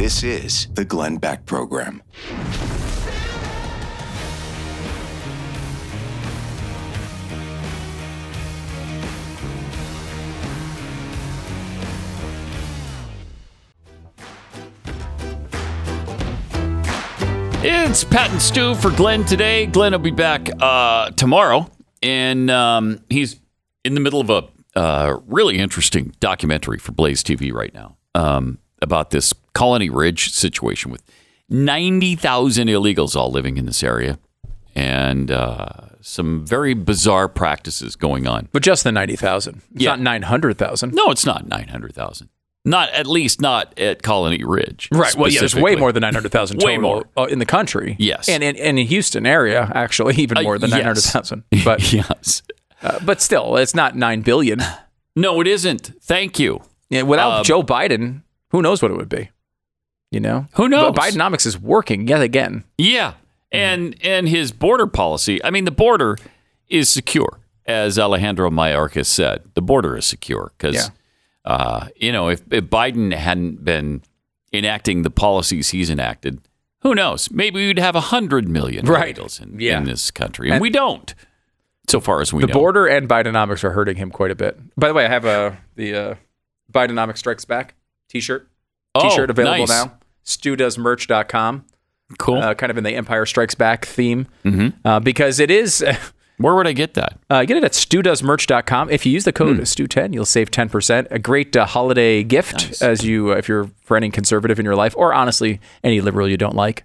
This is the Glenn Beck Program. It's Pat and Stu for Glenn today. Glenn will be back uh, tomorrow, and um, he's in the middle of a uh, really interesting documentary for Blaze TV right now um, about this Colony Ridge situation with 90,000 illegals all living in this area and uh, some very bizarre practices going on. But just the 90,000. It's Yeah. not 900,000. No, it's not 900,000. Not at least not at Colony Ridge. Right. Well, yeah, there's way more than 900,000 Way more. uh, in the country. Yes. And in, in Houston area, actually, even Uh, more than yes. 900,000. But, yes. uh, but still, it's not 9 billion. No, it isn't. Thank you. Yeah, without Um, Joe Biden, who knows what it would be? You know? Who knows? But Bidenomics is working yet again. Yeah, and and his border policy. I mean, the border is secure, as Alejandro Mayorkas said. The border is secure because, Yeah. uh, you know, if, if Biden hadn't been enacting the policies he's enacted, who knows? Maybe we'd have a hundred million Right. illegals in, Yeah. in this country, and, And- we don't. So far as we The know, The border and Bidenomics are hurting him quite a bit. By the way, I have a the uh, Bidenomics Strikes Back t-shirt. Oh, T-shirt available nice. now. StuDoesMerch.com. Cool. Uh, kind of in the Empire Strikes Back theme. Mm-hmm. Uh, because it is. Where would I get that? Uh, get it at studoesmerch.com. If you use the code STU10, you'll save 10%. A great uh, holiday gift as you, uh, if you're for any conservative in your life, or honestly, any liberal you don't like.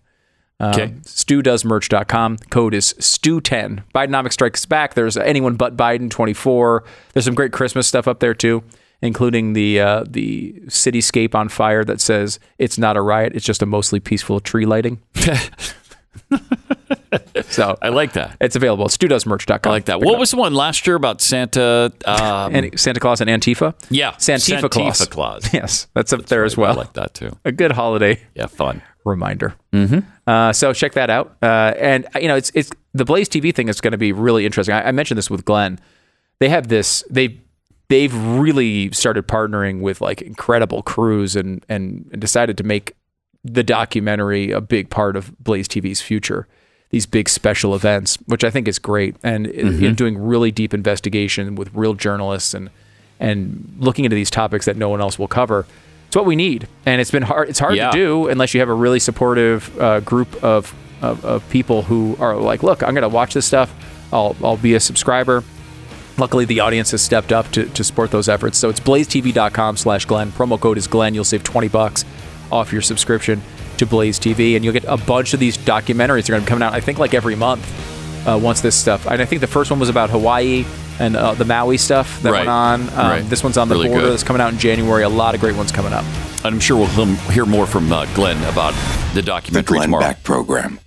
Uh, Okay. StuDoesMerch.com. Code is STU10. Bidenomics Strikes Back. There's anyone but Biden 24. There's some great Christmas stuff up there too, including the uh, the cityscape on fire that says it's not a riot. It's just a mostly peaceful tree lighting. so I like that. it's available at StuDoesMerch.com. I like that. What was the one last year about Santa? Um, and Santa Claus and Antifa? yeah, Santifa Claus. Santifa Claus. Yes, that's up there as well. I like that too. A good holiday Yeah, fun. reminder. Mm-hmm. Uh, so check that out. Uh, and you know, it's it's the Blaze TV thing is going to be really interesting. I, I mentioned this with Glenn. They have this. They they've really started partnering with like incredible crews and and decided to make the documentary a big part of Blaze TV's future. These big special events, which I think is great, and you know, doing really deep investigation with real journalists and and looking into these topics that no one else will cover. It's what we need, and it's been hard. It's hard Yeah. to do unless you have a really supportive uh, group of, of of people who are like, look, I'm going to watch this stuff. I'll I'll be a subscriber. Luckily, the audience has stepped up to, to support those efforts. So it's blazetv.com slash Glenn. Promo code is Glenn. You'll save 20 bucks off your subscription to Blaze TV. And you'll get a bunch of these documentaries. They're going to be coming out, I think, like every month uh, once this stuff. And I think the first one was about Hawaii and uh, the Maui stuff that Right. went on. Um, Right. This one's on the Really border. good. That's coming out in January. A lot of great ones coming up. And I'm sure we'll hear more from uh, Glenn about the The documentary Glenn tomorrow. Beck Program.